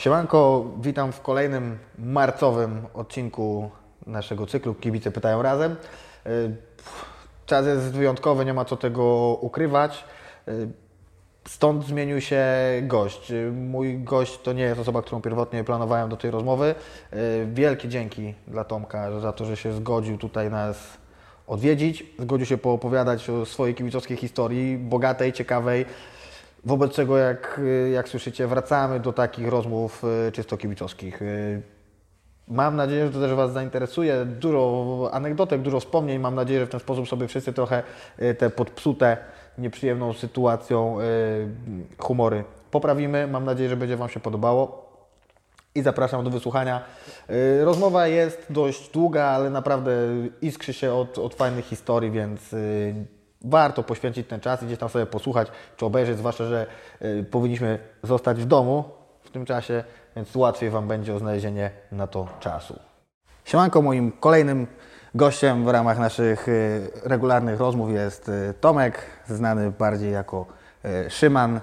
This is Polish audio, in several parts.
Siemanko, witam w kolejnym marcowym odcinku naszego cyklu Kibice Pytają Razem. Y, Czas jest wyjątkowy, nie ma co tego ukrywać. Y, Stąd zmienił się gość. Y, Mój gość to nie jest osoba, którą pierwotnie planowałem do tej rozmowy. Wielkie dzięki dla Tomka za to, że się zgodził tutaj nas odwiedzić. Zgodził się poopowiadać o swojej kibicowskiej historii, bogatej, ciekawej. Wobec czego, jak, jak słyszycie, wracamy do takich rozmów y, czysto kibicowskich. Y, Mam nadzieję, że to też Was zainteresuje. Dużo anegdotek, dużo wspomnień. Mam nadzieję, że w ten sposób sobie wszyscy trochę y, te podpsute, nieprzyjemną sytuacją y, humory poprawimy. Mam nadzieję, że będzie Wam się podobało. I zapraszam do wysłuchania. Y, Rozmowa jest dość długa, ale naprawdę iskrzy się od, od fajnych historii, więc y, warto poświęcić ten czas i gdzieś tam sobie posłuchać czy obejrzeć, zwłaszcza, że y, powinniśmy zostać w domu w tym czasie, więc łatwiej Wam będzie o znalezienie na to czasu. Siemanko, moim kolejnym gościem w ramach naszych y, regularnych rozmów jest y, Tomek, znany bardziej jako y, Szyman.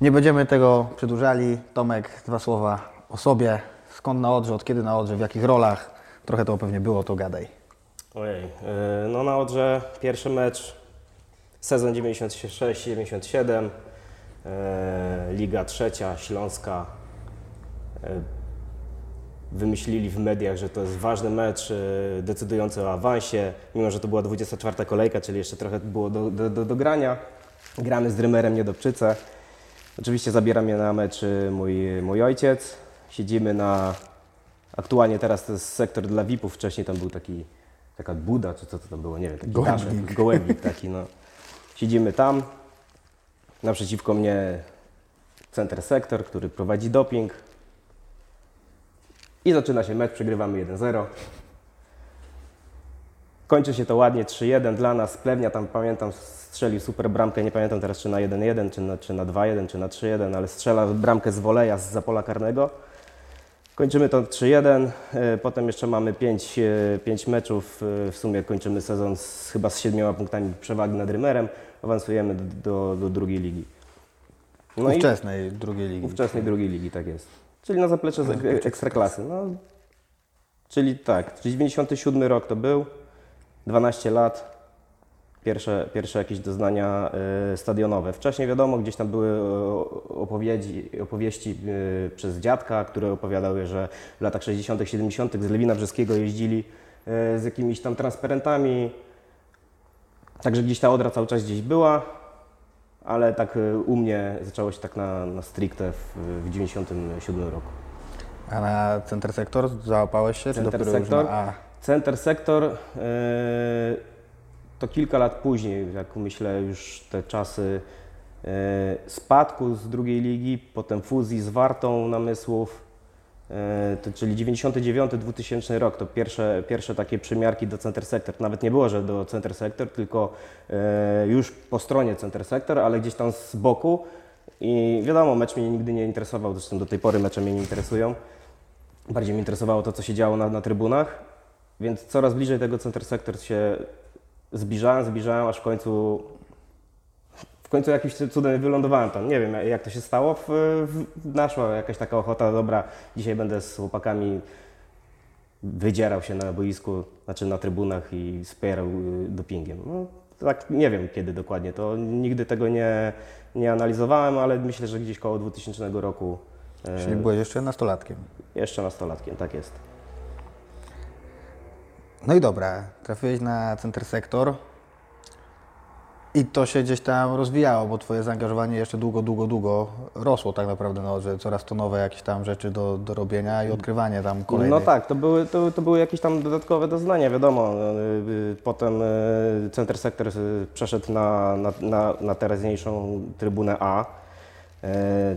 Nie będziemy tego przedłużali. Tomek, dwa słowa o sobie. Skąd na Odrze, od kiedy na Odrze, w jakich rolach? Trochę to pewnie było, to gadaj. Ojej, yy, no na Odrze pierwszy mecz, sezon 96-97, yy, Liga Trzecia, Śląska. Yy, Wymyślili w mediach, że to jest ważny mecz decydujący o awansie, mimo że to była 24 kolejka, czyli jeszcze trochę było do, do, do, do grania. Gramy z Drymerem Niedobczyce. Oczywiście zabiera mnie na mecz mój, mój ojciec. Siedzimy na Aktualnie teraz to jest sektor dla VIP-ów, wcześniej tam był taki, taka buda, czy co to tam było, nie wiem, taki Gołębnik. daszek, gołębnik taki, no. Siedzimy tam, naprzeciwko mnie center sektor, który prowadzi doping i zaczyna się mecz, przegrywamy 1-0. Kończy się to ładnie 3-1 dla nas. Plewnia tam pamiętam strzelił super bramkę, nie pamiętam teraz czy na 1-1, czy na, czy na 2-1, czy na 3-1, ale strzela bramkę z woleja z pola karnego. Kończymy to 3-1, e, potem jeszcze mamy 5, 5 meczów, e, w sumie kończymy sezon z, chyba z 7 punktami przewagi nad Rymerem, awansujemy do, do, do drugiej ligi. No i Ówczesnej drugiej ligi. ówczesnej drugiej ligi, tak jest. Czyli na zaplecze ek- ekstraklasy. No, czyli tak, czyli 97 rok to był, 12 lat, pierwsze, pierwsze jakieś doznania e, stadionowe. Wcześniej wiadomo, gdzieś tam były opowiedzi, opowieści e, przez dziadka, które opowiadały, że w latach 60., 70. z Lewina Brzeskiego jeździli e, z jakimiś tam transparentami. Także gdzieś ta odra cały czas gdzieś była, ale tak u mnie zaczęło się tak na, na stricte w, w 97 roku. A na center sektor załapałeś się? Center sektor? Na? Center sektor e, to kilka lat później, jak myślę już te czasy e, spadku z drugiej ligi, potem fuzji z Wartą Namysłów, e, to, czyli 99-2000 rok, to pierwsze, pierwsze takie przymiarki do Center Sector. Nawet nie było, że do Center Sector, tylko e, już po stronie Center Sector, ale gdzieś tam z boku. I wiadomo, mecz mnie nigdy nie interesował, zresztą do tej pory mecze mnie nie interesują. Bardziej mnie interesowało to, co się działo na, na trybunach, więc coraz bliżej tego Center Sector się zbliżałem, zbliżałem, aż w końcu w końcu jakimś cudem wylądowałem tam. Nie wiem, jak to się stało. W, w, naszła jakaś taka ochota, dobra, dzisiaj będę z chłopakami wydzierał się na boisku, znaczy na trybunach i wspierał y, dopingiem. No, tak nie wiem kiedy dokładnie, to nigdy tego nie, nie analizowałem, ale myślę, że gdzieś koło 2000 roku e, Czyli byłeś jeszcze nastolatkiem. jeszcze nastolatkiem, tak jest. No i dobra, trafiłeś na center sektor i to się gdzieś tam rozwijało, bo Twoje zaangażowanie jeszcze długo, długo, długo rosło tak naprawdę, no, że coraz to nowe jakieś tam rzeczy do, do robienia i odkrywanie tam kolejnych. No tak, to były, to, to były jakieś tam dodatkowe doznania, wiadomo. y, y, Potem y, Center Sector y, przeszedł na, na, na, na teraźniejszą trybunę A.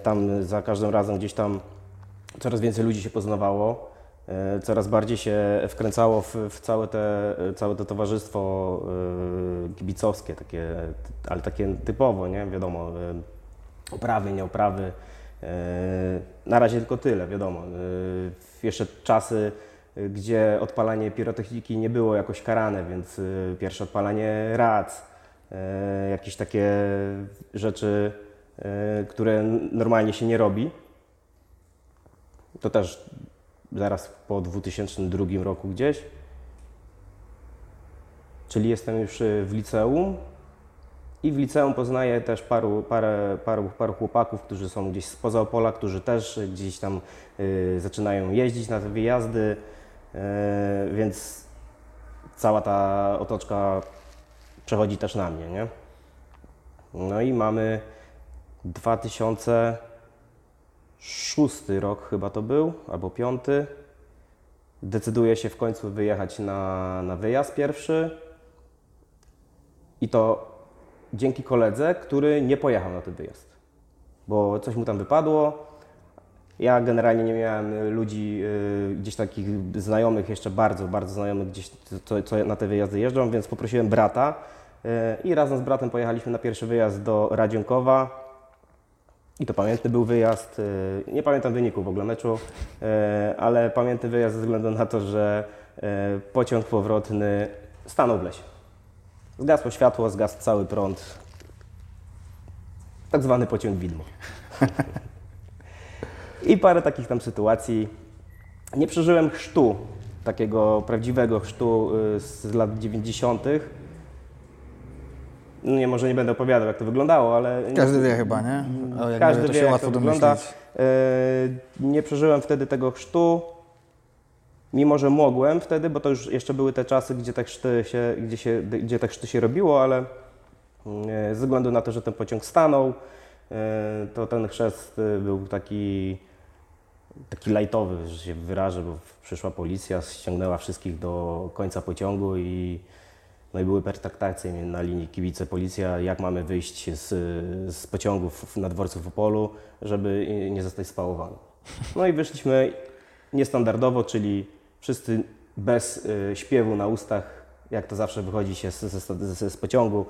Tam za każdym razem gdzieś tam coraz więcej ludzi się poznawało. Y, Coraz bardziej się wkręcało w, w całe, te, całe to towarzystwo y, kibicowskie, takie, ale takie typowo, nie? Wiadomo, oprawy, nieoprawy. E, Na razie tylko tyle, wiadomo. E, Jeszcze czasy, e, gdzie odpalanie pirotechniki nie było jakoś karane, więc e, pierwsze odpalanie rac, e, jakieś takie rzeczy, e, które normalnie się nie robi. To też zaraz po 2002 roku gdzieś. Czyli jestem już y, w liceum i w liceum poznaję też paru, parę, paru, paru chłopaków, którzy są gdzieś spoza Opola, którzy też gdzieś tam y, zaczynają jeździć na te wyjazdy, y, więc cała ta otoczka przechodzi też na mnie, nie? No i mamy 2006 rok chyba to był, albo piąty. Decyduję się w końcu wyjechać na, na wyjazd pierwszy. I to dzięki koledze, który nie pojechał na ten wyjazd, bo coś mu tam wypadło. Ja generalnie nie miałem ludzi, yy, gdzieś takich znajomych, jeszcze bardzo, bardzo znajomych gdzieś, co, co na te wyjazdy jeżdżą, więc poprosiłem brata yy, i razem z bratem pojechaliśmy na pierwszy wyjazd do Radzionkowa. I to pamiętny był wyjazd. yy, Nie pamiętam wyniku w ogóle meczu, yy, ale pamiętny wyjazd ze względu na to, że yy, pociąg powrotny stanął w lesie. Zgasło światło, zgasł cały prąd. Tak zwany pociąg widmo. I parę takich tam sytuacji. Nie przeżyłem chrztu, takiego prawdziwego chrztu y, z lat 90. No nie, może nie będę opowiadał, jak to wyglądało, ale Każdy wie chyba, nie? O, jak każdy mówię, wie, jak to wygląda. E, Nie przeżyłem wtedy tego chrztu, mimo że mogłem wtedy, bo to już jeszcze były te czasy, gdzie te chrzty się, gdzie się, gdzie te chrzty się robiło, ale e, ze względu na to, że ten pociąg stanął, e, to ten chrzest był taki, taki lajtowy, że się wyrażę, bo przyszła policja, ściągnęła wszystkich do końca pociągu i no i były pertraktacje na linii kibice policja, jak mamy wyjść z, z pociągów na dworcu w Opolu, żeby nie zostać spałowanym. No i wyszliśmy niestandardowo, czyli wszyscy bez y, śpiewu na ustach, jak to zawsze wychodzi się z, z, z, pociągu,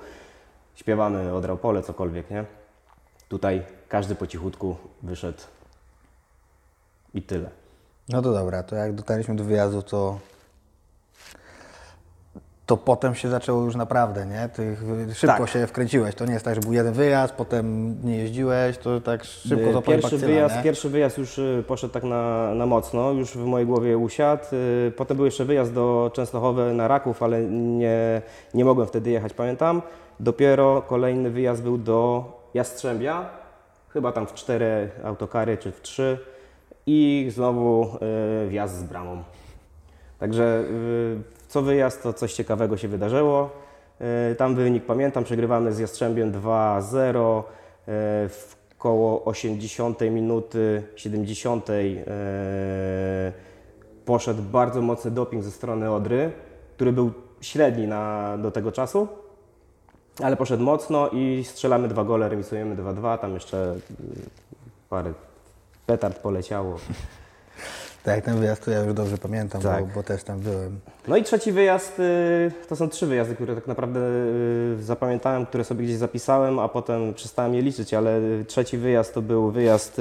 śpiewamy od Opole, cokolwiek, nie? Tutaj każdy po cichutku wyszedł i tyle. No to dobra, to jak dotarliśmy do wyjazdu, to to potem się zaczęło już naprawdę, nie? Ty szybko Tak. się wkręciłeś. To nie jest tak, że był jeden wyjazd, potem nie jeździłeś, to tak szybko Y, to pierwszy bakcyla, wyjazd, nie? pierwszy wyjazd już y, poszedł tak na, na mocno, już w mojej głowie usiadł. Y, Potem był jeszcze wyjazd do Częstochowy na Raków, ale nie, nie mogłem wtedy jechać, pamiętam. Dopiero kolejny wyjazd był do Jastrzębia, chyba tam w cztery autokary czy w trzy i znowu y, wjazd z bramą. Także y, co wyjazd to coś ciekawego się wydarzyło. Y, Tam wynik pamiętam, przegrywamy z Jastrzębiem 2-0 y, w koło 80 minuty, 70 y, poszedł bardzo mocny doping ze strony Odry, który był średni na, do tego czasu, ale poszedł mocno i strzelamy dwa gole, remisujemy 2-2, tam jeszcze y, parę petard poleciało. Tak, ten wyjazd to ja już dobrze pamiętam, Tak. bo, bo też tam byłem. No i trzeci wyjazd, y, to są trzy wyjazdy, które tak naprawdę y, zapamiętałem, które sobie gdzieś zapisałem, a potem przestałem je liczyć, ale y, trzeci wyjazd to był wyjazd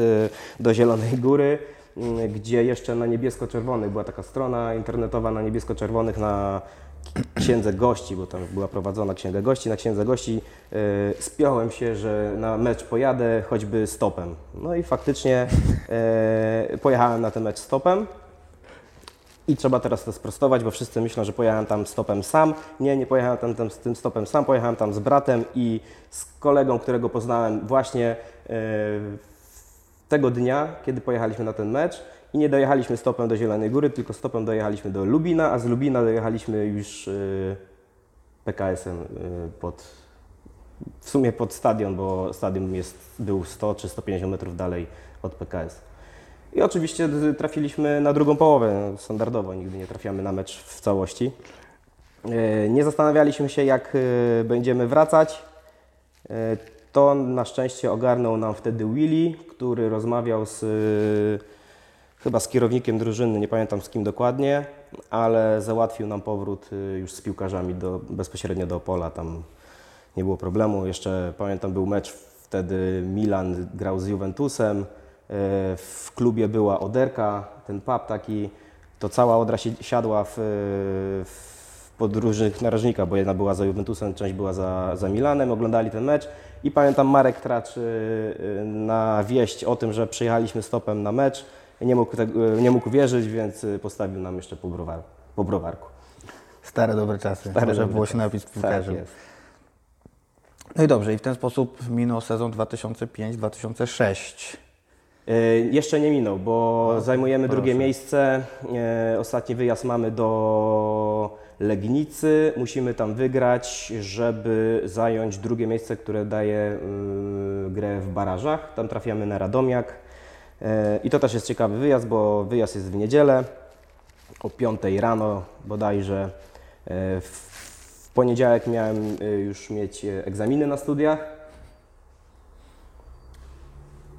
do Zielonej Góry, gdzie jeszcze na niebiesko-czerwonych była taka strona internetowa na niebiesko-czerwonych na księdze gości, bo tam była prowadzona księga gości. Na księdze gości y, spiąłem się, że na mecz pojadę choćby stopem. No i faktycznie y, pojechałem na ten mecz stopem. I trzeba teraz to sprostować, bo wszyscy myślą, że pojechałem tam stopem sam. Nie, nie pojechałem tam, tam z tym stopem sam, pojechałem tam z bratem i z kolegą, którego poznałem właśnie e, tego dnia, kiedy pojechaliśmy na ten mecz. I nie dojechaliśmy stopem do Zielonej Góry, tylko stopem dojechaliśmy do Lubina, a z Lubina dojechaliśmy już e, PKS-em e, pod, w sumie pod stadion, bo stadion jest, był 100 czy 150 metrów dalej od PKS. I oczywiście trafiliśmy na drugą połowę, standardowo, nigdy nie trafiamy na mecz w całości. E, Nie zastanawialiśmy się, jak będziemy wracać. To na szczęście ogarnął nam wtedy Willy, który rozmawiał z, chyba z kierownikiem drużyny, nie pamiętam z kim dokładnie, ale załatwił nam powrót e, już z piłkarzami do, bezpośrednio do Opola. Tam nie było problemu. Jeszcze pamiętam, był mecz wtedy Milan grał z Juventusem. E, W klubie była Oderka, ten pub taki. To cała Odra si- siadła w, w podróżnych narożnika, bo jedna była za Juventusem, część była za, za Milanem. Oglądali ten mecz i pamiętam Marek Tracz na wieść o tym, że przyjechaliśmy stopem na mecz. Nie mógł, tego, nie mógł wierzyć, więc y, postawił nam jeszcze po, browar, po browarku. Stare dobre czasy. Stare dobre było się czasy. napić z Tak piłkarzem. jest. no i dobrze, i w ten sposób minął sezon 2005-2006. Y, Jeszcze nie minął, bo zajmujemy proszę. drugie miejsce. Y, Ostatni wyjazd mamy do Legnicy. Musimy tam wygrać, żeby zająć drugie miejsce, które daje y, grę w barażach. Tam trafiamy na Radomiak. Y, I to też jest ciekawy wyjazd, bo wyjazd jest w niedzielę o 5 rano bodajże. Y, W poniedziałek miałem y, już mieć egzaminy na studiach.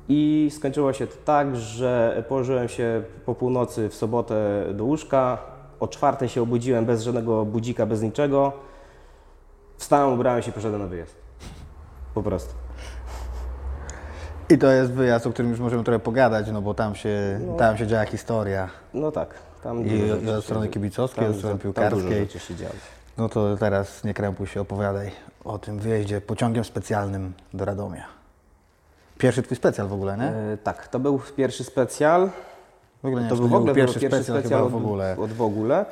I skończyło się to tak, że położyłem się po północy w sobotę do łóżka. O czwartej się obudziłem bez żadnego budzika, bez niczego. Wstałem, ubrałem się i poszedłem na wyjazd. Po prostu. I to jest wyjazd, o którym już możemy trochę pogadać, no bo tam się, tam się działa historia. No tak. Tam I, od strony kibicowskiej, tam- od strony tam dużo piłkarskiej. rzeczy się działo. No to teraz nie krępuj się, opowiadaj o tym wyjeździe pociągiem specjalnym do Radomia. Pierwszy twój specjal w ogóle, nie? E, tak, to był pierwszy specjal. W ogóle nie To był w ogóle pierwszy, pierwszy specjal, specjal od, w ogóle. Od w ogóle.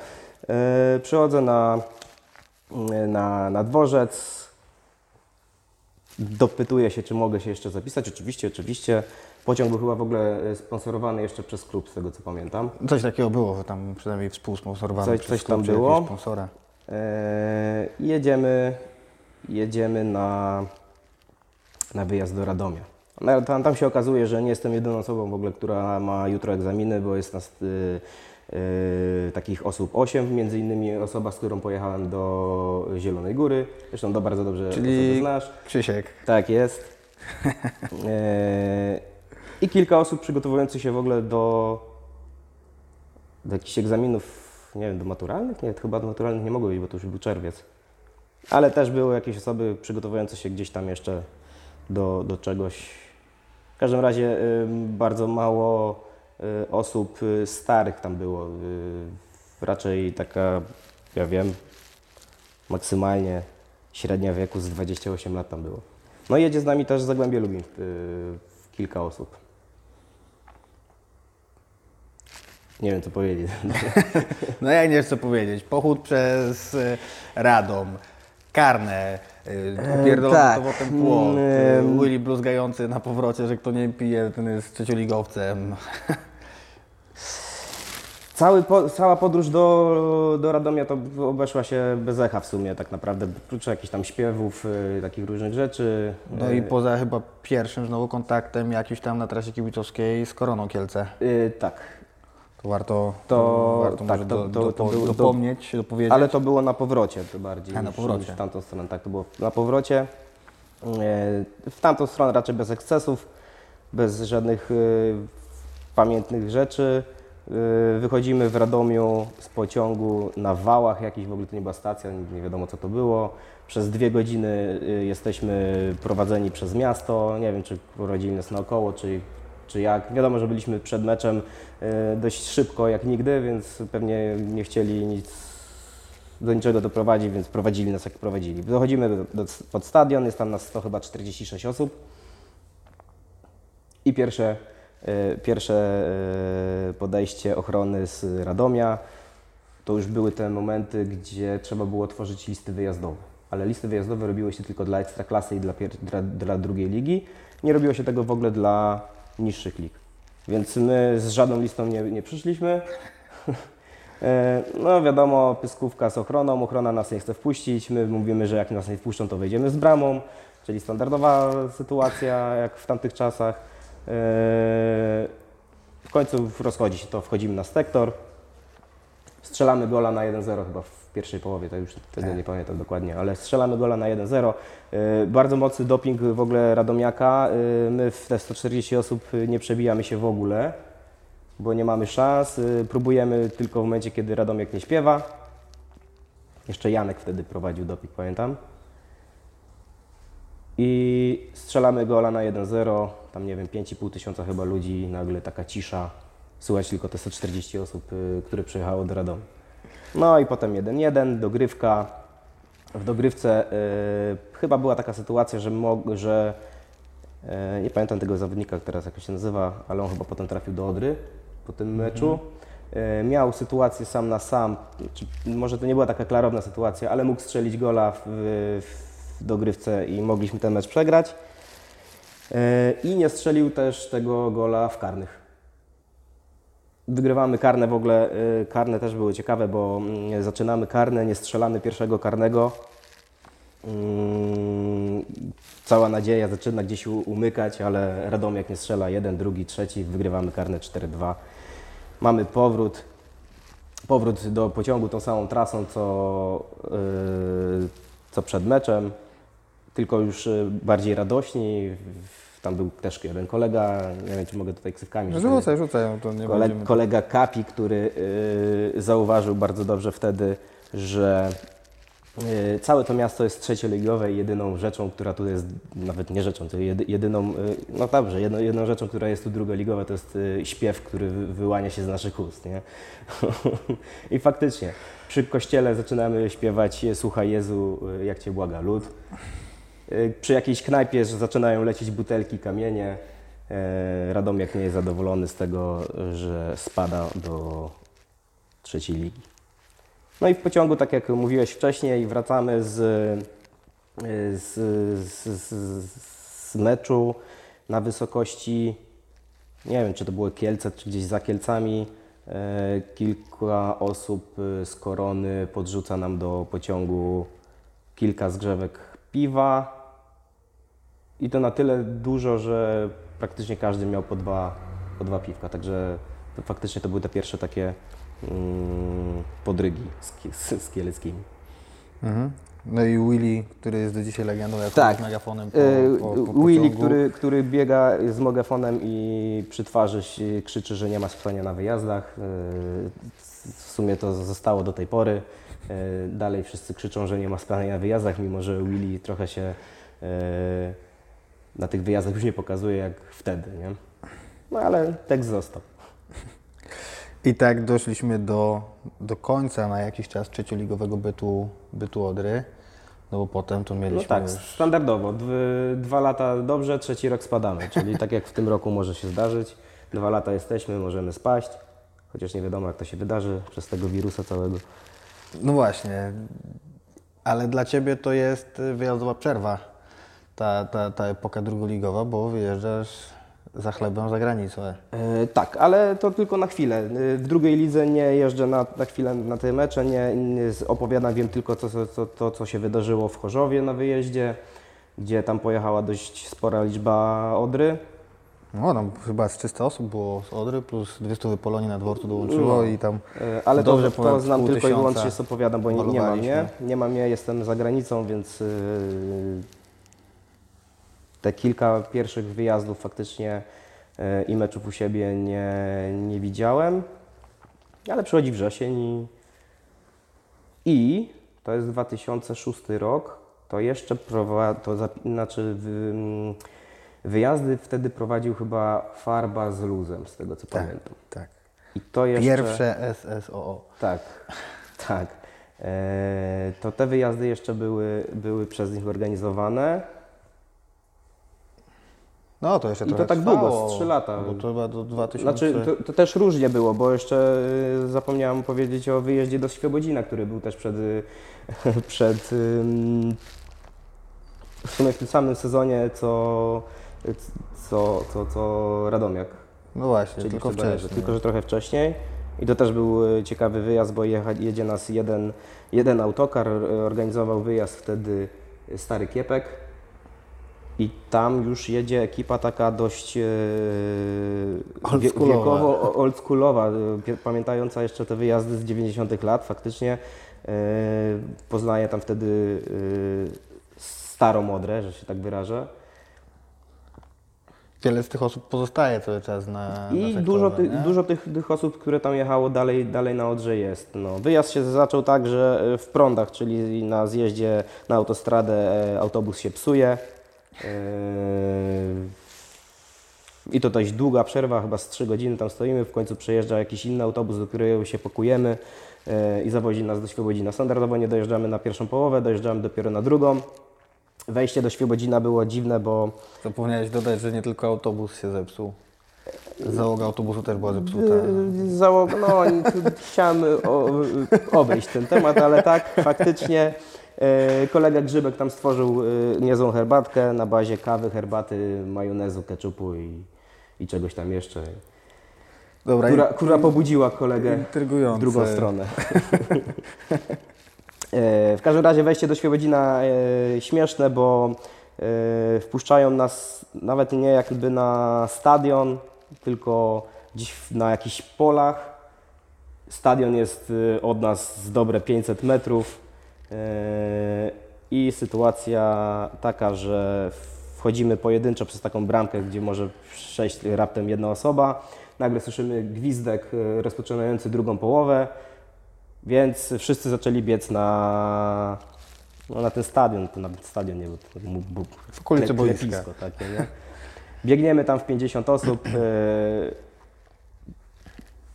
E, przychodzę na, na, na dworzec. Dopytuję się, czy mogę się jeszcze zapisać. Oczywiście, oczywiście. Pociąg był chyba w ogóle e, sponsorowany jeszcze przez klub, z tego co pamiętam. Coś takiego było, tam przynajmniej współsponsorowane Coś- przez coś klub tam było. sponsora. E, jedziemy, jedziemy na, na wyjazd do Radomia. No, Tam, tam się okazuje, że nie jestem jedyną osobą w ogóle, która ma jutro egzaminy, bo jest nas y, y, takich osób 8, między innymi osoba, z którą pojechałem do Zielonej Góry. Zresztą to bardzo dobrze Czyli- znasz. Krzysiek, Tak jest. E, I kilka osób przygotowujących się w ogóle do, do jakichś egzaminów, nie wiem, do maturalnych? Nie, chyba do maturalnych nie mogło być, bo to już był czerwiec. Ale też były jakieś osoby przygotowujące się gdzieś tam jeszcze do, do czegoś. W każdym razie y, bardzo mało y, osób y, starych tam było. Y, raczej taka, ja wiem, maksymalnie średnia wieku z 28 lat tam było. No i jedzie z nami też z Zagłębie Lubin y, kilka osób. Nie wiem co powiedzieć. no ja nie wiem co powiedzieć. Pochód przez y, Radom, karne, y, pierdolony tak. to potem płot, y, Mm, Willy bluzgający na powrocie, że kto nie pije, ten jest trzecioligowcem. Cały po, cała podróż do, do Radomia to obeszła się bez echa w sumie tak naprawdę, oprócz jakichś tam śpiewów, y, takich różnych rzeczy. No i poza chyba pierwszym znowu kontaktem jakimś tam na trasie kibicowskiej z Koroną Kielce. Y, tak, To warto, To- warto tak, może to- do, to- do, to do, był- do- dopomnieć, dopowiedzieć. ale to było na powrocie to bardziej A, na powrocie. niż w tamtą stronę. Tak, to było na powrocie. Y, W tamtą stronę raczej bez ekscesów, bez żadnych y, pamiętnych rzeczy. Y, Wychodzimy w Radomiu z pociągu na wałach, jakiś w ogóle to nie była stacja, nie- wiadomo co to było. Przez dwie godziny y, jesteśmy prowadzeni przez miasto. Nie wiem, czy prowadzili nas naokoło, czy, czy jak. Wiadomo, że byliśmy przed meczem y, dość szybko, jak nigdy, więc pewnie nie chcieli nic do niczego doprowadzić, więc prowadzili nas jak prowadzili. Dochodzimy do, do, pod stadion, jest tam nas to chyba 46 osób. I pierwsze, pierwsze e, podejście ochrony z Radomia to już były te momenty, gdzie trzeba było tworzyć listy wyjazdowe. Ale listy wyjazdowe robiły się tylko dla ekstraklasy i dla, dla, dla drugiej ligi. Nie robiło się tego w ogóle dla niższych lig. Więc my z żadną listą nie, nie przyszliśmy. E, No wiadomo, pyskówka z ochroną, ochrona nas nie chce wpuścić, my mówimy, że jak nas nie wpuszczą, to wejdziemy z bramą, czyli standardowa sytuacja jak w tamtych czasach. E, W końcu rozchodzi się to, wchodzimy na sektor, strzelamy gola na 1-0 chyba w pierwszej połowie, to już tego nie pamiętam dokładnie, ale strzelamy gola na 1-0. E, Bardzo mocny doping w ogóle Radomiaka, E, my w te 140 osób nie przebijamy się w ogóle bo nie mamy szans. Próbujemy tylko w momencie, kiedy Radomiak nie śpiewa. Jeszcze Janek wtedy prowadził doping, pamiętam. I strzelamy gola na 1-0. Tam nie wiem, 5,5 tysiąca chyba ludzi, nagle taka cisza. Słychać tylko te 140 osób, y, które przyjechało do Radomia. No i potem 1-1, dogrywka. W dogrywce y, chyba była taka sytuacja, że, mog, że E, Nie pamiętam tego zawodnika teraz, jak się nazywa, ale on chyba potem trafił do Odry po tym meczu. E, Miał sytuację sam na sam, czy, może to nie była taka klarowna sytuacja, ale mógł strzelić gola w, w dogrywce i mogliśmy ten mecz przegrać. E, I nie strzelił też tego gola w karnych. Wygrywamy karne w ogóle, y, karne też były ciekawe, bo mm, zaczynamy karne, nie strzelamy pierwszego karnego. Mm, Cała nadzieja zaczyna gdzieś umykać, ale Radomiak nie strzela jeden, drugi, trzeci, wygrywamy karne 4-2. Mamy powrót, powrót do pociągu tą samą trasą, co, yy, co przed meczem, tylko już y, bardziej radośni. Tam był też jeden kolega, nie wiem czy mogę tutaj ksywkami rzucać. Rzucaj, rzucaj, no to nie Kole, kolega Kapi, który y, zauważył bardzo dobrze wtedy, że y, całe to miasto jest trzecioligowe i jedyną rzeczą, która tu jest, nawet nie rzeczą, to jedy, jedyną, y, no dobrze, jedną, jedną rzeczą, która jest tu drugoligowa, to jest śpiew, który wy, wyłania się z naszych ust, nie? I faktycznie, przy kościele zaczynamy śpiewać Słuchaj Jezu, jak Cię błaga lud. Y, Przy jakiejś knajpie zaczynają lecieć butelki, kamienie. E, Radomiak nie jest zadowolony z tego, że spada do trzeciej ligi. No i w pociągu, tak jak mówiłeś wcześniej, wracamy z, z, z, z, z meczu na wysokości, nie wiem czy to były Kielce, czy gdzieś za Kielcami. E, Kilka osób e, z korony podrzuca nam do pociągu kilka zgrzewek piwa. I to na tyle dużo, że praktycznie każdy miał po dwa, po dwa piwka. Także to faktycznie to były te pierwsze takie mm, podrygi z, z, z kieleckimi. Mhm. No i Willy, który jest do dzisiaj legendą, jako Tak. z megafonem po, E, po, po Willy, który, który biega z megafonem i przy twarzy się- krzyczy, że nie ma spania na wyjazdach. E, W sumie to zostało do tej pory. E, Dalej wszyscy krzyczą, że nie ma spania na wyjazdach, mimo że Willy trochę się na tych wyjazdach już nie pokazuje jak wtedy, nie? No ale tekst został. I tak doszliśmy do, do końca na jakiś czas trzecioligowego bytu, bytu Odry. No bo potem to No mieliśmy tak, już... standardowo. Dwy, dwa lata dobrze, trzeci rok spadamy. Czyli tak jak w tym roku może się zdarzyć. Dwa lata jesteśmy, możemy spaść. Chociaż nie wiadomo jak to się wydarzy przez tego wirusa całego. No właśnie, ale dla Ciebie to jest wyjazdowa przerwa, ta, ta, ta epoka drugoligowa, bo wyjeżdżasz za chlebem za granicę. E, tak, ale to tylko na chwilę. E, W drugiej lidze nie jeżdżę na, na chwilę na te mecze, nie, nie opowiadam, wiem tylko to, co- co, to, co się wydarzyło w Chorzowie na wyjeździe, gdzie tam pojechała dość spora liczba Odry. No tam chyba z 300 osób było z Odry, plus 200 Polonii na dworcu dołączyło No. i tam... E, Ale Dobrze, to, to znam tylko i wyłącznie z opowiadam, bo nie, nie mam mnie. Nie mam mnie, jestem za granicą, więc yy, te kilka pierwszych wyjazdów faktycznie yy, i meczów u siebie nie, nie widziałem. Ale przychodzi wrzesień i, i to jest 2006 rok, to jeszcze prowa, to znaczy wy, mm, wyjazdy wtedy prowadził chyba Farba z Luzem, z tego co Tak, pamiętam. tak. I to jeszcze... Pierwsze SSOO. Tak, tak. E, to te wyjazdy jeszcze były, były przez nich organizowane. No to jeszcze I to tak długo, trwało, z trzy lata. Bo to chyba do 2000... Znaczy, to, to też różnie było, bo jeszcze y, zapomniałem powiedzieć o wyjeździe do Świebodzina, który był też przed, y, przed w sumie w tym samym sezonie, co, co, co, co Radomiak. No właśnie, Czyli tylko wcześniej. Tylko, że trochę wcześniej. I to też był e, ciekawy wyjazd, bo jecha, jedzie nas jeden, jeden autokar, organizował wyjazd wtedy Stary Kiepek. I tam już jedzie ekipa taka dość e, wiekowo oldschoolowa, e, pamiętająca jeszcze te wyjazdy z 90 lat faktycznie. E, Poznaję tam wtedy e, starą Odrę, że się tak wyrażę. Wiele z tych osób pozostaje cały czas na, na I sektorze, dużo, ty, dużo tych, tych osób, które tam jechało dalej, dalej na Odrze jest. No, wyjazd się zaczął tak, że w prądach, czyli na zjeździe na autostradę autobus się psuje. E, I to dość długa przerwa, chyba z 3 godziny tam stoimy. W końcu przejeżdża jakiś inny autobus, do którego się pakujemy e, i zawozi nas do Świebodzina. Standardowo nie dojeżdżamy na pierwszą połowę, dojeżdżamy dopiero na drugą. Wejście do Świebodzina było dziwne, bo Zapomniałeś dodać, że nie tylko autobus się zepsuł. Załoga autobusu też była zepsuta. Yy, Załoga, no chciałem o, obejść ten temat, ale tak, faktycznie kolega Grzybek tam stworzył e, niezłą herbatkę na bazie kawy, herbaty, majonezu, keczupu i, i czegoś tam jeszcze, Dobra, która, która pobudziła kolegę w drugą stronę. E, W każdym razie wejście do Świebodzina e, śmieszne, bo e, wpuszczają nas nawet nie jakby na stadion, tylko gdzieś na jakichś polach. Stadion jest e, od nas z dobre 500 metrów e, i sytuacja taka, że wchodzimy pojedynczo przez taką bramkę, gdzie może przejść raptem jedna osoba. Nagle słyszymy gwizdek e, rozpoczynający drugą połowę. Więc wszyscy zaczęli biec na, no, na ten stadion, to nawet stadion nie był, W okolicy boiska. klepisko takie, nie? Biegniemy tam w 50 osób.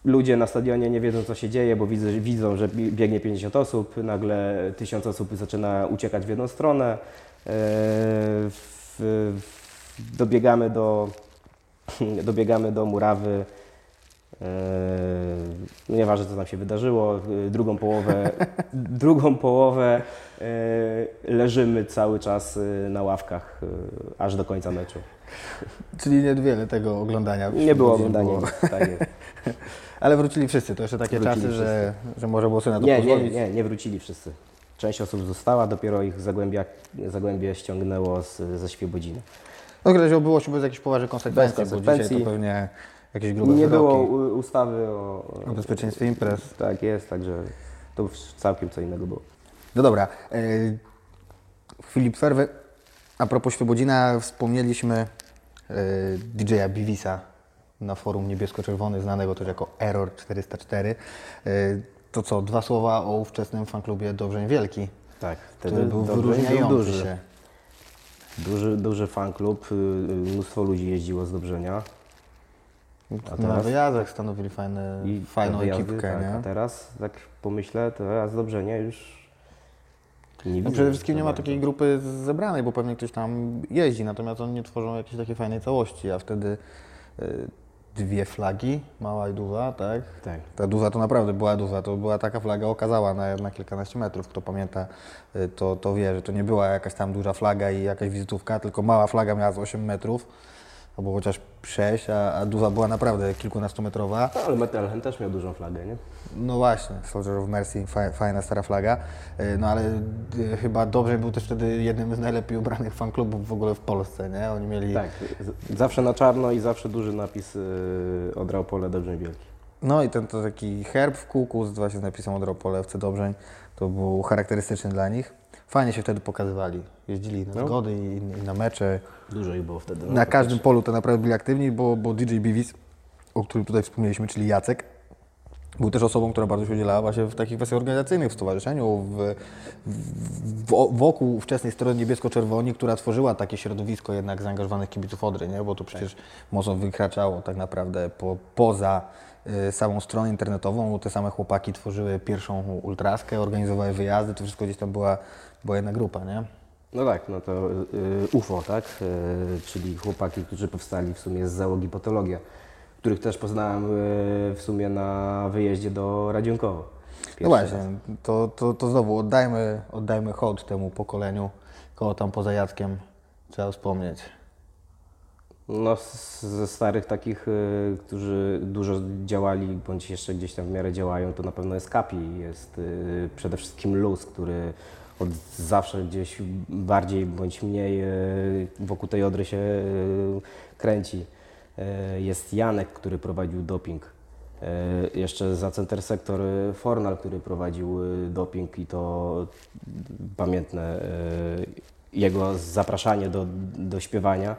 Ludzie na stadionie nie wiedzą, co się dzieje, bo widzą, widzą, że bi- biegnie 50 osób, nagle 1000 osób zaczyna uciekać w jedną stronę. E, dobiegamy do, dobiegamy do murawy. No nieważne co tam się wydarzyło, e, drugą połowę, drugą połowę leżymy cały czas na ławkach aż do końca meczu. Czyli niewiele tego oglądania. Nie było oglądania. było. Tak jest. Ale wrócili wszyscy. To jeszcze takie Wrócili czasy, że, że można było sobie na to Nie, nie, pozwolić. nie, nie wrócili wszyscy. Część osób została, dopiero ich Zagłębia, Zagłębie ściągnęło z, ze Świebodziny. No gdzieś było się bez jakichś poważnych konsekwencji, Bez bo konsekwencji. dzisiaj to pewnie jakieś grube Nie było wyroki u- ustawy o, o bezpieczeństwie imprez. Tak jest, także to całkiem co innego było. No dobra, e, w chwili przerwy, a propos Świebodzina, wspomnieliśmy e, DJ-a Bivisa na forum niebiesko-czerwony, znanego też jako Error 404. E, To co, dwa słowa o ówczesnym fanklubie Dobrzeń Wielki, Tak, który był wyróżniający duży. się. Duży, duży fan klub, y, y, mnóstwo ludzi jeździło z Dobrzenia. A Na teraz? wyjazdach stanowili fajne, I fajną wyjazdy, ekipkę, tak, nie? A teraz, tak pomyślę, to ja z Dobrzenia już nie No przede wszystkim nie ma takiej grupy zebranej, bo pewnie ktoś tam jeździ, natomiast oni nie tworzą jakiejś takiej fajnej całości, a wtedy y, dwie flagi, mała i duża, tak? Tak. Ta duża to naprawdę była duża, to była taka flaga okazała na, na kilkanaście metrów. Kto pamięta, y, to, to wie, że to nie była jakaś tam duża flaga i jakaś wizytówka, tylko mała flaga miała z 8 metrów, albo chociaż 6, a, a duża była naprawdę kilkunastometrowa. No, ale Metalhen też miał dużą flagę, nie? No właśnie, Soldier of Mercy, fa- fajna stara flaga. Y, No ale y, chyba dobrze był też wtedy jednym z najlepiej ubranych fanklubów w ogóle w Polsce, nie? Oni mieli... Tak, zawsze na czarno i zawsze duży napis yy, Odrał Pole Dobrzeń Wielki. No i ten to taki herb w kółku z właśnie z napisem Odropole FC Dobrzeń, to był charakterystyczny dla nich. Fajnie się wtedy pokazywali. Jeździli na No. zgody i, i na mecze. Dużo ich było wtedy. no, na każdym polu to naprawdę byli aktywni, bo, bo DJ Bivis, o którym tutaj wspomnieliśmy, czyli Jacek, był też osobą, która bardzo się udzielała właśnie w takich kwestiach organizacyjnych w stowarzyszeniu, w, w, wokół wczesnej strony niebiesko-czerwoni, która tworzyła takie środowisko jednak zaangażowanych kibiców Odry, nie? bo to przecież mocno wykraczało tak naprawdę po, poza y, samą stronę internetową. Te same chłopaki tworzyły pierwszą ultraskę, organizowały wyjazdy, to wszystko gdzieś tam była, była jedna grupa, nie? No tak, no to y, UFO, tak? Y, czyli chłopaki, którzy powstali w sumie z załogi Patologia, których też poznałem y, w sumie na wyjeździe do Radzionkowa. No właśnie, to, to, to znowu oddajmy, oddajmy hołd temu pokoleniu, koło tam poza Jackiem trzeba wspomnieć. No z- ze starych takich, y, którzy dużo działali, bądź jeszcze gdzieś tam w miarę działają, to na pewno jest Kapi. Jest y, przede wszystkim Luz, który od zawsze gdzieś bardziej bądź mniej y, wokół tej Odry się y, kręci. Y, Jest Janek, który prowadził doping. Jeszcze za Center Sektor Fornal, który prowadził doping i to pamiętne jego zapraszanie do, do śpiewania,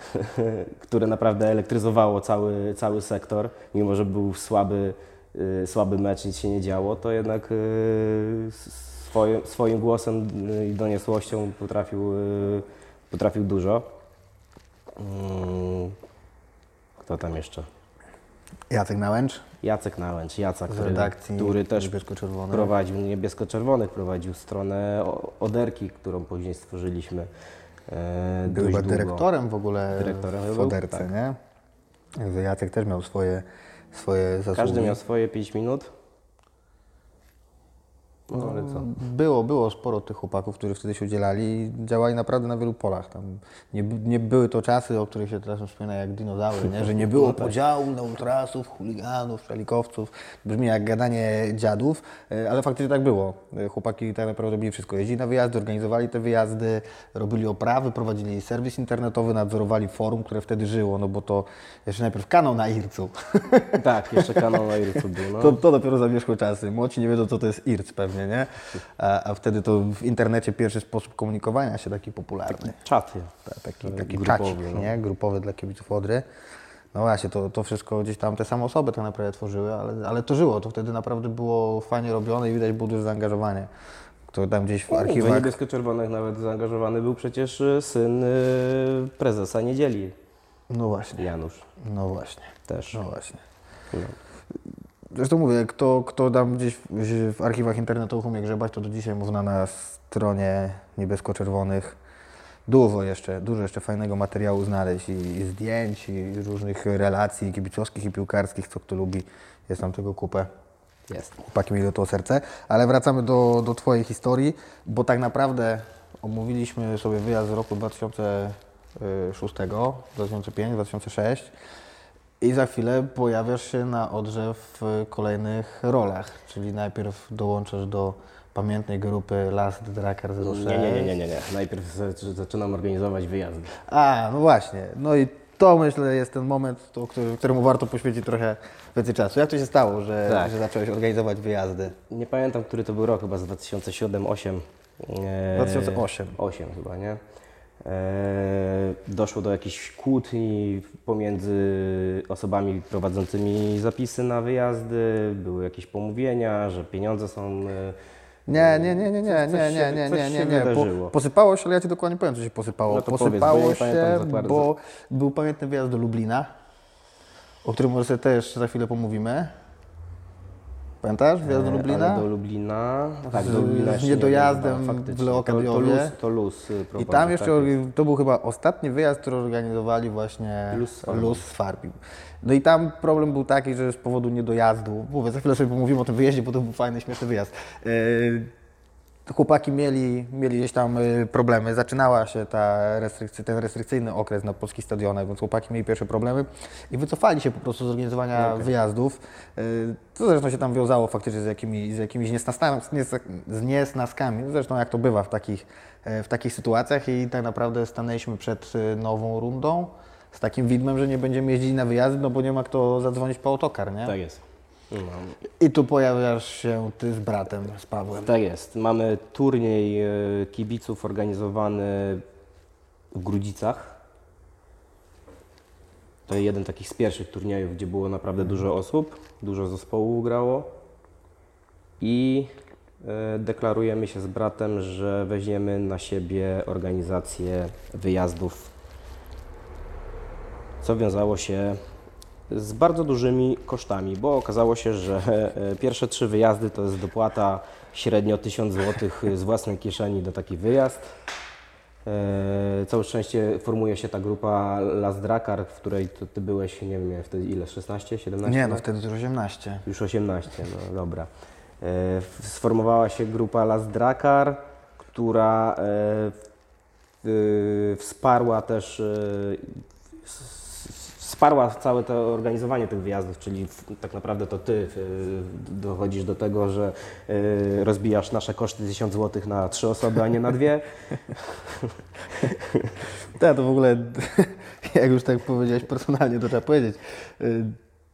które naprawdę elektryzowało cały, cały sektor, mimo że był słaby, słaby mecz, nic się nie działo, to jednak swoim, swoim głosem i doniosłością potrafił, y, potrafił dużo. Mm, Kto tam jeszcze? Jacek Nałęcz Jacek Nałęcz, Jaca, z który, który też Niebiesko-Czerwonej. prowadził niebiesko-czerwonych, prowadził stronę Oderki, którą później stworzyliśmy. E, Był chyba długo. dyrektorem w ogóle Dyrektorem w był, Oderce, tak. nie? Jacek też miał swoje, swoje zasługi. Każdy miał swoje 5 minut. No ale co? Było, było sporo tych chłopaków, którzy wtedy się udzielali i działali naprawdę na wielu polach. Tam nie, nie były to czasy, o których się teraz wspomina jak dinozaury, nie? że nie było podziału na ultrasów, chuliganów, szalikowców. Brzmi jak gadanie dziadów, e, ale faktycznie tak było. E, Chłopaki tak naprawdę robili wszystko. Jeździli na wyjazdy, organizowali te wyjazdy, robili oprawy, prowadzili serwis internetowy, nadzorowali forum, które wtedy żyło, no bo to jeszcze najpierw kanał na IRC-u. Tak, jeszcze kanał na Ircu był. No. To, to dopiero zamierzchłe czasy. Młodzi nie wiedzą, co to jest IRC pewnie, nie? A, a wtedy to w internecie pierwszy sposób komunikowania się taki popularny. Czaty. Ta- Taki, taki Grupowy, czacik, no. nie? Grupowy dla kibiców Odry. No właśnie, to, to wszystko gdzieś tam te same osoby tak naprawdę tworzyły, ale, ale to żyło. To wtedy naprawdę było fajnie robione i widać było duże zaangażowanie. Które tam gdzieś w archiwach... niebiesko-czerwonych nawet zaangażowany był przecież y, syn y, prezesa Niedzieli, No właśnie, Janusz no właśnie, też. no właśnie. No. Zresztą mówię, kto, kto tam gdzieś w, w archiwach internetowych umie grzebać, to do dzisiaj można na stronie niebiesko-czerwonych dużo jeszcze, dużo jeszcze fajnego materiału znaleźć i, i zdjęć, i różnych relacji kibicowskich i piłkarskich, co kto lubi. Jest tam tego kupę. Jest. Chłopaki mieli do tego serce. Ale wracamy do, do Twojej historii, bo tak naprawdę omówiliśmy sobie wyjazd z roku 2006, 2005, 2006 i za chwilę pojawiasz się na Odrze w kolejnych rolach, czyli najpierw dołączasz do pamiętnej grupy Last Drakkar 06. Nie, nie, nie, nie, nie, nie. Najpierw zac- zaczynam organizować wyjazdy. A, no właśnie. No i to myślę jest ten moment, to, któremu warto poświęcić trochę więcej czasu. Jak to się stało, że, Tak. że zacząłeś organizować wyjazdy? Nie pamiętam, który to był rok, chyba z 2007-2008. 2008. 8 chyba, nie? E, doszło do jakichś kłótni pomiędzy osobami prowadzącymi zapisy na wyjazdy, były jakieś pomówienia, że pieniądze są... e, Nie, nie, nie, nie, nie, nie, nie, nie, nie, nie, nie. wydarzyło. Po, posypało się, ale ja Ci dokładnie powiem, co się posypało. No powiedz, bo posypało nie pamiętam się, bardzo. bo był pamiętny wyjazd do Lublina, o którym może też za chwilę pomówimy. Pamiętasz wyjazd do e, Lublina? Ale do Lublina. Tak, Z- do Lublina z niedojazdem nie wiem, w. Leokadiowie. To, to luz, to luz y, I tam jeszcze, tak to był chyba ostatni wyjazd, który organizowali właśnie Luz. Luz z Farbił. No i tam problem był taki, że z powodu niedojazdu, mówię, za chwilę sobie pomówimy o tym wyjeździe, bo to był fajny, śmieszny wyjazd. Yy, chłopaki mieli, mieli gdzieś tam y, problemy. Zaczynała się ta restrykcy, ten restrykcyjny okres na polskich stadionach, więc chłopaki mieli pierwsze problemy i wycofali się po prostu z organizowania wyjazdów. Y, Co zresztą się tam wiązało faktycznie z, jakimi, z jakimiś z nies- z niesnaskami. Zresztą jak to bywa w takich, e, w takich sytuacjach i tak naprawdę stanęliśmy przed y, nową rundą z takim widmem, że nie będziemy jeździli na wyjazdy, no bo nie ma kto zadzwonić po autokar, nie? Tak jest. I tu pojawiasz się ty z bratem, z Pawłem. Tak jest. Mamy turniej e, kibiców organizowany w Grudzicach. To jeden takich z pierwszych turniejów, gdzie było naprawdę dużo osób, dużo zespołów grało. I e, deklarujemy się z bratem, że weźmiemy na siebie organizację wyjazdów, co wiązało się z bardzo dużymi kosztami, bo okazało się, że e, pierwsze trzy wyjazdy to jest dopłata średnio 1000 zł z własnej kieszeni do taki wyjazd. E, Całe szczęście formuje się ta grupa Las Drakkar, w której to ty byłeś, nie wiem, wtedy ile, 16, 17 Nie, no lat? wtedy to 18. Już 18, no dobra. E, Sformowała się grupa Las Drakkar, która wsparła też wsparła całe to organizowanie tych wyjazdów, czyli tak naprawdę to ty dochodzisz do tego, że e, rozbijasz nasze koszty 1000 zł na trzy osoby, a nie na dwie. Tak, to w ogóle, jak już tak powiedziałeś personalnie, to trzeba powiedzieć.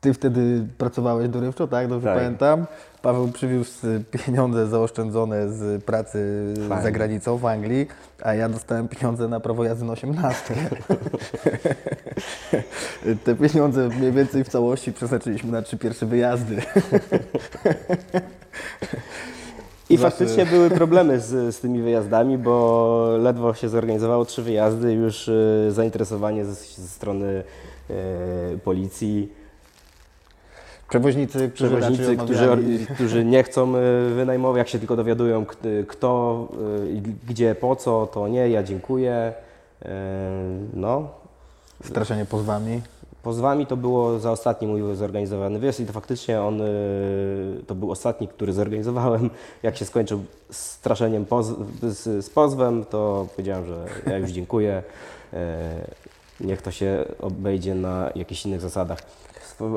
Ty wtedy pracowałeś dorywczo, tak? Dobrze Tak. pamiętam. Paweł przywiózł pieniądze zaoszczędzone z pracy za granicą w Anglii, a ja dostałem pieniądze na prawo jazdy na 18. Te pieniądze mniej więcej w całości przeznaczyliśmy na trzy pierwsze wyjazdy. I Zawsze- faktycznie były problemy z, z tymi wyjazdami, bo ledwo się zorganizowało trzy wyjazdy, już y, zainteresowanie ze, ze strony y, policji, Przewoźnicy, którzy przewoźnicy, którzy, którzy nie chcą y, wynajmować, jak się tylko dowiadują kto, i gdzie, po co, to nie, ja dziękuję. Y, No, straszenie pozwami. Pozwami to było za ostatni mój zorganizowany wyjazd i to faktycznie on, to był ostatni, który zorganizowałem. Jak się skończył straszeniem poz, z, z pozwem, to powiedziałem, że ja już dziękuję. Niech to się obejdzie na jakichś innych zasadach.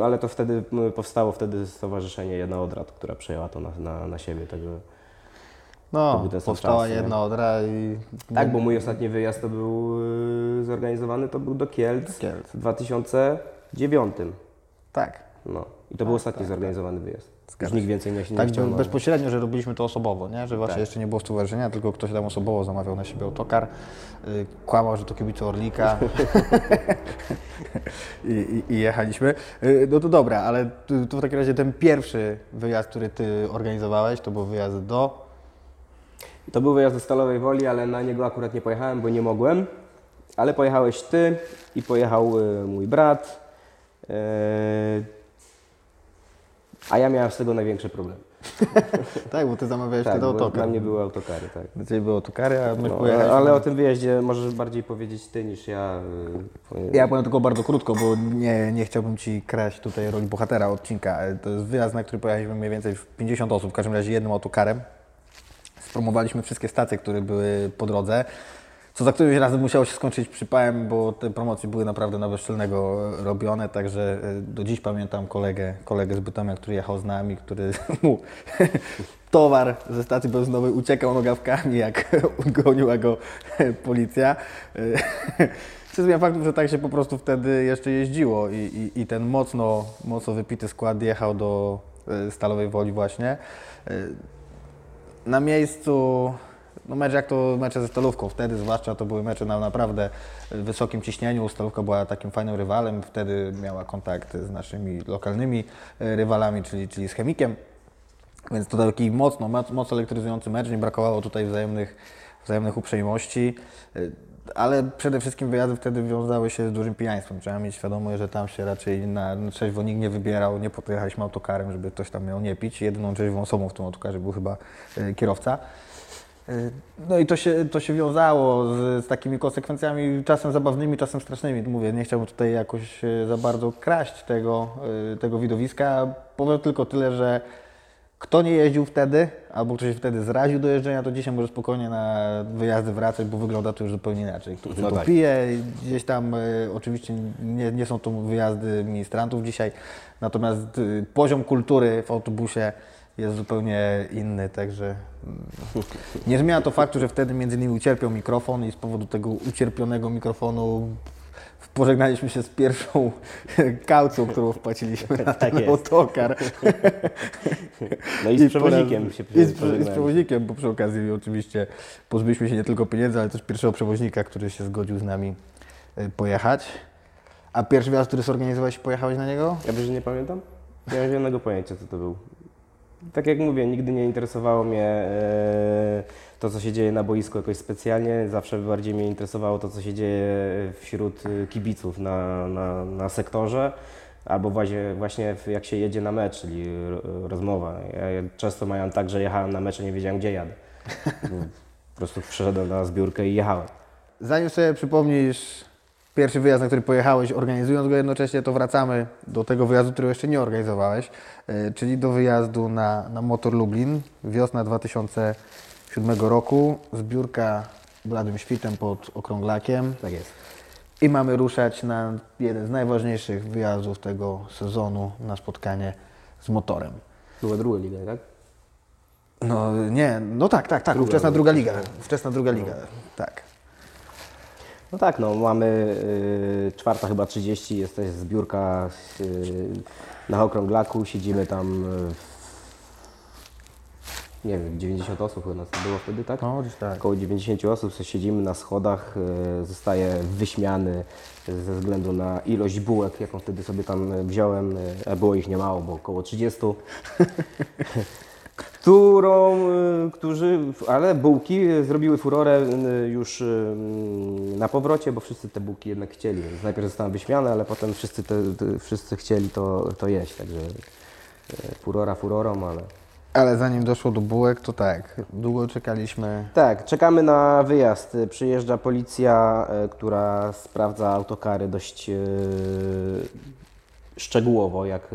Ale to wtedy powstało wtedy stowarzyszenie Jedna Odrat, która przejęła to na, na, na siebie. Także, To No, powstała czas, nie? jedna odra i... tak, bo mój ostatni wyjazd to był y, zorganizowany, to był do Kielc Kielc. w 2009. Tak. No. I to był ostatni zorganizowany wyjazd. Już nikt więcej nie, nie Tak chciał. no. bezpośrednio, że robiliśmy to osobowo, nie? że właśnie Tak. jeszcze nie było stowarzyszenia, tylko ktoś tam osobowo zamawiał na siebie autokar, y, kłamał, że to kibice Orlika I, i, i jechaliśmy. Y, no to dobra, ale tu, tu w takim razie ten pierwszy wyjazd, który Ty organizowałeś, to był wyjazd do... To był wyjazd do Stalowej Woli, ale na niego akurat nie pojechałem, bo nie mogłem. Ale pojechałeś ty i pojechał y, mój brat. A ja miałem z tego największy problem. Tak, bo Ty zamawiałeś Tak, wtedy autokar. dla mnie były autokary, tak. Dla Ciebie były autokary, a my No, pojechaliśmy... ale o tym wyjeździe możesz bardziej powiedzieć ty niż ja. y. Ja powiem tylko bardzo krótko, bo nie, nie chciałbym Ci kraść tutaj roli bohatera odcinka. E, To jest wyjazd, na który pojechaliśmy mniej więcej w 50 osób, w każdym razie jednym autokarem. Spromowaliśmy wszystkie stacje, które były po drodze. Co za którymś razem musiało się skończyć przypałem, bo te promocje były naprawdę na bezczelnego robione, także e, do dziś pamiętam kolegę, kolegę z Bytomia, który jechał z nami, który mu towar ze stacji benzynowej uciekał nogawkami, jak goniła go policja. Co zmienia faktu, że tak się po prostu wtedy jeszcze jeździło i, i, i ten mocno, mocno wypity skład jechał do e, Stalowej Woli właśnie. E, Na miejscu, no mecz jak to mecze ze Stalówką, wtedy zwłaszcza to były mecze na naprawdę wysokim ciśnieniu. Stalówka była takim fajnym rywalem, wtedy miała kontakt z naszymi lokalnymi e, rywalami, czyli, czyli z Chemikiem. Więc to taki mocno, moc- mocno elektryzujący mecz, nie brakowało tutaj wzajemnych, wzajemnych uprzejmości, Y, ale przede wszystkim wyjazdy wtedy wiązały się z dużym pijaństwem. Trzeba mieć świadomość, że tam się raczej na trzeźwo nikt nie wybierał, nie pojechaliśmy autokarem, żeby ktoś tam miał nie pić. Jedyną trzeźwą osobą w tym autokarze był chyba y, kierowca. Y, No i to się, to się wiązało z, z takimi konsekwencjami czasem zabawnymi, czasem strasznymi. Mówię, nie chciałbym tutaj jakoś y, za bardzo kraść tego, y, tego widowiska. Powiem tylko tyle, że kto nie jeździł wtedy, albo ktoś się wtedy zraził do jeżdżenia, to dzisiaj może spokojnie na wyjazdy wracać, bo wygląda to już zupełnie inaczej. Ktoś No tak. popije, gdzieś tam y, oczywiście nie, nie są to wyjazdy ministrantów dzisiaj, natomiast y, poziom kultury w autobusie jest zupełnie inny, także mm, nie zmienia to faktu, że wtedy między innymi ucierpiał mikrofon i z powodu tego ucierpionego mikrofonu pożegnaliśmy się z pierwszą kaucją, którą wpłaciliśmy na ten jest. autokar. No i z przewoźnikiem po raz- się I z, i z przewoźnikiem, bo przy okazji oczywiście pozbyliśmy się nie tylko pieniędzy, ale też pierwszego przewoźnika, który się zgodził z nami y, pojechać. A pierwszy wyjazd, który zorganizowałeś, pojechałeś na niego? Ja wiesz, że nie pamiętam? Nie mam zielonego pojęcia, co to był. Tak jak mówię, nigdy nie interesowało mnie e, to, co się dzieje na boisku jakoś specjalnie. Zawsze bardziej mnie interesowało to, co się dzieje wśród e, kibiców na, na, na sektorze. Albo właśnie, właśnie jak się jedzie na mecz, czyli ro- rozmowa. Ja, często miałem tak, że jechałem na mecz, a nie wiedziałem, gdzie jadę. Po prostu przyszedłem na zbiórkę i jechałem. Zanim sobie przypomnisz pierwszy wyjazd, na który pojechałeś, organizując go jednocześnie, to wracamy do tego wyjazdu, którego jeszcze nie organizowałeś, y, czyli do wyjazdu na, na Motor Lublin, wiosna 2007 roku, zbiórka bladym świtem pod Okrąglakiem Tak jest. i mamy ruszać na jeden z najważniejszych wyjazdów tego sezonu, na spotkanie z motorem. Była druga liga, tak? No nie, no tak, tak, tak, Druga, wczesna no, druga liga, wczesna druga liga, tak. No tak, no mamy y, czwarta chyba 30, jest też zbiórka y, na Okrąglaku, siedzimy tam y, nie wiem, 90 osób chyba nas było wtedy, tak? No, gdzieś tak. Około 90 osób, siedzimy na schodach, y, zostaje wyśmiany ze względu na ilość bułek, jaką wtedy sobie tam wziąłem, y, a było ich niemało, bo około 30. którą, y, którzy, ale bułki y, zrobiły furorę y, już na powrocie, bo wszyscy te bułki jednak chcieli. Więc najpierw zostałem wyśmiany, ale potem wszyscy, te, wszyscy chcieli to, to jeść, także furora furorą, ale Ale zanim doszło do bułek, to tak, długo czekaliśmy. Tak, czekamy na wyjazd. Przyjeżdża policja, która sprawdza autokary dość szczegółowo, jak,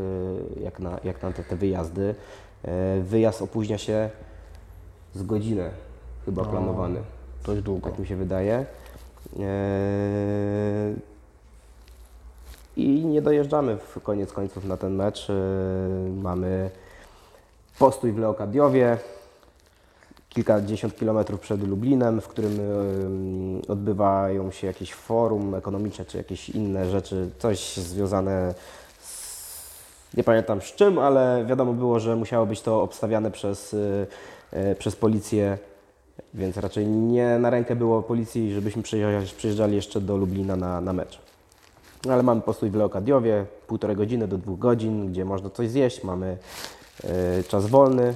jak, na, jak na te, te wyjazdy. E, Wyjazd opóźnia się z godzinę chyba planowany. Dość długo. Tak mi się wydaje. Eee, I nie dojeżdżamy w koniec końców na ten mecz. Eee, Mamy postój w Leokadiowie, kilkadziesiąt kilometrów przed Lublinem, w którym odbywają się jakieś forum ekonomiczne czy jakieś inne rzeczy, coś związane nie pamiętam z czym, ale wiadomo było, że musiało być to obstawiane przez, y, y, przez policję, więc raczej nie na rękę było policji, żebyśmy przyjeżdżali, jeszcze do Lublina na, na mecz. Ale mamy postój w Leokadiowie, półtorej godziny do dwóch godzin, gdzie można coś zjeść, mamy y, czas wolny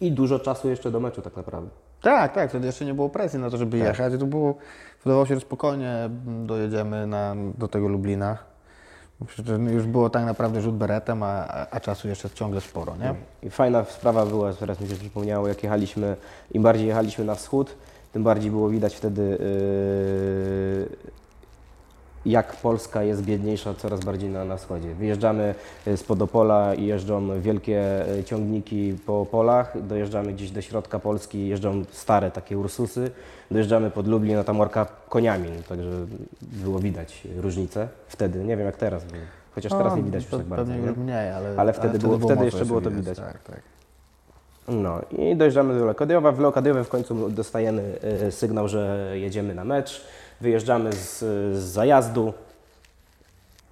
i dużo czasu jeszcze do meczu tak naprawdę. Tak, tak, wtedy jeszcze nie było presji na to, żeby Tak. jechać. To było, wydawało się, że spokojnie dojedziemy na, do tego Lublina. Już było tak naprawdę rzut beretem, a, a, a czasu jeszcze ciągle sporo, nie? I fajna sprawa była, teraz mi się przypomniało, jak jechaliśmy, im bardziej jechaliśmy na wschód, tym bardziej było widać wtedy, yy, jak Polska jest biedniejsza coraz bardziej na, na wschodzie. Wyjeżdżamy y, spod Opola i jeżdżą wielkie y, ciągniki po polach, dojeżdżamy gdzieś do środka Polski, jeżdżą stare takie Ursusy, dojeżdżamy pod Lublin, a tam orka koniami, także było widać różnicę wtedy, nie wiem jak teraz, bo, chociaż teraz nie widać już tak bardzo. Nie? mniej, ale, Ale wtedy było- wtedy jeszcze było to widać. Tak, tak. No i dojeżdżamy do Lekadiowa. W Lekadiowie w końcu dostajemy e, sygnał, że jedziemy na mecz. Wyjeżdżamy z, z zajazdu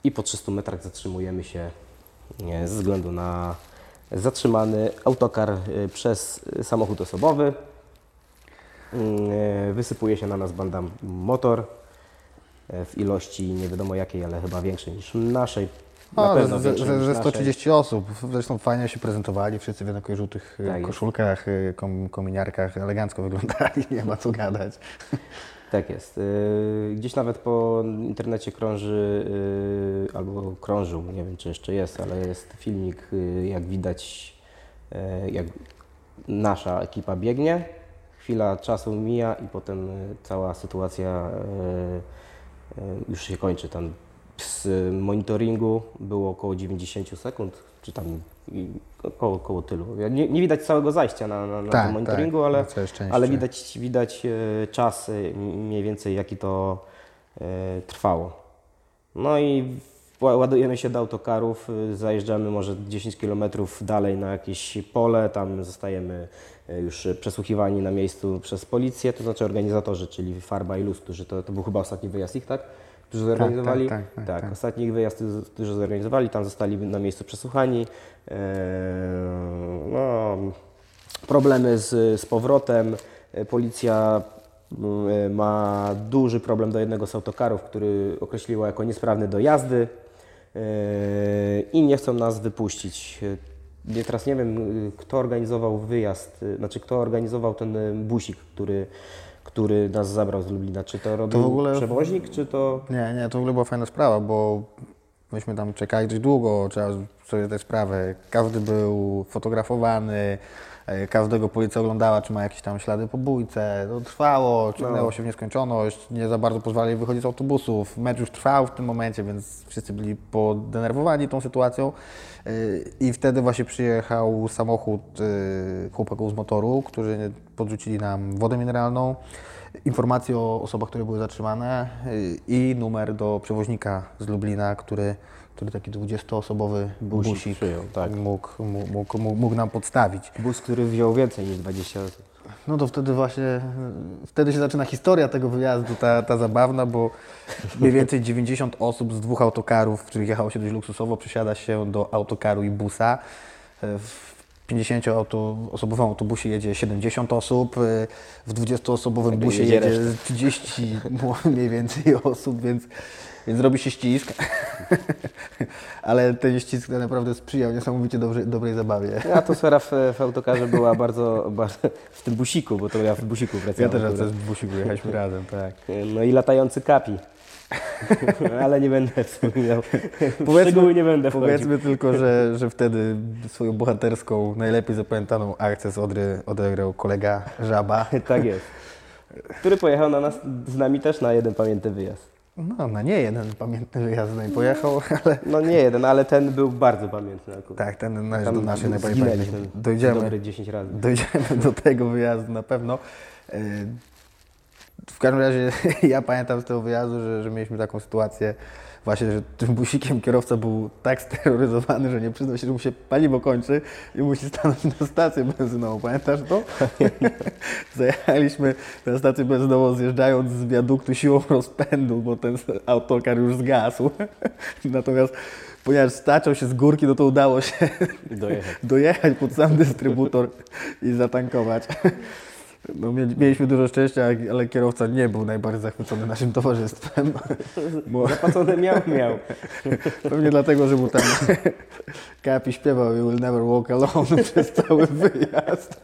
i po 300 metrach zatrzymujemy się nie, ze względu na zatrzymany autokar e, przez samochód osobowy. Mm, e, Wysypuje się na nas banda motor e, w ilości nie wiadomo jakiej, ale chyba większej niż naszej. Na No, pewno ze, ze, ze naszej. 130 osób. Zresztą fajnie się prezentowali, wszyscy w jednakowych żółtych y, Tak koszulkach, y, kom, kominiarkach, elegancko wyglądali, nie ma co gadać. Tak jest. Yy, Gdzieś nawet po internecie krąży, yy, albo krążył, nie wiem czy jeszcze jest, ale jest filmik, yy, jak widać, jak nasza ekipa biegnie. Chwila czasu mija i potem cała sytuacja już się kończy. Tam z monitoringu było około 90 sekund, czy tam i około, około tylu. Nie, nie widać całego zajścia na, na, na tym monitoringu, tak, ale, na szczęście. ale widać, widać e, czas e, mniej więcej, jaki to e, trwało. No i ła- ładujemy się do autokarów, zajeżdżamy może 10 km dalej na jakieś pole, tam zostajemy już przesłuchiwani na miejscu przez policję, to znaczy organizatorzy, czyli Farba i Luz, którzy to, to był chyba ostatni wyjazd ich, tak? Którzy zorganizowali. tak, tak, tak, tak. ostatni ich wyjazd, którzy zorganizowali, tam zostali na miejscu przesłuchani. E, no, problemy z, z powrotem. E, Policja mm, ma duży problem do jednego z autokarów, który określiła jako niesprawny do jazdy e, i nie chcą nas wypuścić. E, Ja teraz nie wiem, kto organizował wyjazd, znaczy kto organizował ten busik, który, który nas zabrał z Lublina. Czy to robił w ogóle- przewoźnik, czy to... Nie, nie, to w ogóle była fajna sprawa, bo myśmy tam czekali dość długo, trzeba sobie zdać sprawę. Każdy był fotografowany, e, każdego policja oglądała, czy ma jakieś tam ślady po bójce. To trwało, ciągnęło No. się w nieskończoność, nie za bardzo pozwalali wychodzić z autobusów. Mecz już trwał w tym momencie, więc wszyscy byli podenerwowani tą sytuacją. I wtedy właśnie przyjechał samochód e, chłopaków z motoru, którzy podrzucili nam wodę mineralną, informacje o osobach, które były zatrzymane y, i numer do przewoźnika z Lublina, który, który taki 20-osobowy Busik busik, przyjął, tak. mógł, mógł, mógł, mógł, mógł nam podstawić. Bus, który wziął więcej niż 20 osób. No to wtedy właśnie, wtedy się zaczyna historia tego wyjazdu, ta, ta zabawna, bo mniej więcej 90 osób z dwóch autokarów, w których jechało się dość luksusowo, przesiada się do autokaru i busa. W 50-osobowym autobusie jedzie 70 osób, w 20-osobowym Tak, busie jedzie jedzie reszta. 30 mniej więcej osób, więc, więc robi się ścisk. Ale ten ścisk tak naprawdę sprzyjał niesamowicie dobrze, dobrej zabawie. Atmosfera w, w autokarze była bardzo, bardzo w tym busiku, bo to ja w busiku Ja wracałem. też akurat. razem z busiku jechaliśmy razem, tak. No i latający kapi. ale nie będę wspominał. Powiedzmy- nie będę wchodził. Powiedzmy tylko, że, że wtedy swoją bohaterską, najlepiej zapamiętaną akcję z Odry odegrał kolega Żaba. Tak jest. Który pojechał na nas, z nami też na jeden pamiętny wyjazd. No, na nie jeden pamiętny wyjazd nami pojechał, ale No nie jeden, ale ten był bardzo pamiętny akurat. tak, ten należy Tam do naszej zginęliśmy najpamiętniejszej. Dojdziemy, Dobre 10 razy. dojdziemy do tego wyjazdu na pewno. E, W każdym razie ja pamiętam z tego wyjazdu, że, że mieliśmy taką sytuację właśnie, że tym busikiem kierowca był tak steroryzowany, że nie przyznał się, że mu się paliwo kończy i musi stanąć na stację benzynową. Pamiętasz to? Zajechaliśmy na stację benzynową zjeżdżając z wiaduktu siłą rozpędu, bo ten autokar już zgasł. Natomiast ponieważ staczał się z górki, no to udało się Dojechać. dojechać pod sam dystrybutor i zatankować. No, mieli- mieliśmy dużo szczęścia, ale kierowca nie był najbardziej zachwycony naszym towarzystwem. Bo Zapłacone miał, miał. pewnie dlatego, że mu tam Kapi śpiewał You will never walk alone przez cały wyjazd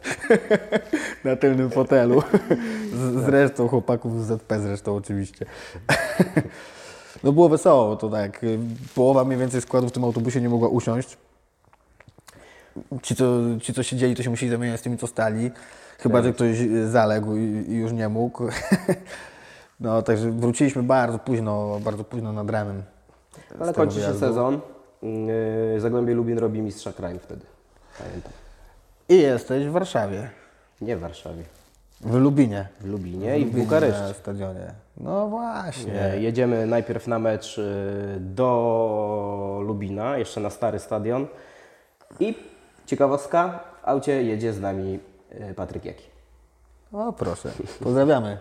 na tylnym fotelu. Z, z resztą chłopaków z ZP zresztą oczywiście. No było wesoło, to tak. Połowa mniej więcej składu w tym autobusie nie mogła usiąść. Ci co, ci, co siedzieli, to się musieli zamieniać z tymi, co stali. Chyba, że ktoś zaległ i, i już nie mógł. No, także wróciliśmy bardzo późno, bardzo późno nad ranem. Ale kończy się sezon. Yy, Zagłębie Lubin robi mistrza kraju wtedy. Pamiętam. I jesteś w Warszawie, Nie w Warszawie. w Lubinie. W Lubinie i w Lubinie Bukareszcie. Na stadionie. No właśnie. Nie, jedziemy najpierw na mecz y, do Lubina, jeszcze na stary stadion. I ciekawostka, w aucie jedzie z nami y, Patryk Jaki. O proszę, pozdrawiamy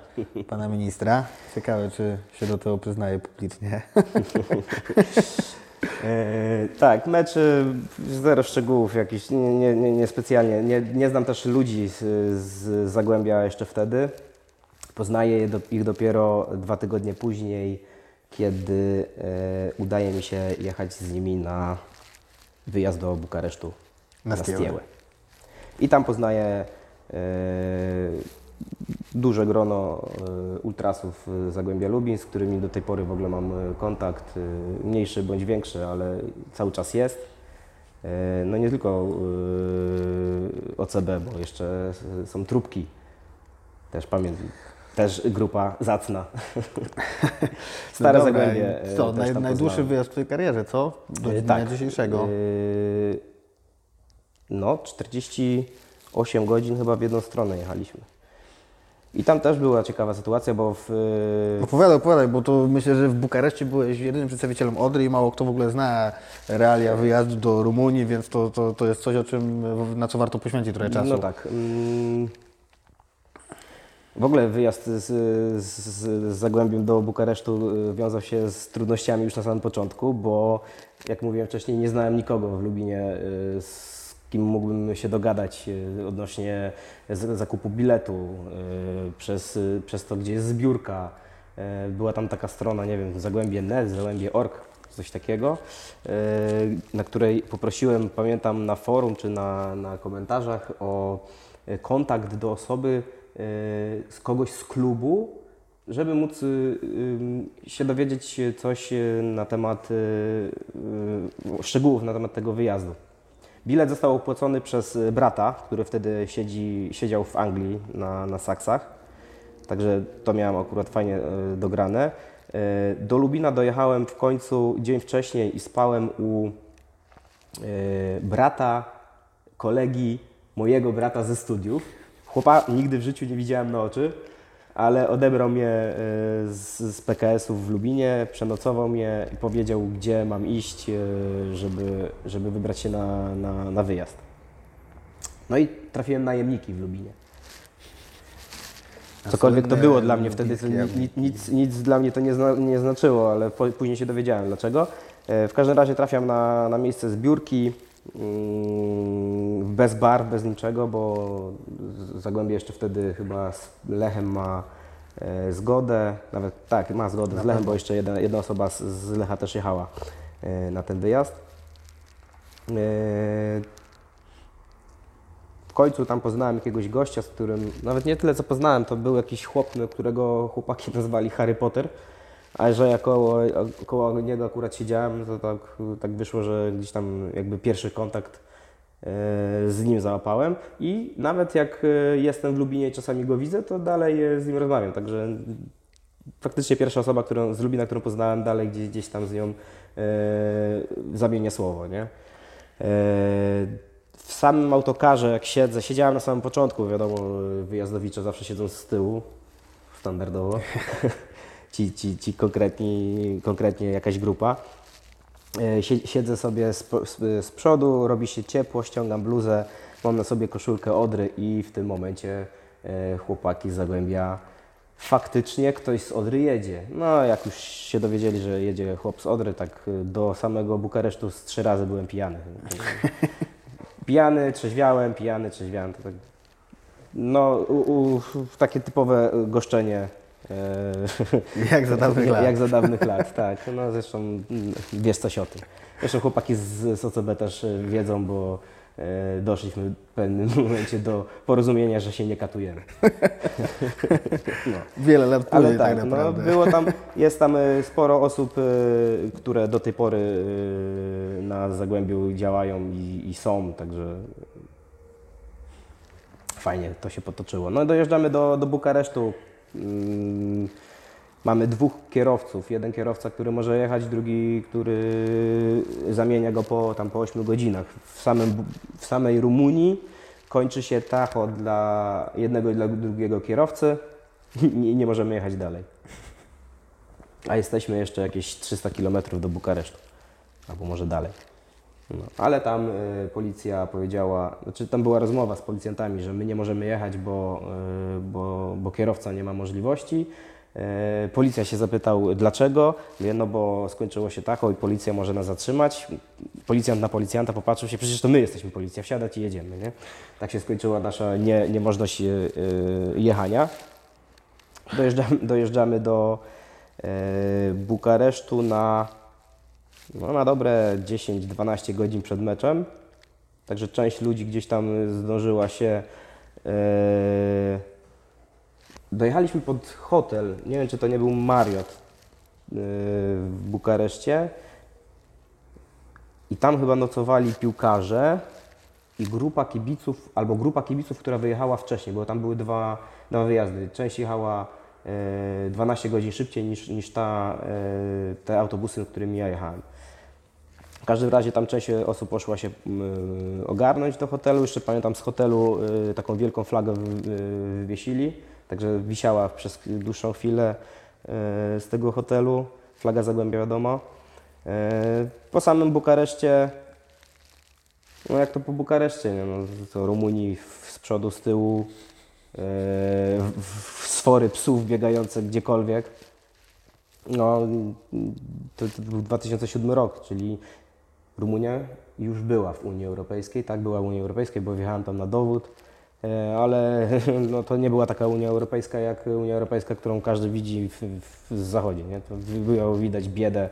pana ministra. Ciekawe, czy się do tego przyznaje publicznie. E, tak, mecz y, zero szczegółów jakichś, nie, nie, nie, nie specjalnie. Nie, nie znam też ludzi z, z Zagłębia jeszcze wtedy. Poznaję do, ich dopiero dwa tygodnie później, kiedy e, udaje mi się jechać z nimi na wyjazd do Bukaresztu Na na Stiełę. I tam poznaję e, duże grono e, ultrasów Zagłębia Lubin, z którymi do tej pory w ogóle mam e, kontakt, mniejszy bądź większy, ale cały czas jest. No nie tylko OCB, bo jeszcze są trupki, też pamiętam. Też grupa zacna. Stare No Zagłębie. Co, naj, najdłuższy poznałem. wyjazd w twojej karierze, co? Do dnia dzisiejszego. Yy, no, 48 godzin chyba w jedną stronę jechaliśmy. I tam też była ciekawa sytuacja, bo w, yy, Opowiadaj, opowiadaj, bo to myślę, że w Bukareszcie byłeś jedynym przedstawicielem Odry i mało kto w ogóle zna realia wyjazdu do Rumunii, więc to, to, to jest coś, o czym, na co warto poświęcić trochę czasu. No tak. mm, W ogóle wyjazd z, z, z Zagłębiem do Bukaresztu y, wiązał się z trudnościami już na samym początku, bo jak mówiłem wcześniej, nie znałem nikogo w Lubinie, y, z kim mógłbym się dogadać y, odnośnie zakupu biletu y, przez, przez to, gdzie jest zbiórka. Y, Była tam taka strona, nie wiem, Zagłębie.net, Zagłębie.org, coś takiego, na której poprosiłem, pamiętam, na forum czy na, na komentarzach o kontakt do osoby z kogoś z klubu, żeby móc się dowiedzieć coś na temat szczegółów na temat tego wyjazdu. Bilet został opłacony przez y, brata, który wtedy siedzi, siedział w Anglii na, na saksach. Także to miałem akurat fajnie y, dograne. Y, Do Lubina dojechałem w końcu dzień wcześniej i spałem u brata, kolegi, mojego brata ze studiów. Chłopa nigdy w życiu nie widziałem na oczy, ale odebrał mnie y, z, z PKS-ów w Lubinie, przenocował mnie i powiedział, gdzie mam iść, y, żeby, żeby wybrać się na, na, na wyjazd. No i trafiłem na jemniki w Lubinie. Cokolwiek to było dla mnie wtedy, nic, nic, nic dla mnie to nie, zna, nie znaczyło, ale po, później się dowiedziałem dlaczego. E, W każdym razie trafiam na, na miejsce zbiórki, bez barw, bez niczego, bo Zagłębie jeszcze wtedy chyba z Lechem ma e, zgodę, nawet tak, ma zgodę z Lechem, bo jeszcze jedna, jedna osoba z, z Lecha też jechała e, na ten wyjazd. E, w końcu tam poznałem jakiegoś gościa, z którym nawet nie tyle co poznałem, to był jakiś chłop, którego chłopaki nazwali Harry Potter, A że ja koło, koło niego akurat siedziałem, to tak, tak wyszło, że gdzieś tam jakby pierwszy kontakt e, z nim załapałem. I nawet jak e, jestem w Lubinie i czasami go widzę, to dalej e, z nim rozmawiam, także praktycznie pierwsza osoba którą, z Lubina, którą poznałem, dalej gdzieś, gdzieś tam z nią e, zamienię słowo, nie? E, w samym autokarze, jak siedzę, siedziałem na samym początku, wiadomo, wyjazdowicze zawsze siedzą z tyłu, standardowo, ci, ci, ci konkretni, konkretnie jakaś grupa. E, sie- Siedzę sobie z, z, przodu, robi się ciepło, ściągam bluzę, mam na sobie koszulkę Odry i w tym momencie e, chłopaki z Zagłębia faktycznie ktoś z Odry jedzie. No jak już się dowiedzieli, że jedzie chłop z Odry, tak e, do samego Bukaresztu z trzy razy byłem pijany. Pijany, trzeźwiałem, pijany, trzeźwiałem. To tak, no, u, u, takie typowe goszczenie. E, Jak za dawnych lat. Jak za dawnych lat, tak. No zresztą mm, wiesz coś o tym. Zresztą chłopaki z, z OCB też e, wiedzą, bo e, doszliśmy w pewnym momencie do porozumienia, że się nie katujemy. no. Wiele lat Ale później tak, tak, no, naprawdę. było tam, jest tam sporo osób, które do tej pory na Zagłębiu działają i, i są, także fajnie to się potoczyło. No dojeżdżamy do, do Bukaresztu. Mamy dwóch kierowców. Jeden kierowca, który może jechać, drugi, który zamienia go po, tam po 8 godzinach. W, samym, w samej Rumunii kończy się tacho dla jednego i dla drugiego kierowcy i nie możemy jechać dalej. A jesteśmy jeszcze jakieś 300 km do Bukaresztu, albo może dalej. No, ale tam y, policja powiedziała, znaczy tam była rozmowa z policjantami, że my nie możemy jechać, bo, y, bo, bo kierowca nie ma możliwości. Y, policja się zapytał dlaczego. No bo skończyło się tacho i policja może nas zatrzymać. Policjant na policjanta popatrzył się, przecież to my jesteśmy policja, wsiadać i jedziemy. Nie? Tak się skończyła nasza nie, niemożność y, y, jechania. Dojeżdżamy, dojeżdżamy do Bukaresztu na no, na dobre 10-12 godzin przed meczem. Także część ludzi gdzieś tam zdążyła się. e, Dojechaliśmy pod hotel. Nie wiem, czy to nie był Marriott e, w Bukareszcie. I tam chyba nocowali piłkarze i grupa kibiców, albo grupa kibiców, która wyjechała wcześniej, bo tam były dwa, dwa wyjazdy. Część jechała e, 12 godzin szybciej niż, niż ta, e, te autobusy, którymi ja jechałem. W każdym razie tam część osób poszła się ogarnąć do hotelu. Jeszcze pamiętam z hotelu y, taką wielką flagę wy- y, wywiesili, także wisiała przez dłuższą chwilę y, z tego hotelu. Flaga Zagłębia wiadomo. Y, Po samym Bukareszcie, no jak to po Bukareszcie, nie? No, to Rumunii z przodu, z tyłu, y, w- sfory psów biegające gdziekolwiek. No, to, to był 2007 rok, czyli Rumunia już była w Unii Europejskiej, tak, była w Unii Europejskiej, bo wjechałem tam na dowód, e, ale no, to nie była taka Unia Europejska jak Unia Europejska, którą każdy widzi w, w, zachodzie, nie? To było widać biedę.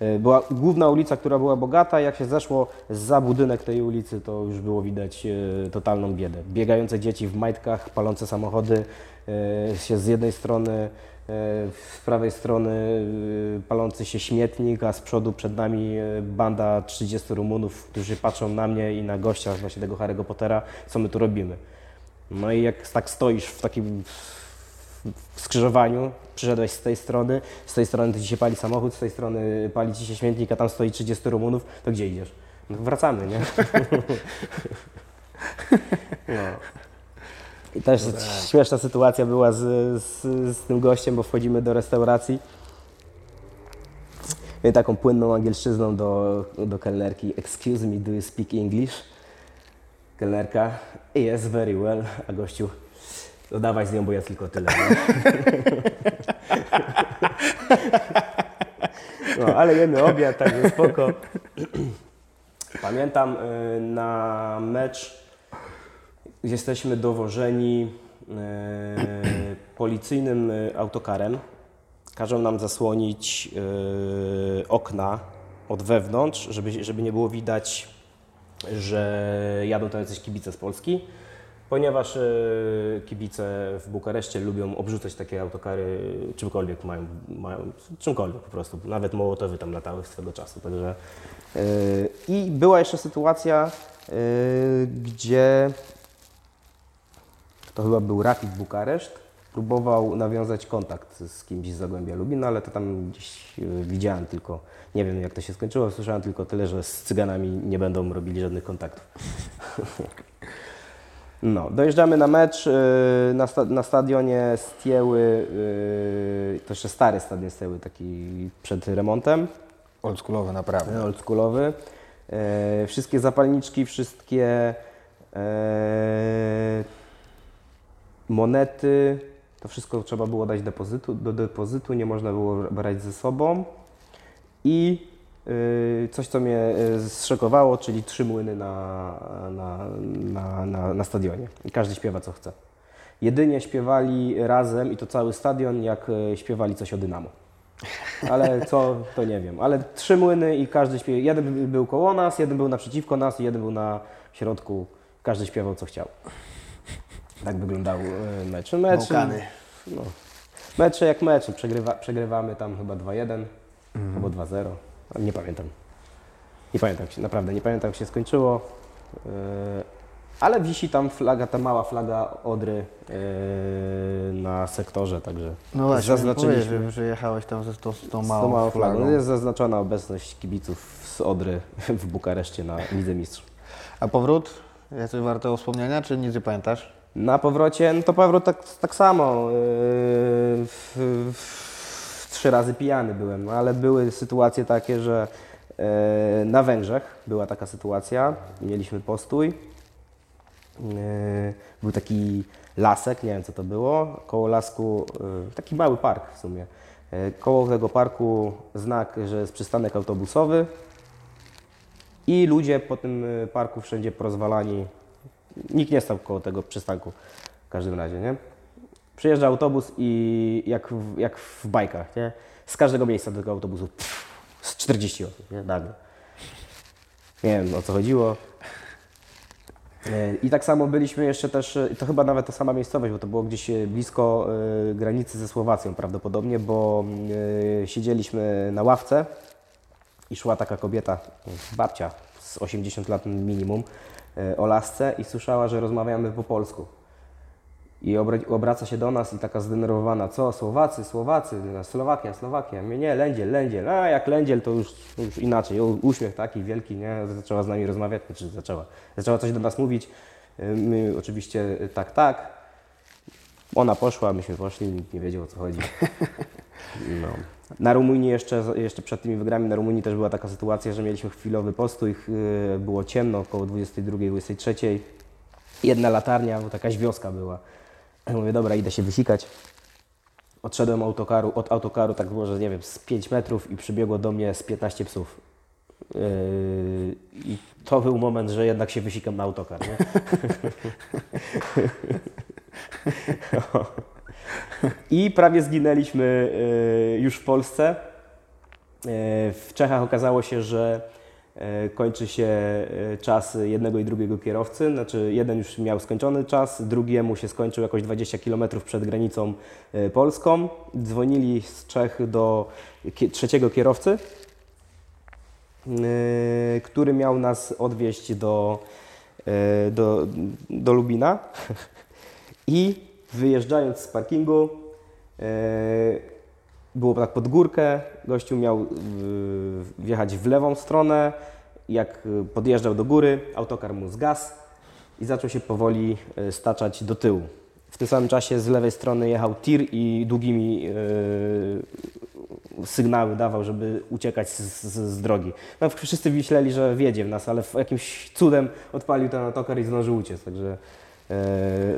E, Była główna ulica, która była bogata, jak się zeszło za budynek tej ulicy, to już było widać e, totalną biedę. Biegające dzieci w majtkach, palące samochody, e, się z jednej strony E, z prawej strony e, palący się śmietnik, a z przodu przed nami e, banda 30 Rumunów, którzy patrzą na mnie i na gościa właśnie tego Harry'ego Pottera, co my tu robimy. No i jak tak stoisz w takim skrzyżowaniu, przyszedłeś z tej strony, z tej strony to ci się pali samochód, z tej strony pali ci się śmietnik, a tam stoi 30 Rumunów, to gdzie idziesz? No wracamy, nie? no. I też śmieszna sytuacja była z, z, z tym gościem, bo wchodzimy do restauracji. I taką płynną angielszczyzną do, do kelnerki. Excuse me, do you speak English? Kelnerka. Yes, very well. A gościu, no dawaj z nią, bo ja tylko tyle. nie? No, ale jemy obiad, także spoko. Pamiętam y, na mecz jesteśmy dowożeni e, policyjnym e, autokarem. Każą nam zasłonić okna od wewnątrz, żeby, żeby nie było widać, że jadą tam jacyś kibice z Polski. Ponieważ e, kibice w Bukareszcie lubią obrzucać takie autokary czymkolwiek mają, mają czymkolwiek po prostu. Nawet Mołotowy tam latały swego czasu. Także, e, I była jeszcze sytuacja, e, gdzie to chyba był Rapid Bukareszt, próbował nawiązać kontakt z kimś z Zagłębia Lubin, no ale to tam gdzieś e, widziałem tylko, nie wiem jak to się skończyło, słyszałem tylko tyle, że z Cyganami nie będą robili żadnych kontaktów. No, dojeżdżamy na mecz y, na, sta na stadionie Stieły, y, to jeszcze stary stadion Stieły, taki przed remontem, Oldschoolowe, naprawdę. oldschoolowy. E, wszystkie zapalniczki, wszystkie e, monety, to wszystko trzeba było dać depozytu, do depozytu, nie można było brać ze sobą. I y, coś, co mnie y, zszokowało, czyli trzy młyny na, na, na, na, na stadionie. I każdy śpiewa co chce. Jedynie śpiewali razem, i to cały stadion, jak y, śpiewali coś o Dynamo. Ale co, to nie wiem. Ale trzy młyny i każdy śpiewał. Jeden był koło nas, jeden był naprzeciwko nas i jeden był na środku. Każdy śpiewał co chciał. Tak wyglądał e, mecz. Mecz, Bałkany. no, mecze jak mecze. Przegrywa, przegrywamy tam chyba 2-1 albo 2-0. Ale Nie pamiętam. Nie pamiętam się, naprawdę nie pamiętam jak się skończyło. E, Ale wisi tam flaga, ta mała flaga Odry e, na sektorze, także No właśnie, zaznaczyliśmy. zaznaczyliśmy, że jechałeś tam ze z tą, z tą Z małą, tą małą flagą. flagą. Jest zaznaczona obecność kibiców z Odry w Bukareszcie na Lidze Mistrzów. A powrót? Jest coś warte wspomnienia, czy nic nie pamiętasz? Na powrocie, no to powrót tak, tak samo. Yy, trzy razy pijany byłem, no ale były sytuacje takie, że yy, na Węgrzech była taka sytuacja, mieliśmy postój. Yy, był taki lasek, nie wiem co to było, koło lasku, yy, taki mały park w sumie. Yy, koło tego parku znak, że jest przystanek autobusowy i ludzie po tym y, parku wszędzie porozwalani Nikt nie stał koło tego przystanku w każdym razie, nie? Przyjeżdża autobus i jak w, jak w bajkach, nie? Z każdego miejsca do tego autobusu pff, z 40 osób, nie? Nagle. Nie wiem o co chodziło. E, I tak samo byliśmy jeszcze też, e, to chyba nawet ta sama miejscowość, bo to było gdzieś e, blisko granicy ze Słowacją prawdopodobnie, bo siedzieliśmy na ławce i szła taka kobieta, babcia z 80 lat minimum, o lasce i słyszała, że rozmawiamy po polsku. I obra- obraca się do nas i taka zdenerwowana, co, Słowacy, Słowacy, Słowakia, Słowakia. Mnie nie, Lędziel, Lędziel. A jak Lędziel, to już, już inaczej. Uśmiech taki wielki, nie? Zaczęła z nami rozmawiać, czy zaczęła. Zaczęła coś do nas mówić. E, My oczywiście e, tak, tak. Ona poszła, myśmy poszli, nikt nie wiedział o co chodzi. No. Na Rumunii jeszcze, jeszcze przed tymi wygrami na Rumunii też była taka sytuacja, że mieliśmy chwilowy postój, yy, było ciemno, około 22-23. Jedna latarnia, bo jakaś wioska była. Mówię, dobra, idę się wysikać. Odszedłem autokaru, od autokaru, tak było, że nie wiem, z 5 metrów i przybiegło do mnie z 15 psów. Yy, I to był moment, że jednak się wysikam na autokar, nie? I prawie zginęliśmy e, już w Polsce. E, W Czechach okazało się, że e, kończy się czas jednego i drugiego kierowcy. Znaczy, jeden już miał skończony czas, drugiemu się skończył jakoś 20 km przed granicą polską. Dzwonili z Czech do trzeciego kierowcy, który miał nas odwieźć do, do, do Lubina. I wyjeżdżając z parkingu, e, było tak pod górkę, gościu miał e, wjechać w lewą stronę. Jak e, podjeżdżał do góry, autokar mu zgasł i zaczął się powoli staczać do tyłu. W tym samym czasie z lewej strony jechał tir i długimi sygnały dawał, żeby uciekać z, z, z drogi. No, wszyscy myśleli, że wiedzie w nas, ale jakimś cudem odpalił ten autokar i zdążył uciec, także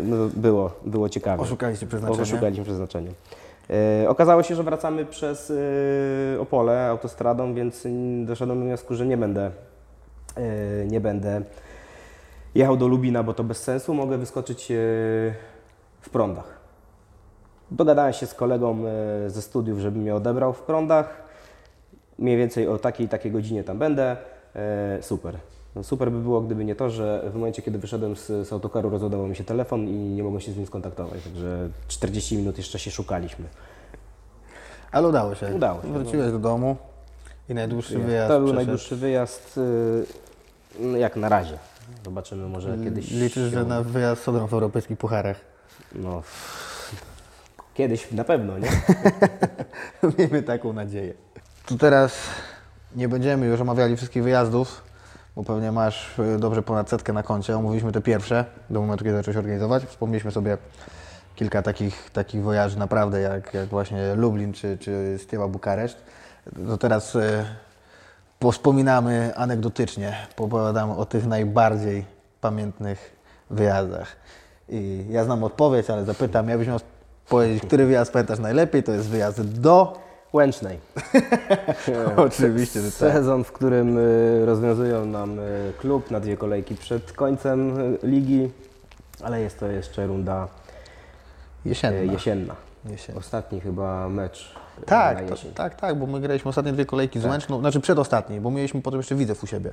no, było, było ciekawe. Oszukaliście przeznaczenie. Oszukaliśmy przeznaczenie. E, okazało się, że wracamy przez e, Opole autostradą, więc doszedłem do wniosku, że nie będę, e, nie będę jechał do Lubina, bo to bez sensu. Mogę wyskoczyć e, w prądach. Dogadałem się z kolegą e, ze studiów, żeby mnie odebrał w prądach. Mniej więcej o takiej i takiej godzinie tam będę. E, super. No super by było, gdyby nie to, że w momencie, kiedy wyszedłem z, z autokaru, rozładował mi się telefon i nie mogłem się z nim skontaktować. Także 40 minut jeszcze się szukaliśmy. Ale udało się. Udało się, no. Wróciłeś do domu i najdłuższy wyjazd to był przeszedł. najdłuższy wyjazd, y, no jak na razie. Zobaczymy, może kiedyś. Liczysz, że na wyjazd z Odrą w europejskich pucharach. No, kiedyś na pewno, nie? Miejmy taką nadzieję. To teraz nie będziemy już omawiali wszystkich wyjazdów, bo pewnie masz y, dobrze ponad setkę na koncie. Omówiliśmy te pierwsze, do momentu, kiedy zacząłeś organizować. Wspomnieliśmy sobie kilka takich, takich wojaży naprawdę, jak, jak właśnie Lublin czy, czy Stieła Bukareszt. To teraz y, powspominamy anegdotycznie, opowiadamy o tych najbardziej pamiętnych wyjazdach. I ja znam odpowiedź, ale zapytam, jakbyś miał powiedzieć, który wyjazd pamiętasz najlepiej, to jest wyjazd do Łęcznej. Oczywiście, że tak. Sezon, w którym y, rozwiązują nam y, klub na dwie kolejki przed końcem y, ligi, ale jest to jeszcze runda Jesienna. jesienna. Jesienna. Ostatni chyba mecz Tak, to, tak, tak, bo my graliśmy ostatnie dwie kolejki z Łęczną, znaczy przedostatniej, bo mieliśmy potem jeszcze Widzew u siebie.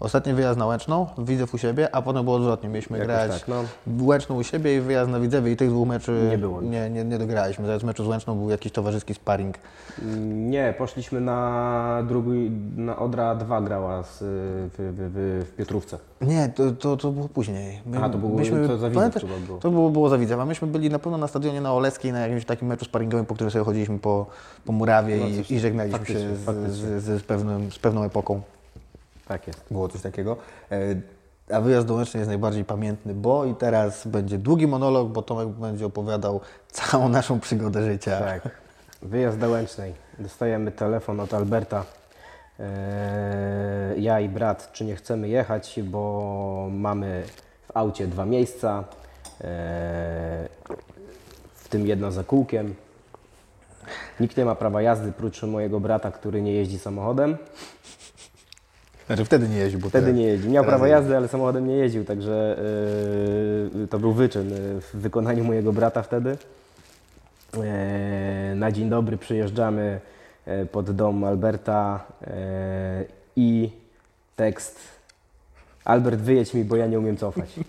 Ostatni wyjazd na Łęczną, Widzew u siebie, a potem było odwrotnie. Mieliśmy Jakoś grać tak, no. Łęczną u siebie i wyjazd na Widzewie i tych dwóch meczy Nie było. Nie, nie, nie dograliśmy. Zamiast meczu z Łęczną był jakiś towarzyski sparring. Nie, poszliśmy na drugi, na Odra 2 grała z, y, w, w, w, Piotrówce. Nie, to, to, to było później. My, Aha, to było- to za Widzew chyba było. To było, było za Widzew, a myśmy byli na pewno na stadionie na Oleskiej na jakimś takim meczu sparingowym, po którym sobie chodziliśmy po, po murawie No i, i żegnaliśmy faktycznie, się z, faktycznie. z, z, z, pewnym, z pewną epoką. Tak jest. Było coś takiego. E, A wyjazd do Łęcznej jest najbardziej pamiętny, bo i teraz będzie długi monolog, bo Tomek będzie opowiadał całą naszą przygodę życia. Tak. Wyjazd do Łęcznej. Dostajemy telefon od Alberta. Eee, ja i brat, czy nie chcemy jechać, bo mamy w aucie dwa miejsca, eee, w tym jedno za kółkiem. Nikt nie ma prawa jazdy, prócz mojego brata, który nie jeździ samochodem. Znaczy wtedy nie jeździł, bo Wtedy nie jeździł. Miał prawo jazdy, ale samochodem nie jeździł, także yy, to był wyczyn yy, w wykonaniu mojego brata wtedy. Yy, na dzień dobry przyjeżdżamy yy, pod dom Alberta yy, i tekst Albert wyjedź mi, bo ja nie umiem cofać.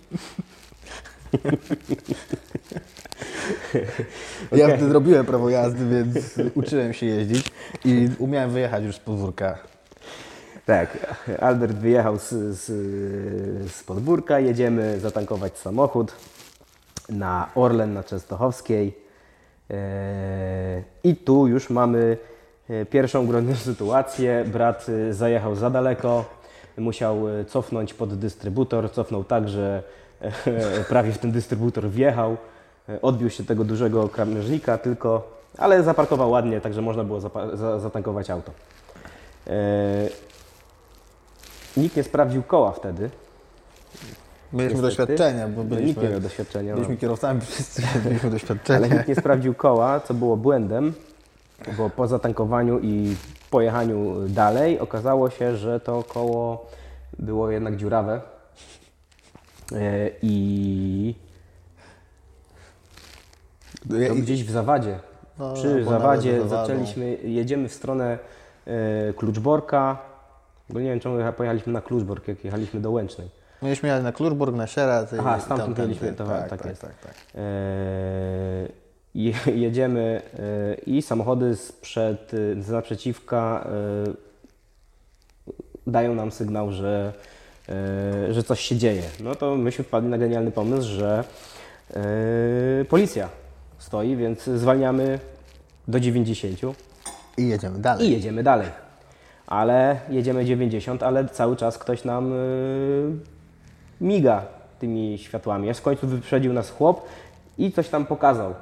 Ja Okej. wtedy robiłem prawo jazdy, więc uczyłem się jeździć i umiałem wyjechać już z podwórka. Tak, Albert wyjechał z, z, z podwórka, jedziemy zatankować samochód na Orlen na Częstochowskiej. Eee, I tu już mamy e, pierwszą groźną sytuację. Brat e, zajechał za daleko, musiał e, cofnąć pod dystrybutor. Cofnął tak, że e, prawie w ten dystrybutor wjechał. E, Odbił się tego dużego krawężnika tylko, ale zaparkował ładnie, także można było zatankować auto. Nikt nie sprawdził koła wtedy. Mieliśmy Niestety. doświadczenia, bo No, nikt nie byliśmy, miał doświadczenia. No. byliśmy kierowcami wszyscy, mieliśmy doświadczenia. Ale nikt nie sprawdził koła, co było błędem, bo po zatankowaniu i pojechaniu dalej okazało się, że to koło było jednak dziurawe. E, I to gdzieś w zawadzie. No, Przy albo zawadzie zawadą. zaczęliśmy, jedziemy w stronę e, Kluczborka, bo nie wiem czemu pojechaliśmy na Kluczbork, jak jechaliśmy do Łęcznej. Mieliśmy jechać na Kluczburg, na Sieradz. i- Aha, stamtąd mieliśmy, to tak, tak tak, jest. tak, tak. Je- jedziemy e, i samochody sprzed, e, z naprzeciwka e, dają nam sygnał, że, e, że coś się dzieje. No to myśmy wpadli na genialny pomysł, że e, policja stoi, więc zwalniamy do 90 I jedziemy dalej. i jedziemy dalej. Ale jedziemy 90, ale cały czas ktoś nam y, miga tymi światłami. Aż w końcu wyprzedził nas chłop i coś tam pokazał.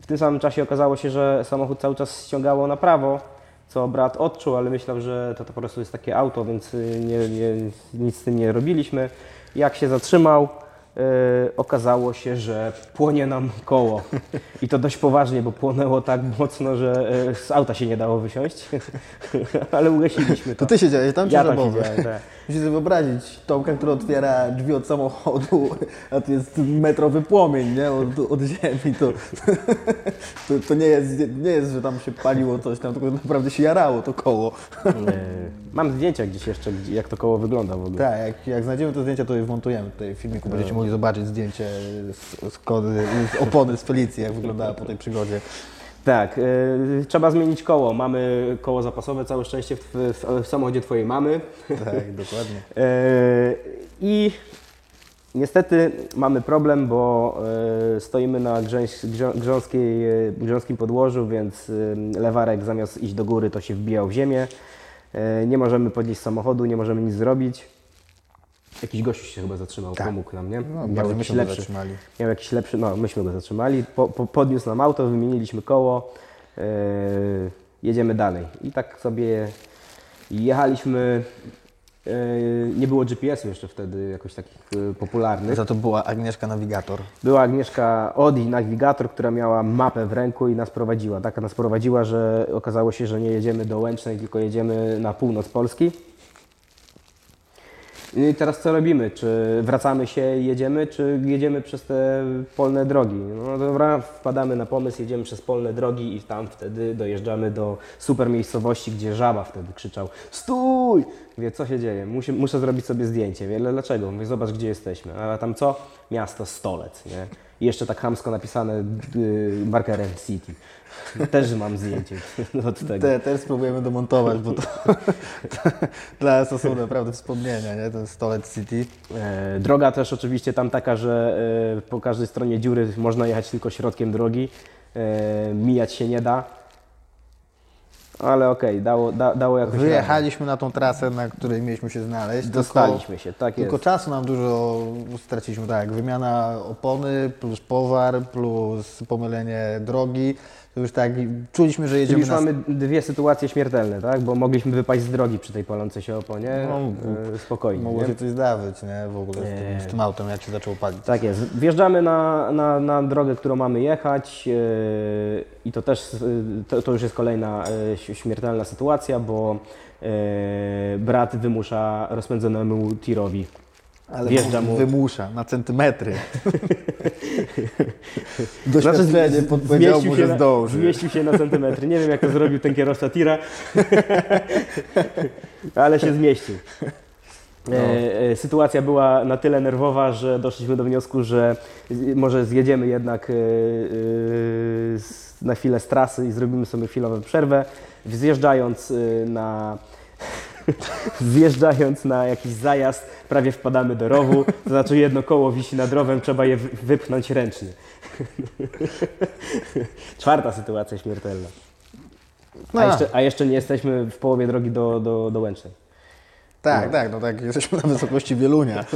W tym samym czasie okazało się, że samochód cały czas ściągało na prawo, co brat odczuł, ale myślał, że to, to po prostu jest takie auto, więc y, nie, nie, nic z tym nie robiliśmy. Jak się zatrzymał, okazało się, że płonie nam koło. I to dość poważnie, bo płonęło tak mocno, że y, z auta się nie dało wysiąść. ale ugasiliśmy to. To ty siedziałeś tam, czy ja tam siedziałem, tak. Musisz sobie wyobrazić Tomka, który otwiera drzwi od samochodu, a to jest metrowy płomień, nie? Od, od ziemi. To, to, to nie, jest, nie jest, że tam się paliło coś tam, tylko naprawdę się jarało to koło. Mam zdjęcia gdzieś jeszcze, jak to koło wygląda w ogóle. Tak, jak, jak znajdziemy te zdjęcia, to je wmontujemy tutaj w filmiku. Będziecie mogli zobaczyć zdjęcie z, z, kody, z opony z Felicji, jak wyglądała po tej przygodzie. Tak, y, trzeba zmienić koło. Mamy koło zapasowe, całe szczęście w, w, w samochodzie Twojej mamy. Tak, dokładnie. E, I niestety mamy problem, bo e, stoimy na grzo, grząskiej, e, grząskim podłożu, więc e, lewarek zamiast iść do góry, to się wbijał w ziemię. E, Nie możemy podnieść samochodu, nie możemy nic zrobić. Jakiś gościu się chyba zatrzymał, Tak. pomógł nam, nie? No, Miał jakiś lepszy, zatrzymali. miał jakiś lepszy, no myśmy go zatrzymali, po, po, podniósł nam auto, wymieniliśmy koło, e, jedziemy dalej. I tak sobie jechaliśmy, e, nie było GPS-u jeszcze wtedy jakoś takich e, popularnych. Za to była Agnieszka Nawigator. Była Agnieszka Odi, nawigator, która miała mapę w ręku i nas prowadziła. Tak nas prowadziła, że okazało się, że nie jedziemy do Łęcznej, tylko jedziemy na północ Polski. I teraz co robimy? Czy wracamy się i jedziemy, czy jedziemy przez te polne drogi? No dobra, wpadamy na pomysł, jedziemy przez polne drogi i tam wtedy dojeżdżamy do super miejscowości, gdzie żaba wtedy krzyczał Stój! Mówię, co się dzieje? Muszę, muszę zrobić sobie zdjęcie. Mówię, "Ale dlaczego? Mówię, zobacz, gdzie jesteśmy. A tam co? Miasto Stolec, nie? I jeszcze tak chamsko napisane y, markerem City. Też mam zdjęcie od tego. Te, też spróbujemy domontować, bo to, dla nas to są naprawdę wspomnienia, nie? Ten Stolec City. E, Droga też oczywiście tam taka, że e, po każdej stronie dziury można jechać tylko środkiem drogi. E, Mijać się nie da. Ale okej, dało, da, dało jakoś radę. Wyjechaliśmy na tą trasę, na której mieliśmy się znaleźć. Dostaliśmy się, tak Tylko, jest. tylko czasu nam dużo straciliśmy, tak. Wymiana opony, plus powar, plus pomylenie drogi. To już tak, czuliśmy, że Czyli jedziemy już na... mamy dwie sytuacje śmiertelne, tak? Bo mogliśmy wypaść z drogi przy tej palącej się oponie. No, e, spokojnie. Mogło nie? się coś zdarzyć, nie? W ogóle z tym, z tym autem, jak się zaczął palić. Tak jest. Wjeżdżamy na, na, na drogę, którą mamy jechać yy, i to też yy, to, to już jest kolejna yy, śmiertelna sytuacja, bo brat wymusza rozpędzonemu tirowi. Ale Wjeżdża mu- wymusza na centymetry. Znaczy, Doświadczenie podpowiedziało mu, że na, zdąży. zmieścił się na centymetry. Nie wiem, jak to zrobił ten kierowca tira, ale się zmieścił. No. E, e, sytuacja była na tyle nerwowa, że doszliśmy do wniosku, że może zjedziemy jednak e, e, na chwilę z trasy i zrobimy sobie chwilową przerwę. Zjeżdżając na zjeżdżając na jakiś zajazd, prawie wpadamy do rowu, to znaczy jedno koło wisi nad rowem, trzeba je wy- wypchnąć ręcznie. Czwarta sytuacja śmiertelna. A No, jeszcze, a jeszcze nie jesteśmy w połowie drogi do, do, do Łęcznej. tak, tak, no tak, jesteśmy na wysokości Wielunia.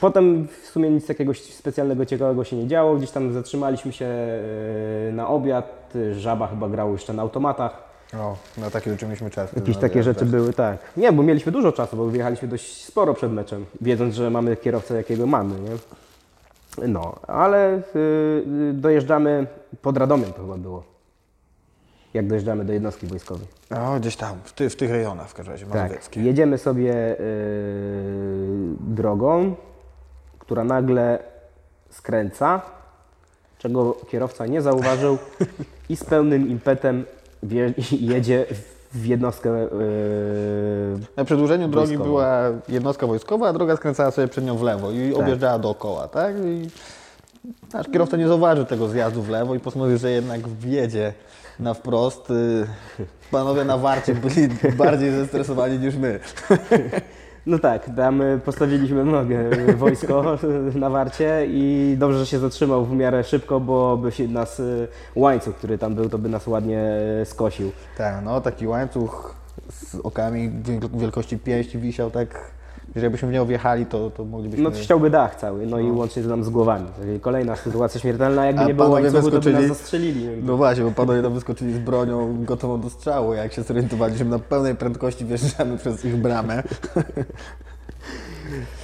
Potem w sumie nic takiego specjalnego, ciekawego się nie działo. Gdzieś tam zatrzymaliśmy się e, na obiad. Żaba chyba grał jeszcze na automatach. O, na takie rzeczy mieliśmy czas. Jakieś No, takie rzeczy były, tak. Nie, bo mieliśmy dużo czasu, bo wyjechaliśmy dość sporo przed meczem, wiedząc, że mamy kierowcę, jakiego mamy, nie? No, ale y, y, dojeżdżamy pod Radomiem to chyba było. Jak dojeżdżamy do jednostki wojskowej. O, gdzieś tam, w, ty, w tych rejonach w każdym razie, Tak, jedziemy sobie y, drogą, która nagle skręca, czego kierowca nie zauważył i z pełnym impetem jedzie w jednostkę y, Na przedłużeniu drogi Wojskową. była jednostka wojskowa, a droga skręcała sobie przed nią w lewo i Tak. objeżdżała dookoła, tak? I nasz kierowca nie zauważył tego zjazdu w lewo i postanowił, że jednak wjedzie na wprost. Y, Panowie na warcie byli bardziej zestresowani niż my. No tak, tam y, postawiliśmy nogę y, wojsko na warcie i dobrze, że się zatrzymał w miarę szybko, bo by się nas y, łańcuch, który tam był, to by nas ładnie skosił. Tak, no taki łańcuch z okami wiel- wielkości pięści wisiał tak, że jakbyśmy w niego wjechali, to, to moglibyśmy... No to ściąłby dach cały, no i łącznie z nam z głowami. Czyli Kolejna sytuacja śmiertelna, jakby A nie było łańcuchu, to by nas wyskoczyli- zastrzelili. No właśnie, bo panowie tam wyskoczyli z bronią gotową do strzału. Jak się zorientowaliśmy, na pełnej prędkości wjeżdżamy przez ich bramę.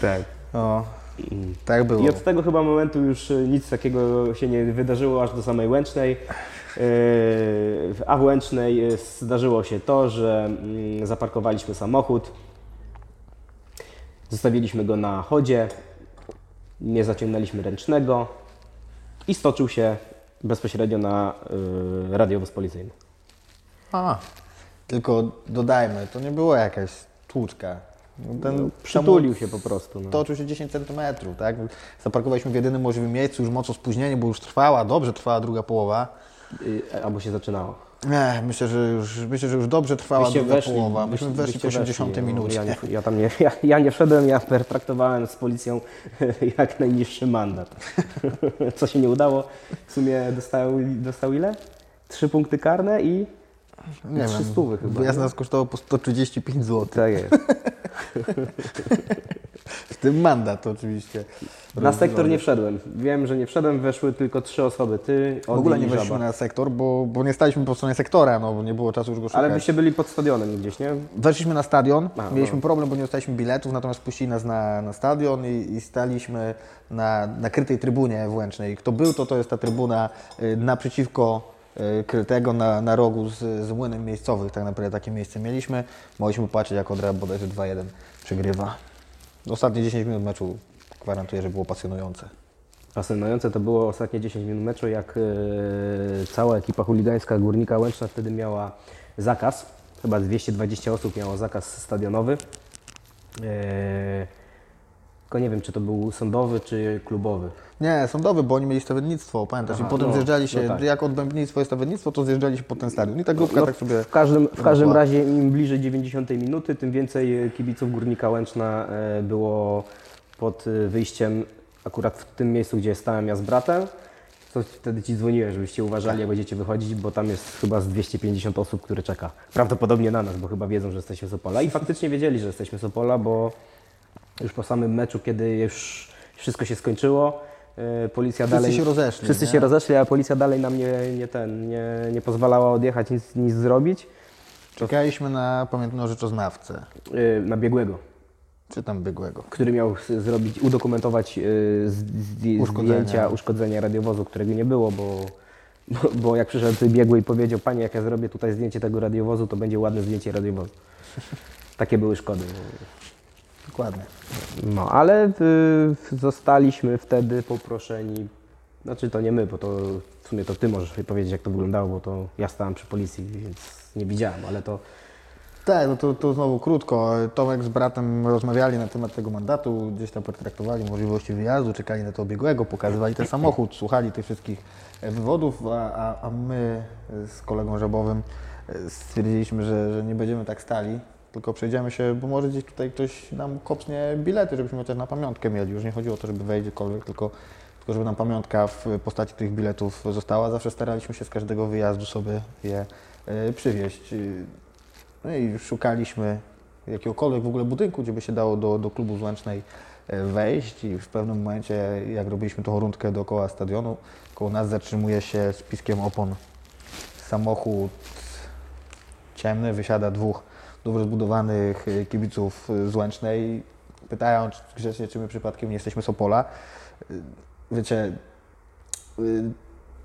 Tak. O, tak było. I od tego chyba momentu już y, nic takiego się nie wydarzyło aż do samej Łęcznej. Yy, A w Łęcznej y, zdarzyło się to, że mm, zaparkowaliśmy samochód, zostawiliśmy go na chodzie, nie zaciągnęliśmy ręcznego i stoczył się bezpośrednio na y, radiowóz policyjny. A, Tylko dodajmy, to nie była jakaś tłuczka. Ten Przytulił się po prostu. No. toczył się 10 cm, tak? Zaparkowaliśmy w jedynym możliwym miejscu, już mocno spóźnienie, bo już trwała, dobrze trwała druga połowa. Y, Albo się zaczynało. Nie, myślę, że już, myślę, że już dobrze trwała druga weszli, połowa. Myśmy weszli w wyście 80 weszli, no. minucie. Ja, nie, ja tam nie, ja, ja nie wszedłem, ja pertraktowałem z policją jak najniższy mandat. Co się nie udało. W sumie dostał, dostał ile? Trzy punkty karne i Nie trzy wiem, stówy chyba. wyjazd nas kosztował po 135 zł. Tak jest. W tym mandat oczywiście. Na sektor nie wszedłem. Wiem, że nie wszedłem, weszły tylko trzy osoby. Ty, W ogóle nie weszliśmy na sektor, bo, bo nie staliśmy po stronie sektora, no bo nie było czasu już go szukać. Ale byście byli pod stadionem gdzieś, nie? Weszliśmy na stadion, A, mieliśmy no. problem, bo nie dostaliśmy biletów, natomiast puścili nas na, na stadion i, i staliśmy na nakrytej trybunie włęcznej. Kto był, to to jest ta trybuna y, naprzeciwko krytego na, na rogu z, z młynem miejscowych. Tak naprawdę takie miejsce mieliśmy. Mogliśmy patrzeć, jak Odra bodajże 2-1 przegrywa. Ostatnie 10 minut meczu gwarantuję, że było pasjonujące. Fascynujące to było ostatnie 10 minut meczu, jak e, cała ekipa chuligańska Górnika Łęczna wtedy miała zakaz. Chyba 220 osób miało zakaz stadionowy. E, tylko nie wiem, czy to był sądowy, czy klubowy. Nie, sądowy, bo oni mieli stawiennictwo, pamiętasz? Aha, I potem no, zjeżdżali się, no tak. jak odbębnictwo jest stawiennictwo, to zjeżdżali się po ten stadion. I ta grupka No, tak sobie... W każdym, w każdym razie im bliżej 90 minuty, tym więcej e, kibiców Górnika Łęczna e, było pod e, wyjściem akurat w tym miejscu, gdzie stałem ja z bratem. To wtedy Ci dzwoniłem, żebyście uważali, jak będziecie wychodzić, bo tam jest chyba z 250 osób, które czeka. Prawdopodobnie na nas, bo chyba wiedzą, że jesteśmy z Opola. I faktycznie wiedzieli, że jesteśmy z Opola, bo już po samym meczu, kiedy już wszystko się skończyło, e, policja Wszyscy dalej... się rozeszli, Wszyscy nie? się rozeszli, a policja dalej nam nie, nie, ten, nie, nie pozwalała odjechać, nic, nic zrobić. Czekaliśmy na pamiętną rzeczoznawcę, Yy, na biegłego, czy tam biegłego. który miał zrobić, udokumentować yy, zdj- Uszkodzenia. zdjęcia uszkodzenia radiowozu, którego nie było, bo, bo, bo jak przyszedł biegły i powiedział, panie, jak ja zrobię tutaj zdjęcie tego radiowozu, to będzie ładne zdjęcie radiowozu. Takie były szkody. Dokładnie. No, ale y, zostaliśmy wtedy poproszeni, znaczy to nie my, bo to w sumie to ty możesz mi powiedzieć, jak to wyglądało, bo to ja stałem przy policji, więc nie widziałem, ale to Tak, no to, to znowu krótko. Tomek z bratem rozmawiali na temat tego mandatu, gdzieś tam potraktowali możliwości wyjazdu, czekali na to biegłego, pokazywali ten samochód, słuchali tych wszystkich e, wywodów, a, a, a my z kolegą Żabowym e, stwierdziliśmy, że, że nie będziemy tak stali, tylko przejdziemy się, bo może gdzieś tutaj ktoś nam kopnie bilety, żebyśmy chociaż na pamiątkę mieli. Już nie chodziło o to, żeby wejść gdziekolwiek, tylko, tylko żeby nam pamiątka w postaci tych biletów została. Zawsze staraliśmy się z każdego wyjazdu sobie je e, przywieźć. No i szukaliśmy jakiegokolwiek w ogóle budynku, gdzie by się dało do, do klubu złącznej e, wejść i w pewnym momencie, jak robiliśmy tą rundkę dookoła stadionu, koło nas zatrzymuje się z piskiem opon samochód ciemny, wysiada dwóch dobrze zbudowanych e, kibiców e, złącznej. Pytają czy- grzecznie, czy my przypadkiem nie jesteśmy z Opola. E, Wiecie,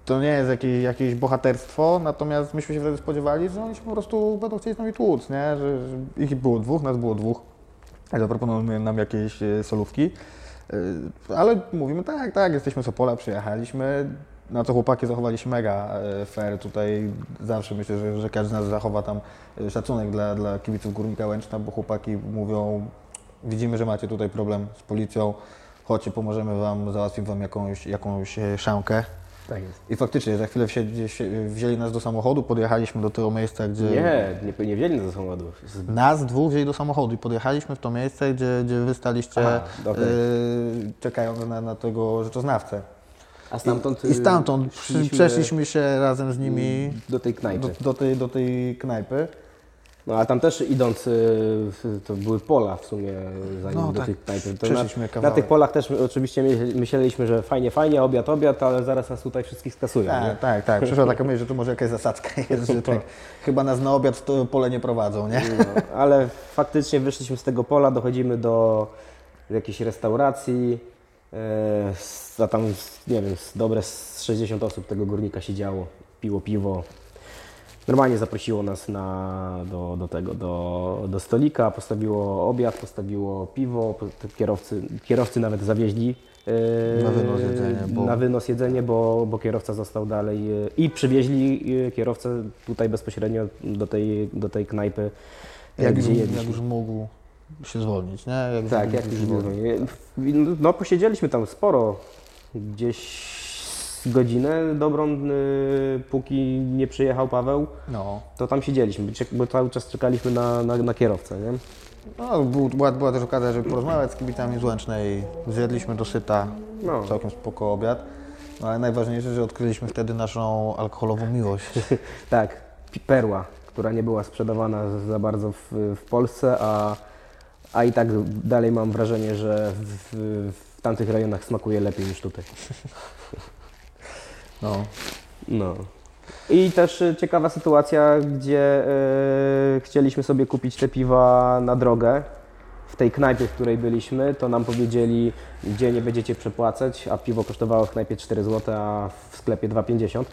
to nie jest jakieś, jakieś bohaterstwo, natomiast myśmy się wtedy spodziewali, że oni się po prostu będą chcieli z nami tłuc, nie? Że, że ich było dwóch, nas było dwóch. Zaproponowali nam jakieś solówki. Ale mówimy tak, tak, jesteśmy z Opola, przyjechaliśmy. Na co chłopaki zachowali się mega e, fair. Tutaj zawsze myślę, że, że każdy z nas zachowa tam e, szacunek dla, dla kibiców Górnika Łęczna, bo chłopaki mówią, widzimy, że macie tutaj problem z policją, chodźcie, pomożemy Wam, załatwimy Wam jakąś, jakąś e, szamkę. tak jest. I faktycznie za chwilę e, wzięli nas do samochodu, podjechaliśmy do tego miejsca, gdzie... Nie, nie, nie wzięli nas do samochodu. Nas dwóch wzięli do samochodu i podjechaliśmy w to miejsce, gdzie, gdzie wy staliście Aha, e, czekając na, na tego rzeczoznawcę. A stamtąd, I, i stamtąd przy- szliśmy przeszliśmy się razem z nimi do tej knajpy. do, do, tej, do tej knajpy. No a tam też idąc, y, to były pola w sumie, zanim No do tak, tej knajpy. To na, na tych polach też oczywiście my- myśleliśmy, że fajnie, fajnie, obiad, obiad, ale zaraz nas tutaj wszystkich skasują. nie? Tak, tak, tak. Przyszła taka myśl, że to może jakaś zasadzka jest, że tak, chyba nas na obiad to pole nie prowadzą, nie? No, ale faktycznie wyszliśmy z tego pola, dochodzimy do jakiejś restauracji, a tam, z- nie wiem, dobre z 60 osób tego górnika siedziało, piło piwo. Normalnie zaprosiło nas na, do, do tego, do, do stolika, postawiło obiad, postawiło piwo, kierowcy, kierowcy nawet zawieźli e, Na wynos jedzenie, bo- na wynos jedzenie, bo, bo kierowca został dalej e, i przywieźli e, kierowcę tutaj bezpośrednio do tej, do tej knajpy, e, Jak, gdzie już, jak już mógł się zwolnić, nie? Jak Tak, jak już No posiedzieliśmy tam sporo, gdzieś godzinę dobrą, y, póki nie przyjechał Paweł, No. to tam siedzieliśmy, bo cały czas czekaliśmy na, na, na kierowcę, nie? no był, była, była też okazja, żeby porozmawiać z kibicami z Łęcznej. Zjedliśmy dosyta, No. całkiem spoko obiad. No ale najważniejsze, że odkryliśmy wtedy naszą alkoholową miłość. Tak, perła, która nie była sprzedawana za- za bardzo w, w Polsce, a, a i tak dalej mam wrażenie, że w, w tamtych rejonach smakuje lepiej niż tutaj. No. No. I też y, ciekawa sytuacja, gdzie y, chcieliśmy sobie kupić te piwa na drogę. W tej knajpie, w której byliśmy, to nam powiedzieli, gdzie nie będziecie przepłacać, a piwo kosztowało w knajpie 4 zł, a w sklepie 2,50.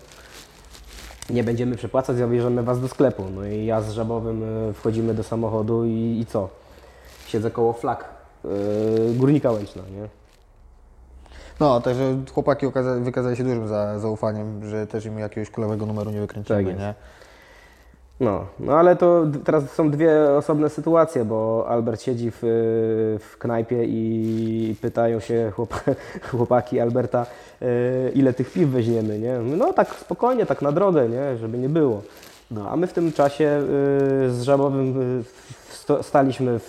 Nie będziemy przepłacać, zabierzemy Was do sklepu. No i ja z Żabowym y, wchodzimy do samochodu i, i co? Siedzę koło flag y, Górnika Łęczna, nie? No, także chłopaki wykazali się dużym za, zaufaniem, że też im jakiegoś kulowego numeru nie wykręcimy, Tak nie? No, no ale to teraz są dwie osobne sytuacje, bo Albert siedzi w, w knajpie i pytają się chłopa, chłopaki Alberta, e, ile tych piw weźmiemy, nie? No tak spokojnie, tak na drogę, nie? Żeby nie było. No, a my w tym czasie e, z Żabowym staliśmy w,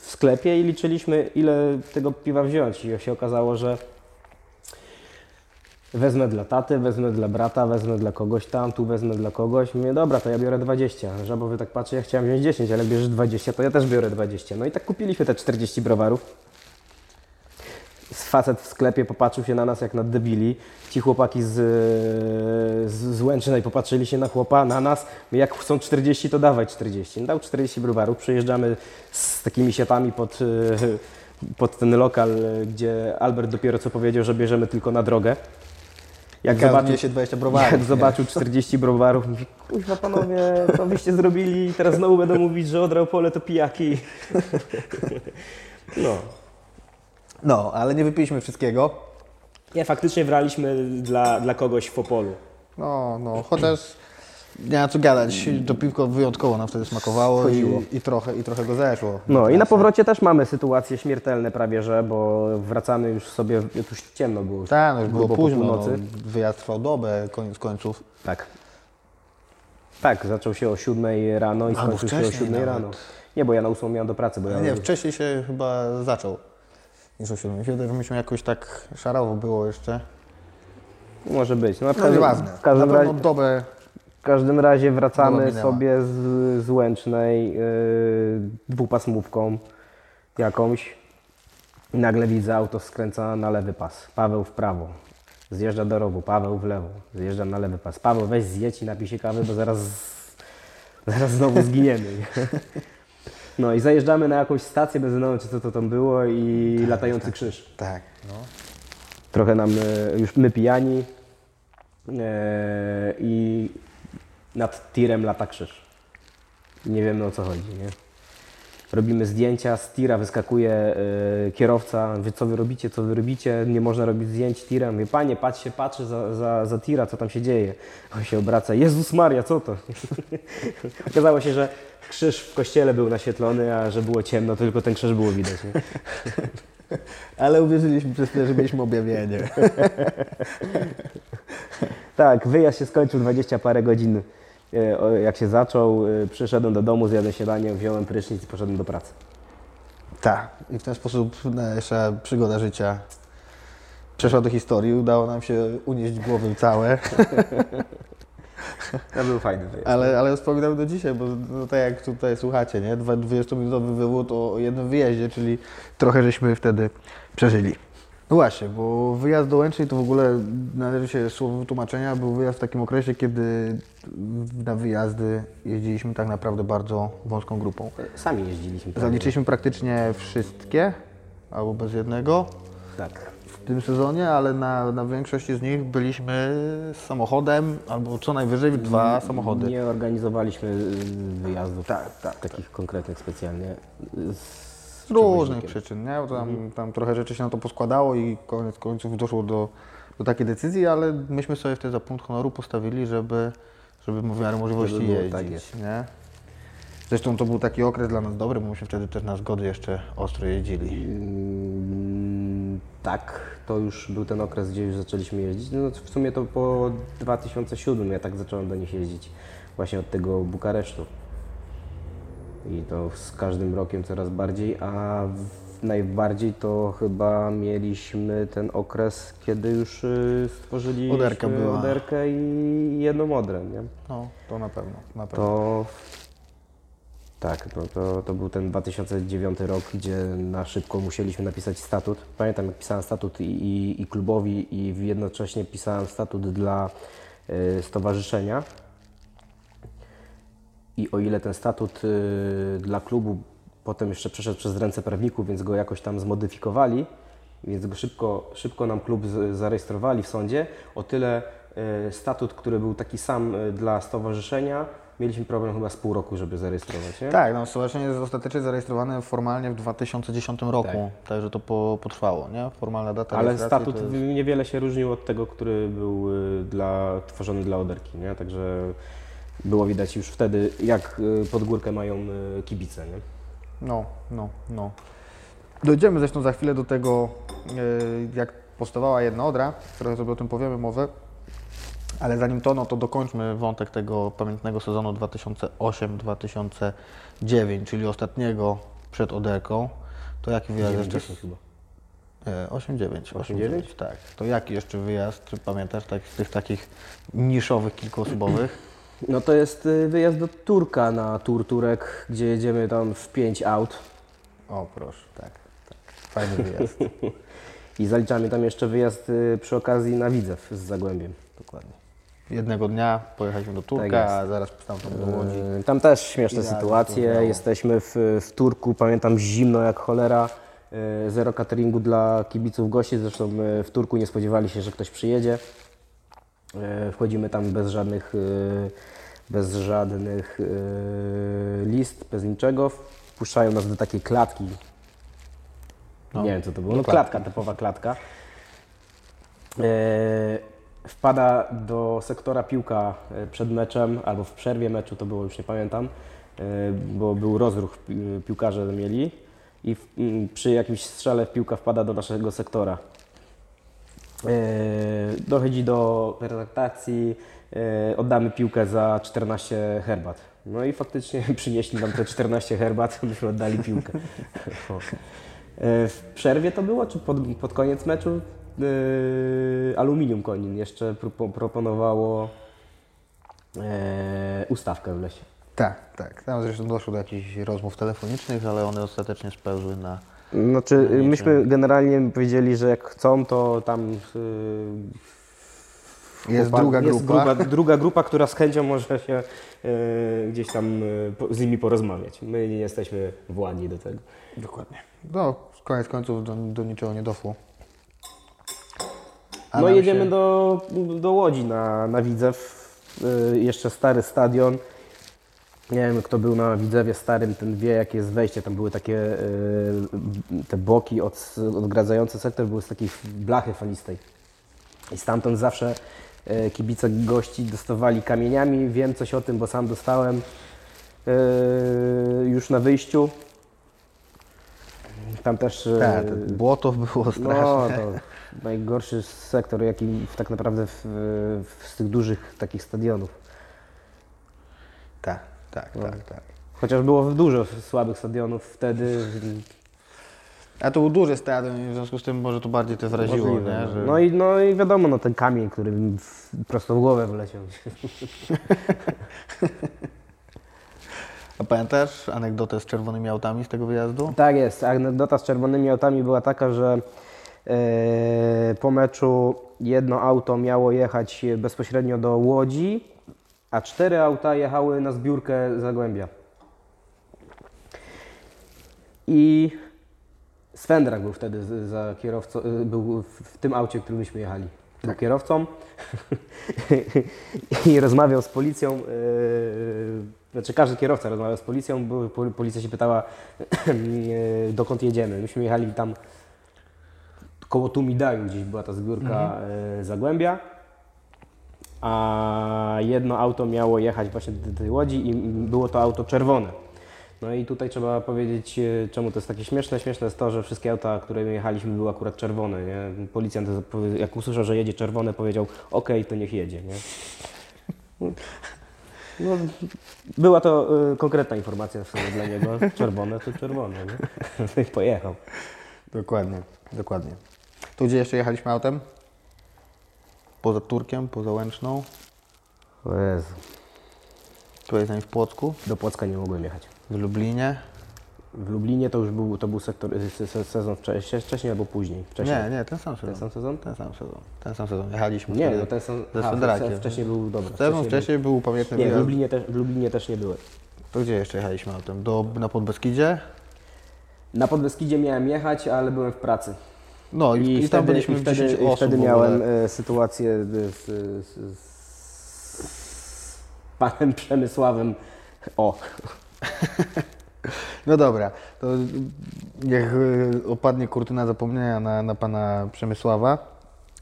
w sklepie i liczyliśmy, ile tego piwa wziąć. I się okazało, że Wezmę dla taty, wezmę dla brata, wezmę dla kogoś tam, tu wezmę dla kogoś. Mówię, dobra, to ja biorę 20. Żabowy tak patrzy, ja chciałem wziąć 10, ale bierzesz 20, to ja też biorę 20. No i tak kupiliśmy te 40 browarów. Z facet w sklepie popatrzył się na nas jak na debili. Ci chłopaki z, z, z Łęczynej popatrzyli się na chłopa, na nas. Jak chcą 40, to dawaj 40. No, dał 40 browarów. Przyjeżdżamy z takimi siatami pod, e, pod ten lokal, e, gdzie Albert dopiero co powiedział, że bierzemy tylko na drogę. Jak zobaczył, niesie 20 browarów. jak zobaczył 40 browarów, mówi, kuźwa panowie, co wyście zrobili? Teraz znowu będą mówić, że odrał pole to pijaki. No. No, ale nie wypiliśmy wszystkiego. Nie, faktycznie wraliśmy dla, dla kogoś w Opolu. No, no, chociaż nie ma co gadać. To piwko wyjątkowo nam wtedy smakowało i, i, trochę, i trochę go zeszło. No i na powrocie też mamy sytuacje śmiertelne prawie, że, bo wracamy już sobie, już ciemno było. Już Tak, no już było późno. No, północy. wyjazd trwał dobę, koniec końców. Tak. Tak, zaczął się o 7 rano i Albo skończył się o wcześniej 7 nawet. rano. Nie, bo ja na 8 miałem do pracy, bo ja... Nie, wcześniej się chyba zaczął niż o 7. Mi się wydaje, że myśmy jakoś tak szarowo było jeszcze. Może być. No, w No każdym, nieważne. w każdym razie... dobę W każdym razie wracamy sobie z, z Łęcznej yy, dwupasmówką jakąś nagle widzę auto skręca na lewy pas. Paweł w prawo. Zjeżdża do rowu, Paweł w lewo. Zjeżdża na lewy pas. Paweł weź zjedź i napij się kawy, bo zaraz, zaraz znowu zginiemy. No i zajeżdżamy na jakąś stację benzynową, czy co to tam było i latający krzyż. Tak, no. Trochę nam e, już my pijani e, i nad tirem lata krzyż. Nie wiemy o co chodzi, nie? Robimy zdjęcia, z tira wyskakuje e, kierowca, wie co wy robicie, co wy robicie, nie można robić zdjęć tirem. Mówię, panie, patrz się, patrzy za, za, za tira, co tam się dzieje. On się obraca, Jezus Maria, co to? Okazało się, że krzyż w kościele był naświetlony, a że było ciemno, to tylko ten krzyż było widać. Ale uwierzyliśmy przez chwilę, że mieliśmy objawienie. Tak, wyjazd się skończył 20 parę godzin. E, Jak się zaczął, e, przyszedłem do domu, zjadłem śniadanie, wziąłem prysznic i poszedłem do pracy. Tak. I w ten sposób nasza przygoda życia przeszła do historii. Udało nam się unieść głowy całe. To był fajny wyjazd. Ale, ale wspominam do dzisiaj, bo no, tak jak tutaj słuchacie, nie? Dwa- 20-minutowy wywód o o jednym wyjeździe, czyli trochę żeśmy wtedy przeżyli. No właśnie, bo wyjazd do Łęcznej to w ogóle należy się słowo wytłumaczenia. Był wyjazd w takim okresie, kiedy na wyjazdy jeździliśmy tak naprawdę bardzo wąską grupą. Sami jeździliśmy. prawie. Zaliczyliśmy praktycznie wszystkie, albo bez jednego. Tak. tym sezonie, ale na, na większości z nich byliśmy z samochodem albo co najwyżej dwa samochody. Nie organizowaliśmy y, wyjazdów Tak, tak, takich konkretnych specjalnie. y, Z różnych przyczyn, nie? Bo tam, tam trochę rzeczy się na to poskładało i koniec końców doszło do, do takiej decyzji, ale myśmy sobie wtedy za punkt honoru postawili, żeby, żeby w miarę możliwości było, jeździć, tak jest. nie? Zresztą to był taki okres dla nas dobry, bo myśmy wtedy też na zgody jeszcze ostro jeździli. Mm, Tak, to już był ten okres, gdzie już zaczęliśmy jeździć. No w sumie to po 2007 ja tak zacząłem do nich jeździć, właśnie od tego Bukaresztu. I to z każdym rokiem coraz bardziej, a w- najbardziej to chyba mieliśmy ten okres, kiedy już y, stworzyliśmy Oderka była. oderkę i jedną odrę, nie? No, to na pewno, na pewno. To tak, to, to, to był ten 2009 rok, gdzie na szybko musieliśmy napisać statut. Pamiętam, jak pisałem statut i, i, i klubowi, i jednocześnie pisałem statut dla y, stowarzyszenia. I o ile ten statut y, dla klubu potem jeszcze przeszedł przez ręce prawników, więc go jakoś tam zmodyfikowali, więc go szybko, szybko nam klub zarejestrowali w sądzie, o tyle y, statut, który był taki sam y, dla stowarzyszenia, mieliśmy problem chyba z pół roku, żeby zarejestrować. Nie? Tak, no stowarzyszenie jest ostatecznie zarejestrowane formalnie w 2010 roku, Tak. także to po, potrwało, nie? Formalna data Ale statut jest... niewiele się różnił od tego, który był y, dla, tworzony dla Oderki, nie? Także było widać już wtedy, jak pod górkę mają kibice, nie? No, no, no. Dojdziemy zresztą za chwilę do tego, e, jak powstawała jedna odra, trochę sobie o tym powiemy może, ale zanim to, no to dokończmy wątek tego pamiętnego sezonu 2008-2009, czyli ostatniego przed Oderką. To jaki wyjazd jeszcze? 90 chyba. E, 8-9. 8-9? Tak. To jaki jeszcze wyjazd, czy pamiętasz, tak, z tych takich niszowych, kilkuosobowych? No to jest y, wyjazd do Turka na Tur Turek, gdzie jedziemy tam w 5 aut O, proszę, tak, tak. Fajny wyjazd. i zaliczamy tam jeszcze wyjazd y, przy okazji na Widzew z Zagłębiem. Dokładnie. Jednego dnia pojechaliśmy do Turka, Tak a zaraz stamtąd do Łodzi. Y, Tam też śmieszne sytuacje. Jesteśmy w, w Turku, pamiętam zimno jak cholera. Zero cateringu dla kibiców gości, zresztą w Turku nie spodziewali się, że ktoś przyjedzie. Y, Wchodzimy tam bez żadnych, y, bez żadnych y, list, bez niczego. Wpuszczają nas do takiej klatki. No, Nie wiem co to było. No klatka, typowa klatka. E, wpada do sektora piłka e, przed meczem, albo w przerwie meczu, to było już nie pamiętam, e, bo był rozruch pi- piłkarze mieli i przy jakimś strzale piłka wpada do naszego sektora. E, dochodzi do prezentacji, e, oddamy piłkę za 14 herbat. No i faktycznie przynieśli nam te 14 herbat, myśmy oddali piłkę. E, W przerwie to było, czy pod, pod koniec meczu? Aluminium Konin jeszcze pro, proponowało ustawkę w lesie. Tak, tak. Tam zresztą doszło do jakichś rozmów telefonicznych, ale one ostatecznie spełzły na... Znaczy, No myśmy generalnie powiedzieli, że jak chcą, to tam y, Jest druga jest grupa. grupa. Druga grupa, która z chęcią może się y, gdzieś tam y, po- z nimi porozmawiać. My nie jesteśmy władni do tego. Dokładnie. No, koniec końców do, do niczego nie doszło. A no jedziemy się- do, do Łodzi na, na Widzew. Y, jeszcze stary stadion. Nie wiem, kto był na Widzewie starym, ten wie, jakie jest wejście. Tam były takie y, te boki od, odgradzające sektor, były z takiej blachy falistej. I stamtąd zawsze y, kibice gości dostawali kamieniami. Wiem coś o tym, bo sam dostałem y, już na wyjściu. Tam też... Tak, to błoto było straszne. no, to najgorszy sektor, jaki w, tak naprawdę w, w, z tych dużych takich stadionów. Tak, tak, No. tak, tak. Chociaż było dużo słabych stadionów wtedy. A to był duży stadion i w związku z tym może to bardziej to zraziło, możliwe, nie? no. Że... No, i, no i wiadomo, no ten kamień, który w, prosto w głowę wyleciał. A pamiętasz anegdotę z czerwonymi autami z tego wyjazdu? Tak jest. Anegdota z czerwonymi autami była taka, że e, po meczu jedno auto miało jechać bezpośrednio do Łodzi, a cztery auta jechały na zbiórkę Zagłębia. I Swendrak był wtedy za kierowcą, y, był w, tym aucie, którym myśmy jechali. Był kierowcą i rozmawiał z policją. Yy, znaczy każdy kierowca rozmawiał z policją, bo pol- policja się pytała, dokąd jedziemy. Myśmy jechali tam koło Tumidaju, gdzieś była ta zbiórka yy, Zagłębia. A jedno auto miało jechać właśnie do tej łodzi i było to auto czerwone. No i tutaj trzeba powiedzieć, e, czemu to jest takie śmieszne. Śmieszne jest to, że wszystkie auta, którymi jechaliśmy, były akurat czerwone. Nie? Policjant, jak usłyszał, że jedzie czerwone, powiedział: OK, to niech jedzie. Nie? No, była to e, konkretna informacja dla niego. Czerwone to czerwone. Nie? No pojechał. Dokładnie, dokładnie. Tu gdzie jeszcze jechaliśmy autem? Poza Turkiem, poza Łęczną. O Jezu. Tutaj tam w Płocku, Do Płocka nie mogłem jechać. w Lublinie. W Lublinie to już był, to był sektor, se- se- sezon wcześniej, wcześniej albo później. Wcześniej. Nie, nie, ten sam sezon. Ten sam sezon? Ten sam sezon. Ten sam sezon. Jechaliśmy Nie, no ten sam. ze wcześniej był dobry. Sezon wcześniej był pamiętny Nie, w. Lublinie, też, w Lublinie też nie byłem. To gdzie jeszcze jechaliśmy autem? Do, na Podbeskidzie? Na Podbeskidzie miałem jechać, ale byłem w pracy. No i, i, tam byliśmy i wtedy, 10 i wtedy miałem e, sytuację z, z, z, z panem Przemysławem. O, No dobra, to niech y, opadnie kurtyna zapomnienia na, na pana Przemysława.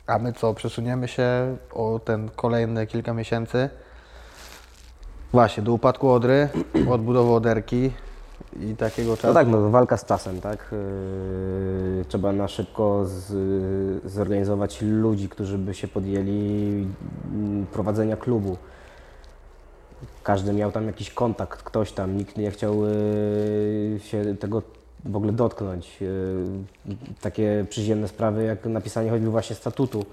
A my co, przesuniemy się o ten kolejne kilka miesięcy. Właśnie, do upadku Odry, odbudowy Oderki i takiego czasu. no tak, no, walka z czasem, tak? Yy, trzeba na szybko z, zorganizować ludzi, którzy by się podjęli mm, prowadzenia klubu. Każdy miał tam jakiś kontakt, ktoś tam, nikt nie chciał yy, się tego w ogóle dotknąć. Yy, takie przyziemne sprawy jak napisanie choćby właśnie statutu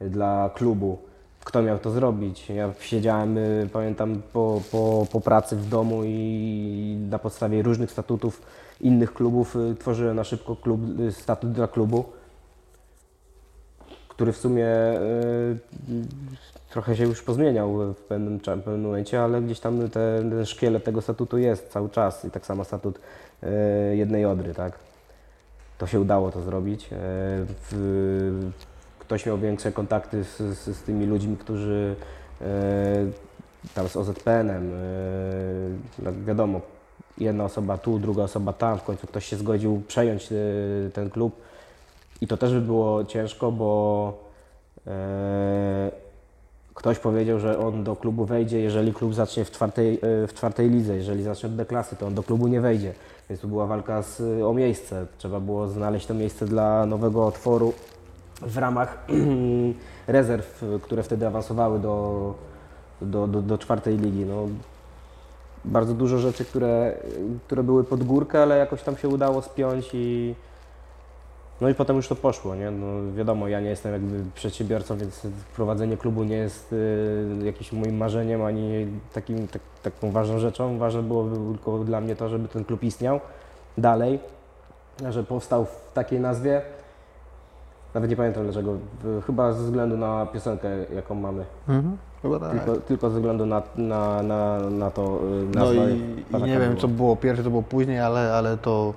dla klubu. Kto miał to zrobić? Ja siedziałem, yy, pamiętam, po, po, po pracy w domu i na podstawie różnych statutów innych klubów yy, tworzyłem na szybko klub, yy, statut dla klubu który w sumie y, trochę się już pozmieniał w pewnym, w pewnym momencie, ale gdzieś tam ten, ten szkielet tego statutu jest cały czas i tak samo statut y, jednej Odry, tak? To się udało to zrobić. Y, ktoś miał większe kontakty z, z, z tymi ludźmi, którzy y, tam z OZPN-em, y, no wiadomo, jedna osoba tu, druga osoba tam, w końcu ktoś się zgodził przejąć y, ten klub. I to też by było ciężko, bo e, ktoś powiedział, że on do klubu wejdzie, jeżeli klub zacznie w czwartej, e, w czwartej lidze, jeżeli zacznie od D-klasy, to on do klubu nie wejdzie. Więc tu była walka z, o miejsce. Trzeba było znaleźć to miejsce dla nowego otworu w ramach rezerw, które wtedy awansowały do, do, do, do czwartej ligi. No, bardzo dużo rzeczy, które, które były pod górkę, ale jakoś tam się udało spiąć i, no i potem już to poszło, nie? No wiadomo, ja nie jestem jakby przedsiębiorcą, więc prowadzenie klubu nie jest y, jakimś moim marzeniem, ani takim, tak, taką ważną rzeczą. Ważne byłoby tylko dla mnie to, żeby ten klub istniał dalej, że powstał w takiej nazwie. Nawet nie pamiętam dlaczego, chyba ze względu na piosenkę, jaką mamy. Mhm, chyba tak. Tylko, tylko ze względu na, na, na, na to y, No i, i nie wiem, co było pierwsze, co było później, ale, ale to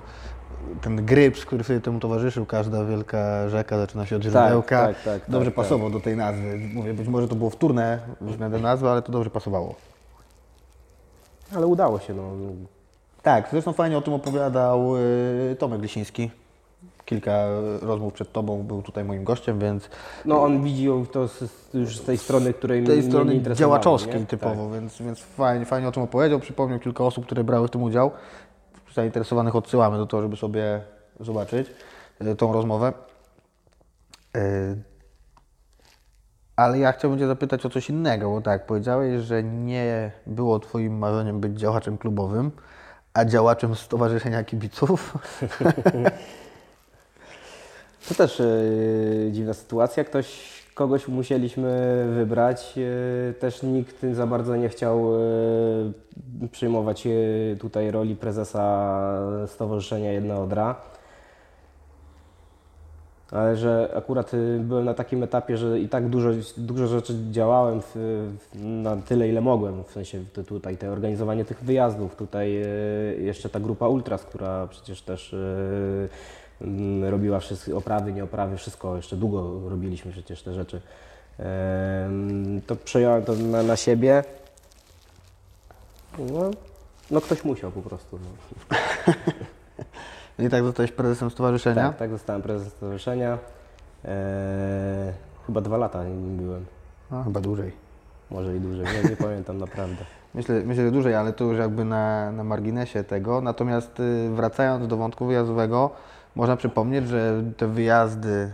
ten gryps, który sobie temu towarzyszył, każda wielka rzeka zaczyna się od źródełka. tak, tak, dobrze tak, tak. pasował do tej nazwy. Mówię, być może to było wtórne względem nazwy, ale to dobrze pasowało. Ale udało się, no. Tak, zresztą fajnie o tym opowiadał y, Tomek Lisiński. Kilka rozmów przed Tobą był tutaj moim gościem, więc No on widzi to z, już z tej strony, której tej mnie nie strony działaczowskiej nie? typowo, więc, więc fajnie, fajnie o tym opowiedział. Przypomniał kilka osób, które brały w tym udział. Zainteresowanych odsyłamy do tego, żeby sobie zobaczyć y, tą rozmowę. Y, Ale ja chciałbym Cię zapytać o coś innego, bo tak, powiedziałeś, że nie było Twoim marzeniem być działaczem klubowym, a działaczem Stowarzyszenia Kibiców. To też e, dziwna sytuacja. Ktoś, kogoś musieliśmy wybrać. E, też nikt za bardzo nie chciał e, przyjmować tutaj roli prezesa Stowarzyszenia Jedna Odra. Ale że akurat byłem na takim etapie, że i tak dużo, dużo rzeczy działałem w, na tyle, ile mogłem. W sensie tutaj te organizowanie tych wyjazdów, tutaj jeszcze ta grupa Ultras, która przecież też robiła wszystkie oprawy, nieoprawy, wszystko. Jeszcze długo robiliśmy przecież te rzeczy. To przejąłem to na, na siebie. No, no ktoś musiał po prostu. No. I tak zostałeś prezesem stowarzyszenia? Tak, tak zostałem prezesem stowarzyszenia. Eee, chyba dwa lata nim byłem, No, chyba dłużej. może i dłużej, nie, nie pamiętam naprawdę. Myślę, myślę, że dłużej, ale to już jakby na, na marginesie tego. Natomiast y, wracając do wątku wyjazdowego, można przypomnieć, że te wyjazdy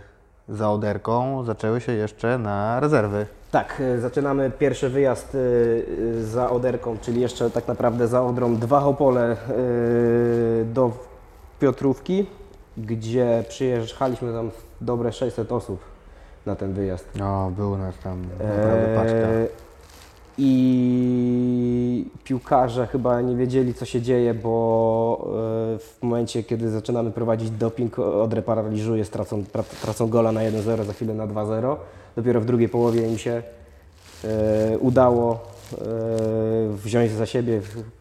za Oderką zaczęły się jeszcze na rezerwy. Tak, e, zaczynamy pierwszy wyjazd e, za Oderką, czyli jeszcze tak naprawdę za Odrą dwa Opole e, do Piotrówki, gdzie przyjechaliśmy tam dobre 600 osób na ten wyjazd. No, było nas tam naprawdę paczka. I piłkarze chyba nie wiedzieli, co się dzieje, bo e, w momencie, kiedy zaczynamy prowadzić doping, Odrę paraliżuje, stracą, pra- tracą gola na 1-0, za chwilę na 2-0. Dopiero w drugiej połowie im się e, udało e, wziąć za siebie.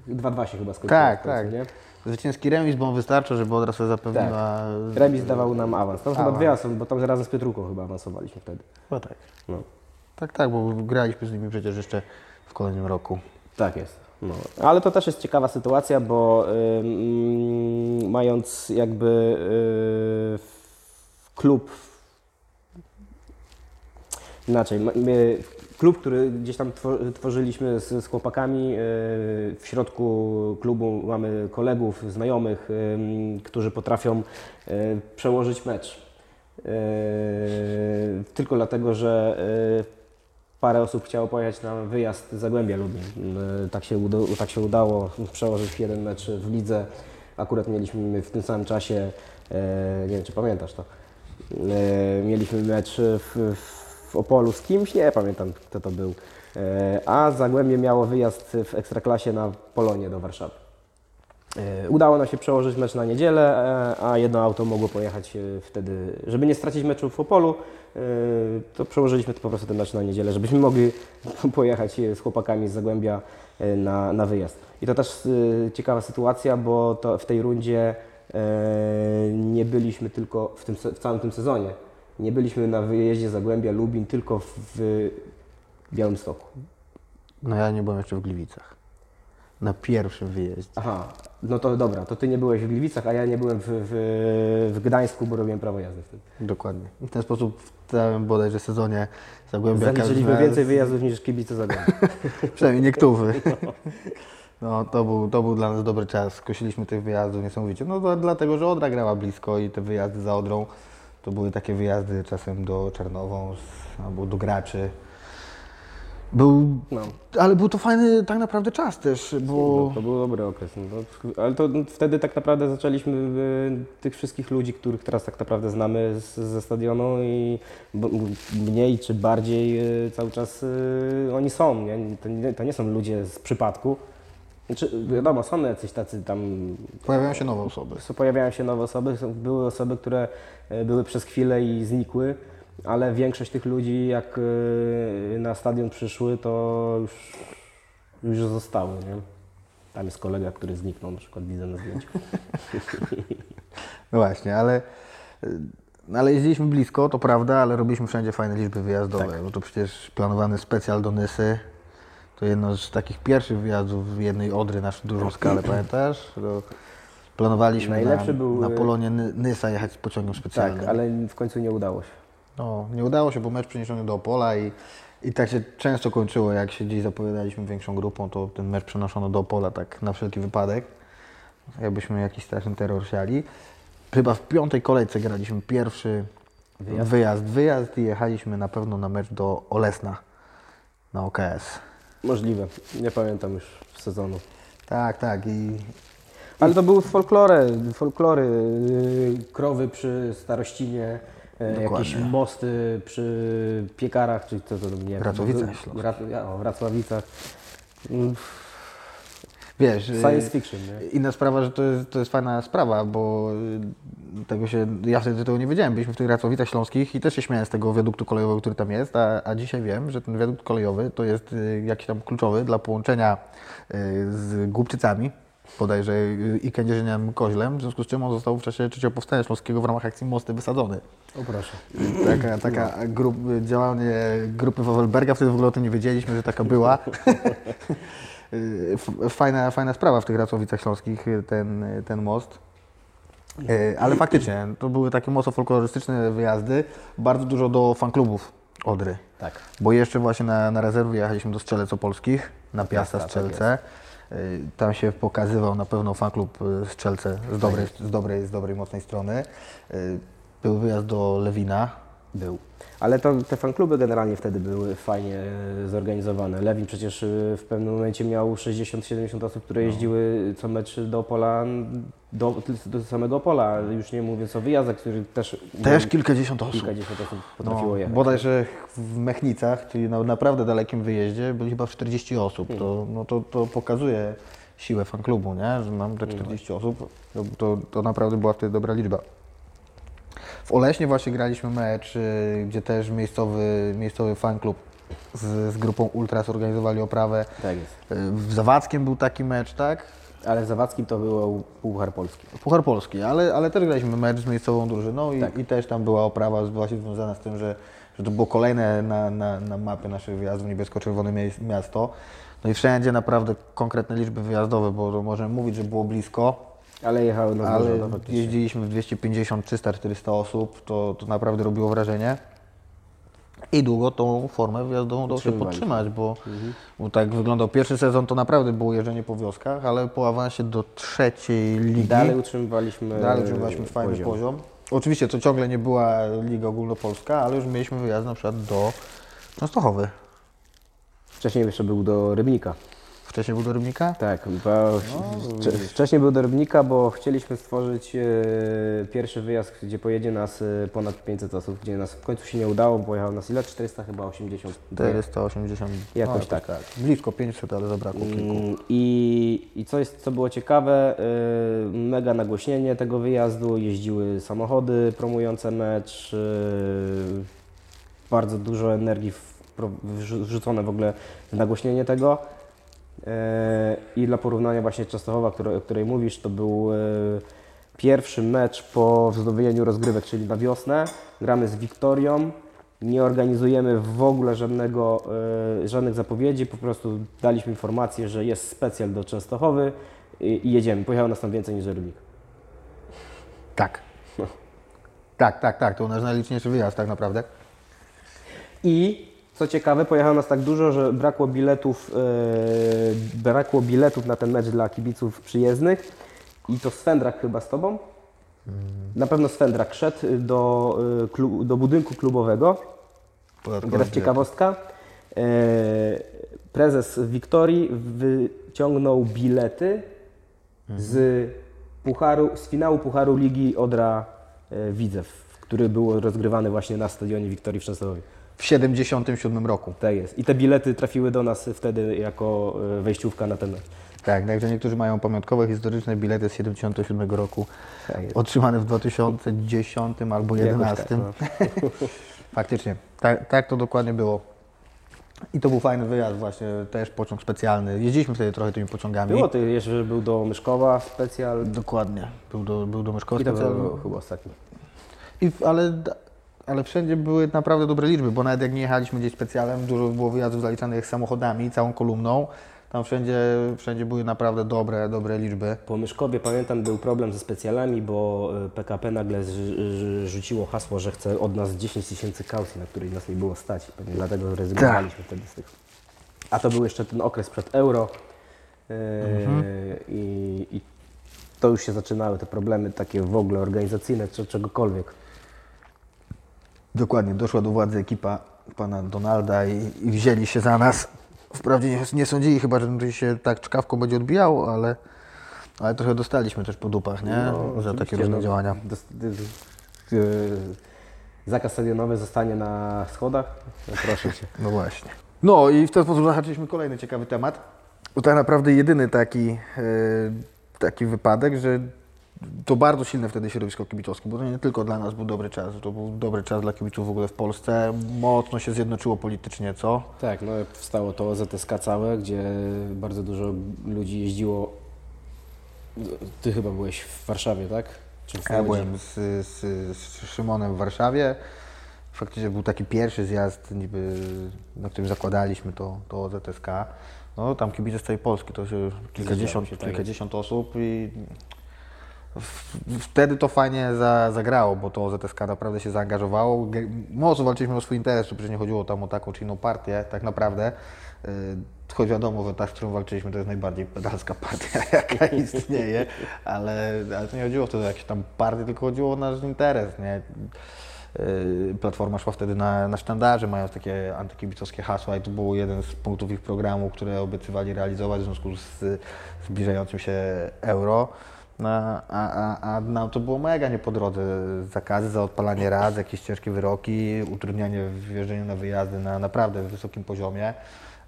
2-2 się chyba skończyło. Tak, końcu, tak. Nie? Zwycięski remis, bo on wystarczy, żeby od razu zapewniła... Remis dawał nam awans. Tam chyba Awans. dwie osoby, bo tam razem z Piotrówką chyba awansowaliśmy wtedy. Chyba tak. No. Tak, tak, bo graliśmy z nimi przecież jeszcze w kolejnym roku. Tak jest. No. Ale to też jest ciekawa sytuacja, bo ym, mając jakby y, klub inaczej, my, klub, który gdzieś tam two- tworzyliśmy z, z chłopakami, y, w środku klubu mamy kolegów, znajomych, którzy potrafią y, przełożyć mecz. Y, tylko dlatego, że y, parę osób chciało pojechać na wyjazd Zagłębia Lubin. Y, Tak się, uda, tak się udało przełożyć jeden mecz w lidze. Akurat mieliśmy w tym samym czasie, e, nie wiem czy pamiętasz to, e, mieliśmy mecz w, w Opolu z kimś, nie pamiętam kto to był. E, A Zagłębie miało wyjazd w Ekstraklasie na Polonie do Warszawy. E, Udało nam się przełożyć mecz na niedzielę, e, a jedno auto mogło pojechać e, wtedy, żeby nie stracić meczu w Opolu, to przełożyliśmy to po prostu ten mecz na niedzielę, żebyśmy mogli pojechać z chłopakami z Zagłębia na, na wyjazd. I to też ciekawa sytuacja, bo w tej rundzie nie byliśmy tylko w, tym, w całym tym sezonie. Nie byliśmy na wyjeździe Zagłębia Lubin tylko w, w Białymstoku. No ja nie byłem jeszcze w Gliwicach. Na pierwszym wyjeździe. Aha, no to dobra, to ty nie byłeś w Gliwicach, a ja nie byłem w, w, w Gdańsku, bo robiłem prawo jazdy wtedy. Dokładnie. W ten sposób w całym bodajże sezonie Zagłębia Zaliczyliśmy każdy- więcej wyjazdów niż kibice Zagłębia. Przynajmniej niektórzy. No, to był, to był dla nas dobry czas. Skosiliśmy tych wyjazdów niesamowicie. No to dlatego, że Odra grała blisko i te wyjazdy za Odrą to były takie wyjazdy czasem do Czarnową z- albo do graczy. Był, No. ale był to fajny tak naprawdę czas też, bo No, to był dobry okres. No, to, ale to wtedy tak naprawdę zaczęliśmy e, tych wszystkich ludzi, których teraz tak naprawdę znamy z, ze stadionu i mniej czy bardziej e, cały czas e, oni są. Nie? To, nie, to nie są ludzie z przypadku. Znaczy, wiadomo, są jacyś tacy tam pojawiają się nowe osoby. So- Pojawiają się nowe osoby, były osoby, które były przez chwilę i znikły, ale większość tych ludzi, jak e, na stadion przyszły, to już, już zostały. Nie? Tam jest kolega, który zniknął, na przykład widzę na zdjęciu. No właśnie, ale, y, ale jeździliśmy blisko, to prawda, ale robiliśmy wszędzie fajne liczby wyjazdowe, bo to przecież planowany specjal do Nysy. To jedno z takich pierwszych wyjazdów w jednej Odry na dużą skalę, pamiętasz? To planowaliśmy Najlepszy na, był, na y- Polonie Ny- Nysa jechać z pociągiem specjalnym. Tak, ale w końcu nie udało się. No, nie udało się, bo mecz przeniesiony do Opola i, i tak się często kończyło, jak się gdzieś zapowiadaliśmy większą grupą, to ten mecz przenoszono do Opola tak na wszelki wypadek, jakbyśmy jakiś straszny terror siali. Chyba w piątej kolejce graliśmy pierwszy Wyjazd? wyjazd, wyjazd, i jechaliśmy na pewno na mecz do Olesna na OKS. Możliwe, nie pamiętam już sezonu. Tak, tak i Ale to były folklory, folklory, yy, krowy przy Starościnie, e, jakieś Dokładnie. mosty przy piekarach, czy co to nie wiem. Wracławicach Śląskich. Wiesz... y, Science fiction, nie? Inna sprawa, że to jest, to jest fajna sprawa, bo y, tego się, ja wtedy tego nie wiedziałem. Byliśmy w tych Racowicach Śląskich i też się śmiałem z tego wiaduktu kolejowego, który tam jest, a, a dzisiaj wiem, że ten wiadukt kolejowy to jest y, jakiś tam kluczowy dla połączenia z Głubczycami, bodajże i Kędzierzyniem Koźlem, w związku z czym on został w czasie trzeciego powstania śląskiego w ramach akcji Mosty wysadzony. O proszę. Taka, taka grup, działanie grupy Wawelberga, wtedy w ogóle o tym nie wiedzieliśmy, że taka była. Fajna, fajna sprawa w tych Racławicach Śląskich, ten, ten most. Y, Ale faktycznie, to były takie mocno folklorystyczne wyjazdy, bardzo dużo do fanklubów Odry. Tak. Bo jeszcze właśnie na, na rezerwie jechaliśmy do Strzelec Opolskich, na Piasta Piasta, Strzelce. Y, Tam się pokazywał na pewno fanklub y, Strzelce z dobrej, z dobrej, z dobrej mocnej strony. Y, Był wyjazd do Lewina. Był. Ale to, te fankluby generalnie wtedy były fajnie e, zorganizowane. Lewin przecież e, w pewnym momencie miał 60-70 osób, które jeździły co mecz do Opola, do, do samego Opola, już nie mówiąc o wyjazdach, których też, Też kilkadziesiąt osób. kilkadziesiąt osób potrafiło No, jechać. bodajże w Mechnicach, czyli na naprawdę dalekim wyjeździe, byli chyba 40 osób. To, no to, to pokazuje siłę fanklubu, nie? że mam te 40 osób. To, to, to naprawdę była wtedy dobra liczba. W Oleśnie właśnie graliśmy mecz, y, gdzie też miejscowy, miejscowy fanklub z, z grupą Ultras organizowali oprawę. Tak jest. Y, W Zawadzkiem był taki mecz, tak? Ale Zawadzkim to było Puchar Polski. Puchar Polski, ale, ale też graliśmy mecz z miejscową drużyną i, Tak. i też tam była oprawa właśnie związana z tym, że, że to było kolejne na, na, na mapie naszych wyjazdów niebiesko-czerwone miasto. No i wszędzie naprawdę konkretne liczby wyjazdowe, bo możemy mówić, że było blisko, Ale jechały na ale dużo, no faktycznie. jeździliśmy w 250, 300, 400 osób, to, to naprawdę robiło wrażenie. I długo tą formę wyjazdową udało się podtrzymać, bo, bo tak wyglądał pierwszy sezon, to naprawdę było jeżdżenie po wioskach, ale po awansie do trzeciej ligi Dalej utrzymywaliśmy Dalej utrzymywaliśmy fajny poziom. Oczywiście to ciągle nie była Liga Ogólnopolska, ale już mieliśmy wyjazd na przykład do Częstochowy. Wcześniej jeszcze był do Rybnika. Wcześniej był do Rybnika? Tak, bo wcze- wcześniej był do Rybnika, bo chcieliśmy stworzyć e, pierwszy wyjazd, gdzie pojedzie nas e, ponad 500 osób, gdzie nas w końcu się nie udało, bo pojechał nas ile? 400 chyba 80. 480. Jakoś no, tak. Blisko 500, ale zabrakło kilku. Mm, I, I co, jest, co było ciekawe, y, mega nagłośnienie tego wyjazdu, jeździły samochody promujące mecz, bardzo dużo energii wrzucone w ogóle w nagłośnienie tego. Y, I dla porównania właśnie Częstochowa, o której mówisz, to był y, pierwszy mecz po wznowieniu rozgrywek, czyli na wiosnę. Gramy z Wiktorią. Nie organizujemy w ogóle żadnego, y, żadnych zapowiedzi, po prostu daliśmy informację, że jest specjal do Częstochowy i, jedziemy. Pojechało nas tam więcej niż do Rybnika. Tak. Tak, tak, tak. To nasz najliczniejszy wyjazd tak naprawdę. I co ciekawe, pojechało nas tak dużo, że brakło biletów, e, brakło biletów na ten mecz dla kibiców przyjezdnych. I to Swędrak chyba z Tobą? Na pewno Swędrak szedł do, e, do budynku klubowego. Teraz ciekawostka. E, prezes Wiktorii wyciągnął bilety z, pucharu, z finału Pucharu Ligi Odra Widzew, który był rozgrywany właśnie na stadionie Wiktorii w Częstochowie. W 77 roku. Tak jest. I te bilety trafiły do nas wtedy jako e, wejściówka na ten mecz. Tak, także niektórzy mają pamiątkowe, historyczne bilety z 77 roku. Tak. Otrzymane w 2010 albo Jakoś 2011. tak, no. Faktycznie, tak, tak to dokładnie było. I to był fajny wyjazd właśnie, też pociąg specjalny. Jeździliśmy wtedy trochę tymi pociągami. Było to jeszcze, był do Myszkowa specjal. Dokładnie. Był do, był do Myszkowa I to specjalny. było chyba ostatni. I, ale, ale wszędzie były naprawdę dobre liczby, bo nawet jak nie jechaliśmy gdzieś specjalem, dużo było wyjazdów zaliczanych samochodami, całą kolumną. Tam wszędzie, wszędzie były naprawdę dobre, dobre liczby. Po Myszkowie pamiętam był problem ze specjalami, bo e, PKP nagle z, z, rzuciło hasło, że chce od nas 10 tysięcy kaucji, na której nas nie było stać. Pewnie dlatego rezygnowaliśmy wtedy z tych. A to był jeszcze ten okres przed euro e, i, i to już się zaczynały te problemy takie w ogóle organizacyjne czy czegokolwiek. Dokładnie, doszła do władzy ekipa pana Donalda i, i wzięli się za nas. Wprawdzie nie, nie sądzili chyba, że się tak czkawką będzie odbijało, ale, ale trochę dostaliśmy też po dupach, nie? za takie No, różne no, działania. dos- dy- e, zakaz stadionowy zostanie na schodach? No, proszę Cię. No właśnie. No i w ten sposób zahaczyliśmy kolejny ciekawy temat. To tak naprawdę jedyny taki, e, taki wypadek, że to bardzo silne wtedy środowisko kibicowskie, bo to nie tylko dla nas był dobry czas, to był dobry czas dla kibiców w ogóle w Polsce. Mocno się zjednoczyło politycznie, co? Tak, no powstało to ZSK całe, gdzie bardzo dużo ludzi jeździło Ty chyba byłeś w Warszawie, tak? Ja byłem z, z, z Szymonem w Warszawie. Faktycznie był taki pierwszy zjazd, niby, na którym zakładaliśmy to, to OZSK. No tam kibice z całej Polski, to się kilkadziesiąt, się, tak. kilkadziesiąt osób i wtedy to fajnie za, zagrało, bo to OZSK naprawdę się zaangażowało. Mocno walczyliśmy o swój interes, tu przecież nie chodziło tam o taką czy inną partię, tak naprawdę. Yy, Choć wiadomo, że ta, z którą walczyliśmy, to jest najbardziej pedalska partia, jaka istnieje, ale, ale to nie chodziło wtedy o jakieś tam partie, tylko chodziło o nasz interes, nie? Yy, Platforma szła wtedy na, na sztandarze, mając takie antykibicowskie hasła i to był jeden z punktów ich programu, które obiecywali realizować w związku z zbliżającym się euro. No, a, a, a nam to było mega nie po drodze. Zakazy za odpalanie rad, jakieś ciężkie wyroki, utrudnianie w na wyjazdy na naprawdę wysokim poziomie.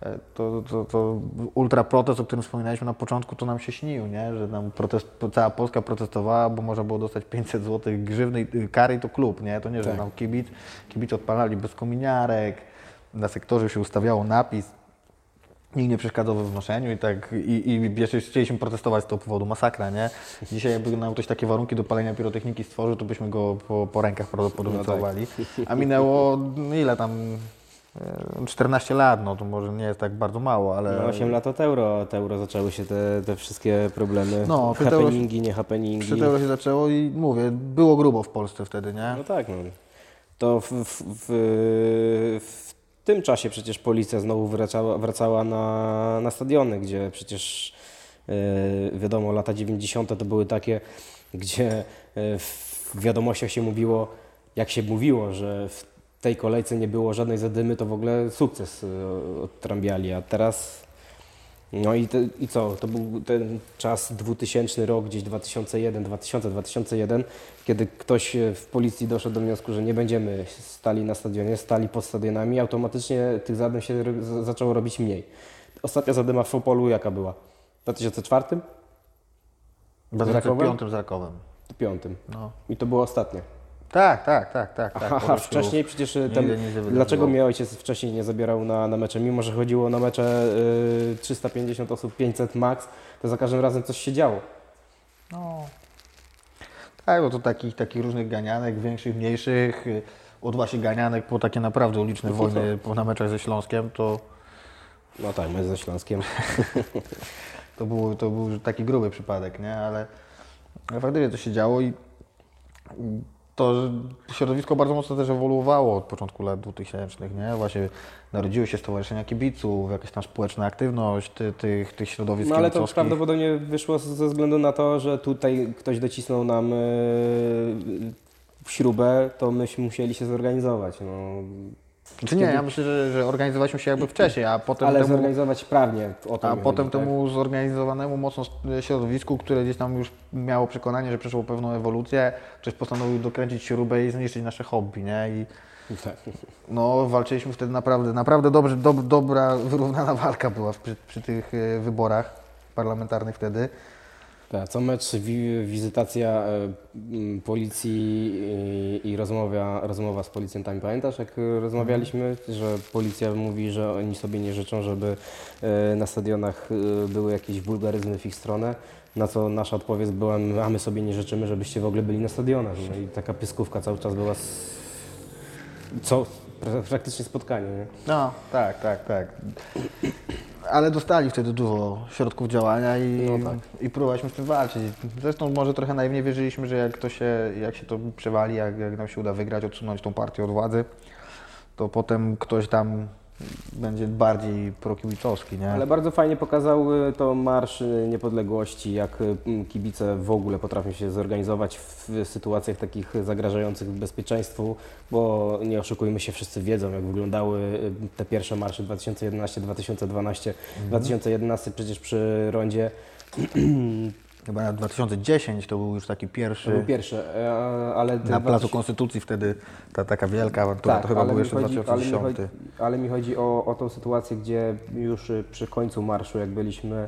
E, To, to, to ultra protest, o którym wspominaliśmy na początku, to nam się śnił, nie? że nam protest, cała Polska protestowała, bo można było dostać 500 zł grzywny, y, kary i to klub, nie? To nie, że Tak. nam kibic, kibic odpalali bez kominiarek, na sektorze się ustawiało napis, Nikt nie przeszkadzał we wnoszeniu i tak, i, i jeszcze chcieliśmy protestować z tego powodu, masakra, nie? Dzisiaj jakby nam ktoś takie warunki do palenia pirotechniki stworzył, to byśmy go po, po rękach prawdopodobnie No tak. A minęło, no ile tam, e, 14 lat, no to może nie jest tak bardzo mało, ale... No 8 lat od euro, od euro zaczęły się te, te wszystkie problemy. No, przed euro się- happeningi, nie happeningi. Przy tego się zaczęło i mówię, było grubo w Polsce wtedy, nie? No tak, no. To w, w, w, w tym czasie przecież policja znowu wracała, wracała na, na stadiony, gdzie przecież e, wiadomo, lata 90. to były takie, gdzie e, w wiadomościach się mówiło, jak się mówiło, że w tej kolejce nie było żadnej zadymy, to w ogóle sukces e, odtrąbiali, a teraz no i, te, i co? To był ten czas 2000 rok, gdzieś 2001, 2000, 2001, kiedy ktoś e, w policji doszedł do wniosku, że nie będziemy stali na stadionie, stali pod stadionami, automatycznie tych zadym się zaczęło robić mniej. Ostatnia zadyma w Opolu jaka była? W 2004? W z Rakowem? 2005 z Rakowem. 2005. No. I to było ostatnie. Tak, tak, tak, tak. tak. Aha, wcześniej przecież wydarzyło. dlaczego mnie ojciec wcześniej nie zabierał na, na mecze, mimo że chodziło na mecze y, 350 osób, 500 max, to za każdym razem coś się działo. No. Tak, bo to takich, takich różnych ganianek, większych, mniejszych, y, od właśnie ganianek po takie naprawdę uliczne No wojny po na meczach ze Śląskiem, to, No tak, my ze Śląskiem. to, był, to był taki gruby przypadek, nie? Ale, ale faktycznie to się działo i i to środowisko bardzo mocno też ewoluowało od początku lat 2000, nie? Właśnie narodziły się stowarzyszenia kibiców, jakaś tam społeczna aktywność ty, tych, tych środowisk No ale to prawdopodobnie wyszło ze względu na to, że tutaj ktoś docisnął nam e, śrubę, to myśmy musieli się zorganizować. No. Czy nie, ja myślę, że, że organizowaliśmy się jakby wcześniej, a potem Ale temu... zorganizować prawnie. O A potem chodzi, tak? temu zorganizowanemu mocno środowisku, które gdzieś tam już miało przekonanie, że przeszło pewną ewolucję, ktoś postanowił dokręcić śrubę i zniszczyć nasze hobby, nie? I Tak. no, walczyliśmy wtedy naprawdę, naprawdę dobrze, dob, dobra, wyrównana walka była przy, przy tych e, wyborach parlamentarnych wtedy. Tak, co mecz wi wizytacja e, m, policji i, i rozmowa, rozmowa z policjantami. Pamiętasz, jak e, rozmawialiśmy, że policja mówi, że oni sobie nie życzą, żeby e, na stadionach e, były jakieś wulgaryzmy w ich stronę, na co nasza odpowiedź była, a my sobie nie życzymy, żebyście w ogóle byli na stadionach. No i taka pyskówka cały czas była, z... co pra- praktycznie spotkanie. Nie? No, tak, tak, tak. Ale dostali wtedy dużo środków działania i, No tak. i próbowaliśmy z tym walczyć. Zresztą może trochę naiwnie wierzyliśmy, że jak to się, jak się to przewali, jak, jak nam się uda wygrać, odsunąć tą partię od władzy, to potem ktoś tam będzie bardziej prokibicowski, nie? Ale bardzo fajnie pokazał y, to Marsz y, Niepodległości, jak y, kibice w ogóle potrafią się zorganizować w sytuacjach takich zagrażających bezpieczeństwu, bo nie oszukujmy się, wszyscy wiedzą, jak wyglądały te pierwsze marsze 2011-2012. 2011 przecież przy rondzie Chyba na 2010 to był już taki to pierwszy. był pierwszy, e, ale Na Placu 2000 Konstytucji wtedy ta taka wielka awantura, to chyba był jeszcze chodzi- ale mi 2010. chodzi- Ale mi chodzi o, o tą sytuację, gdzie już przy końcu marszu, jak byliśmy,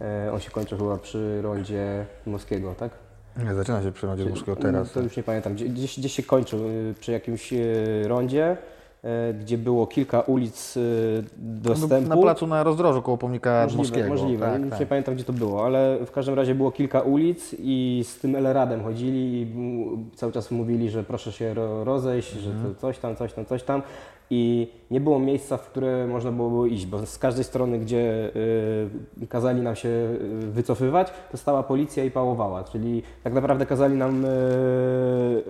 e, on się kończy chyba przy rondzie Moskiego, tak? Nie, zaczyna się przy Rondzie Górskiego No, teraz. To już nie pamiętam. Gdzie- Gdzieś, gdzieś się kończył y, przy jakimś y, rondzie gdzie było kilka ulic e, dostępu. Na placu na rozdrożu koło pomnika Możliwe, możliwe. Tak, nie, tak. nie pamiętam gdzie to było, ale w każdym razie było kilka ulic i z tym Elradem chodzili i cały czas mówili, że proszę się ro, rozejść, że Mhm. to coś tam, coś tam, coś tam. I nie było miejsca, w które można było, było iść, bo z każdej strony, gdzie y, kazali nam się y, wycofywać, to stała policja i pałowała. Czyli tak naprawdę kazali nam y,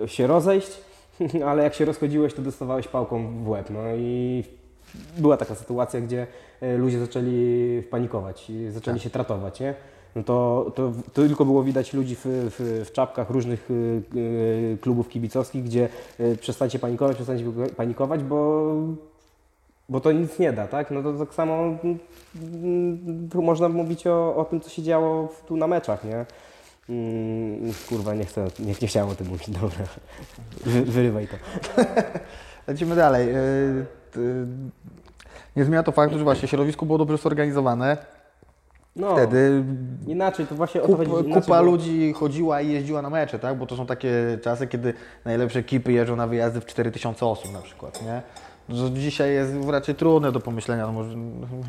się rozejść, ale jak się rozchodziłeś, to dostawałeś pałką w łeb. No i była taka sytuacja, gdzie e, ludzie zaczęli panikować i zaczęli Tak. się tratować, nie? No to, to, to tylko było widać ludzi w, w, w czapkach różnych y, y, klubów kibicowskich, gdzie y, przestańcie panikować, przestańcie panikować, bo, bo to nic nie da, tak? No to tak samo mm, tu można mówić o, o tym, co się działo tu na meczach, nie? Mm, kurwa, nie chcę, nie, nie chciałem o tym mówić, dobra. Wy, wyrywaj to. Lecimy dalej. Y, Nie zmienia to faktu, że właśnie środowisko było dobrze zorganizowane. No, Wtedy inaczej, to właśnie o to kup, chodzi. kupa bo- ludzi chodziła i jeździła na mecze, tak? Bo to są takie czasy, kiedy najlepsze ekipy jeżdżą na wyjazdy w 4000 osób na przykład, nie? To dzisiaj jest raczej trudne do pomyślenia, no może,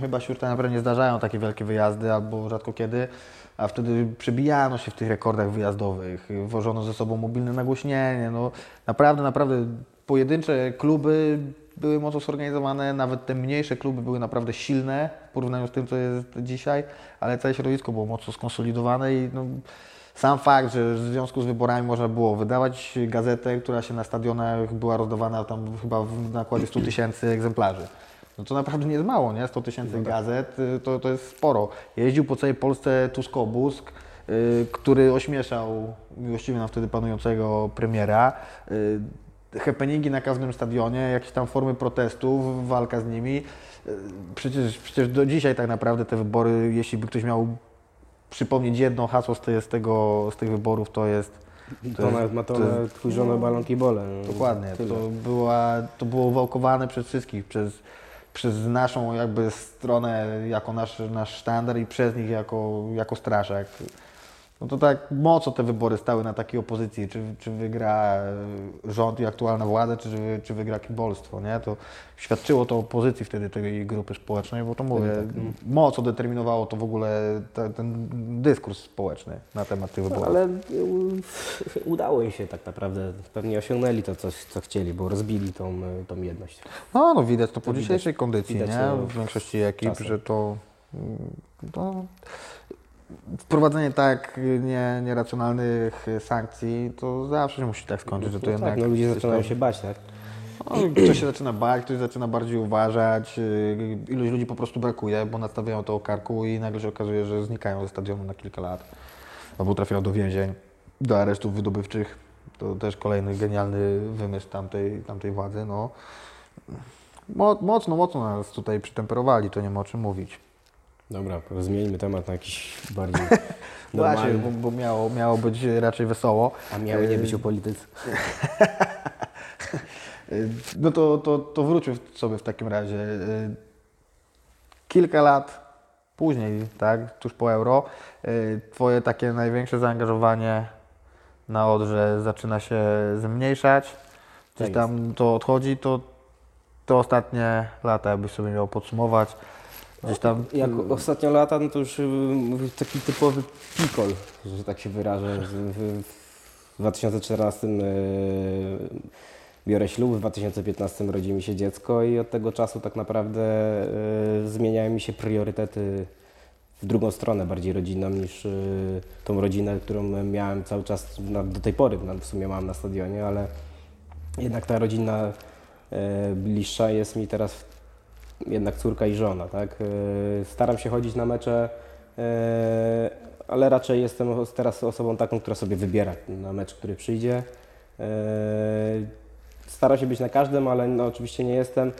chyba się już tak naprawdę nie zdarzają takie wielkie wyjazdy, albo rzadko kiedy, a wtedy przebijano się w tych rekordach wyjazdowych, wożono ze sobą mobilne nagłośnienie, no naprawdę, naprawdę pojedyncze kluby były mocno zorganizowane, nawet te mniejsze kluby były naprawdę silne w porównaniu z tym, co jest dzisiaj, ale całe środowisko było mocno skonsolidowane i no, sam fakt, że w związku z wyborami można było wydawać gazetę, która się na stadionach była rozdawana tam chyba w nakładzie 100 tysięcy egzemplarzy. No to naprawdę nie jest mało, nie? 100 tysięcy gazet y, to, to jest sporo. Jeździł po całej Polsce Tuskobusk, y, który ośmieszał miłościwie nam wtedy panującego premiera. Y, happeningi na każdym stadionie, jakieś tam formy protestów, walka z nimi. Y, Przecież, przecież do dzisiaj tak naprawdę te wybory, jeśli by ktoś miał przypomnieć jedno hasło z, te, z, tego, z tych wyborów, to jest To, jest- na jest- twój żonę balonki bole. no. Dokładnie. Tyle. To, była, to było wałkowane przez wszystkich, przez, przez naszą jakby stronę jako nasz, nasz sztandar i przez nich jako, jako straszak. No to tak mocno te wybory stały na takiej opozycji, czy, czy wygra e, rząd i aktualna władza, czy, czy wygra kibolstwo, nie? To świadczyło to o pozycji wtedy tej grupy społecznej, bo to mówię, mocno determinowało to w ogóle te, ten dyskurs społeczny na temat tych No, wyborów. ale u- udało im się tak naprawdę. Pewnie osiągnęli to, coś, co chcieli, bo rozbili tą, tą jedność. No, no widać to po widać- dzisiejszej kondycji, widać nie? to W większości ekip, czasem. że to, mm, to wprowadzenie tak nie, nieracjonalnych sankcji, to zawsze się musi tak skończyć, że to No jednak... tak, no ludzie zaczynają się bać, tak? No, ktoś się zaczyna bać, ktoś zaczyna bardziej uważać, yy, ilość ludzi po prostu brakuje, bo nastawiają to o karku i nagle się okazuje, że znikają ze stadionu na kilka lat, albo trafiają do więzień, do aresztów wydobywczych. To też kolejny genialny wymysł tamtej, tamtej władzy. No. Mo, mocno, mocno nas tutaj przytemperowali, to nie ma o czym mówić. Dobra, zmieńmy temat na jakiś bardziej Właśnie, normalny. bo, bo miało, miało być raczej wesoło. A miały nie być o polityce. Y, No to, to, to wróćmy sobie w takim razie. Y, Kilka lat później, tak, tuż po euro, y, Twoje takie największe zaangażowanie na Odrze zaczyna się zmniejszać. Gdzieś Tak tam to odchodzi, to te ostatnie lata, jakbyś sobie miał podsumować. Gdzieś tam Jak ostatnio lata, no to już y, taki typowy pikol, że tak się wyrażę. W, w 2014 y, biorę ślub, w 2015 rodzi mi się dziecko i od tego czasu tak naprawdę y, zmieniają mi się priorytety w drugą stronę, bardziej rodzinną niż tą rodzinę, którą miałem cały czas do tej pory, w sumie mam na stadionie, ale jednak ta rodzina bliższa jest mi teraz jednak córka i żona, tak? Yy, Staram się chodzić na mecze, yy, ale raczej jestem teraz osobą taką, która sobie wybiera na mecz, który przyjdzie. Yy, Staram się być na każdym, ale no, oczywiście nie jestem.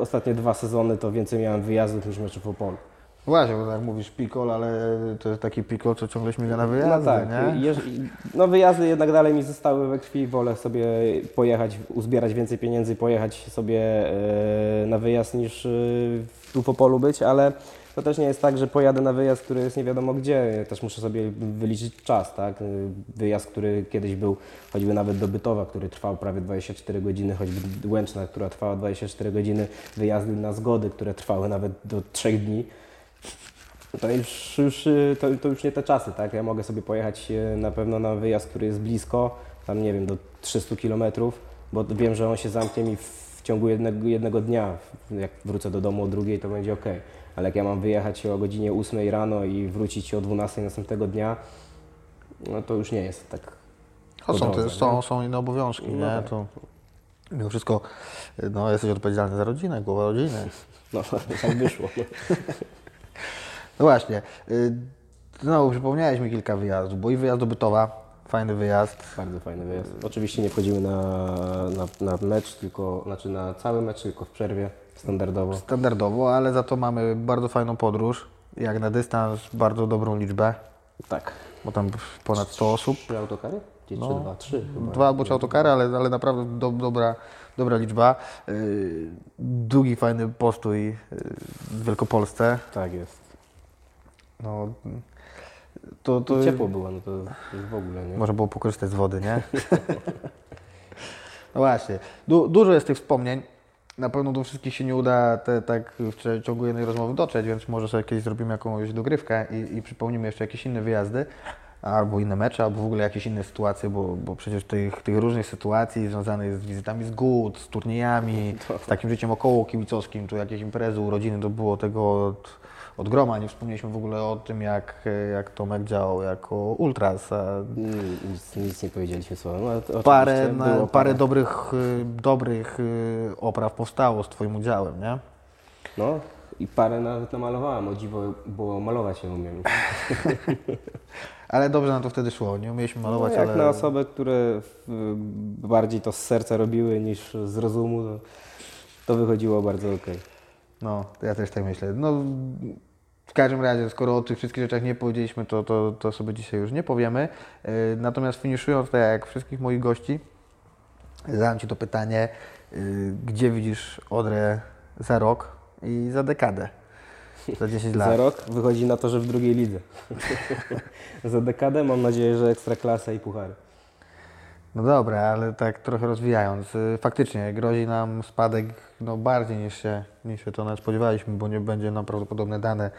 Ostatnie dwa sezony to więcej miałem wyjazdów niż meczów w Opolu. Właśnie, bo tak mówisz pikol, ale to jest taki pikol, co ciągle śmiga na wyjazdy, no tak, jeż- no wyjazdy jednak dalej mi zostały we krwi, wolę sobie pojechać, uzbierać więcej pieniędzy pojechać sobie e, na wyjazd niż e, tu po polu być, ale to też nie jest tak, że pojadę na wyjazd, który jest nie wiadomo gdzie, Ja też muszę sobie wyliczyć czas, tak? E, Wyjazd, który kiedyś był choćby nawet do Bytowa, który trwał prawie 24 godziny, choćby Łęczna, która trwała 24 godziny, wyjazdy na zgody, które trwały nawet do 3 dni. To już, już, y, to, to już nie te czasy, tak? Ja mogę sobie pojechać y, na pewno na wyjazd, który jest blisko, tam nie wiem, do 300 km, bo wiem, że on się zamknie mi w ciągu jednego, jednego dnia. Jak wrócę do domu o drugiej, to będzie ok. Ale jak ja mam wyjechać o godzinie 8 rano i wrócić o 12 następnego dnia, no to już nie jest tak. No, są, drodze, są inne obowiązki, No nie? tak. To mimo wszystko no, jesteś odpowiedzialny za rodzinę, głowa rodziny. No, tak wyszło. No właśnie, y, znowu przypomniałeś mi kilka wyjazdów, bo i wyjazd do Bytowa, fajny wyjazd. Bardzo fajny wyjazd. Oczywiście nie wchodzimy na, na, na mecz, tylko, znaczy na cały mecz, tylko w przerwie, standardowo. Standardowo, ale za to mamy bardzo fajną podróż, jak na dystans bardzo dobrą liczbę, Tak. bo tam ponad 100 osób. Trzy autokary? Gdzie No, trzy, dwa, trzy chyba. Dwa albo trzy autokary, ale, ale naprawdę do, dobra, dobra liczba. Yy, długi, fajny postój yy, w Wielkopolsce. Tak jest. No, to, to To ciepło było, no to już w ogóle, nie? Można było pokorzystać z wody, nie? no właśnie. Du dużo jest tych wspomnień. Na pewno do wszystkich się nie uda te, tak w ciągu jednej rozmowy dotrzeć, więc może sobie kiedyś zrobimy jakąś dogrywkę i, i przypomnimy jeszcze jakieś inne wyjazdy, albo inne mecze, albo w ogóle jakieś inne sytuacje, bo, bo przecież tych, tych różnych sytuacji związanych z wizytami z gód, z turniejami, z takim życiem około kibicowskim, czy jakieś imprezy, urodziny, to było tego od, od groma. Nie wspomnieliśmy w ogóle o tym, jak, jak Tomek działał jako ultras. A Nic, nic nie powiedzieliśmy słowem. ale oczywiście parę, na, było parę dobrych, y, dobrych y, opraw powstało z Twoim udziałem, nie? No i parę nawet namalowałem, o dziwo, bo malować nie umiem. Ale dobrze nam to wtedy szło. Nie umieliśmy malować, no, jak ale na osoby, które y, bardziej to z serca robiły niż z rozumu, to, to wychodziło bardzo okej. No, to ja też tak myślę. No, w każdym razie, skoro o tych wszystkich rzeczach nie powiedzieliśmy, to, to, to sobie dzisiaj już nie powiemy. Y, Natomiast finiszując, tak jak wszystkich moich gości, zadam Ci to pytanie, y, gdzie widzisz Odrę za rok i za dekadę? Za 10 lat. Za rok wychodzi na to, że w drugiej lidze. Za dekadę mam nadzieję, że ekstraklasa i puchary. No dobra, ale tak trochę rozwijając, y, faktycznie grozi nam spadek no, bardziej niż się, niż się to nawet spodziewaliśmy, bo nie będzie nam prawdopodobne dane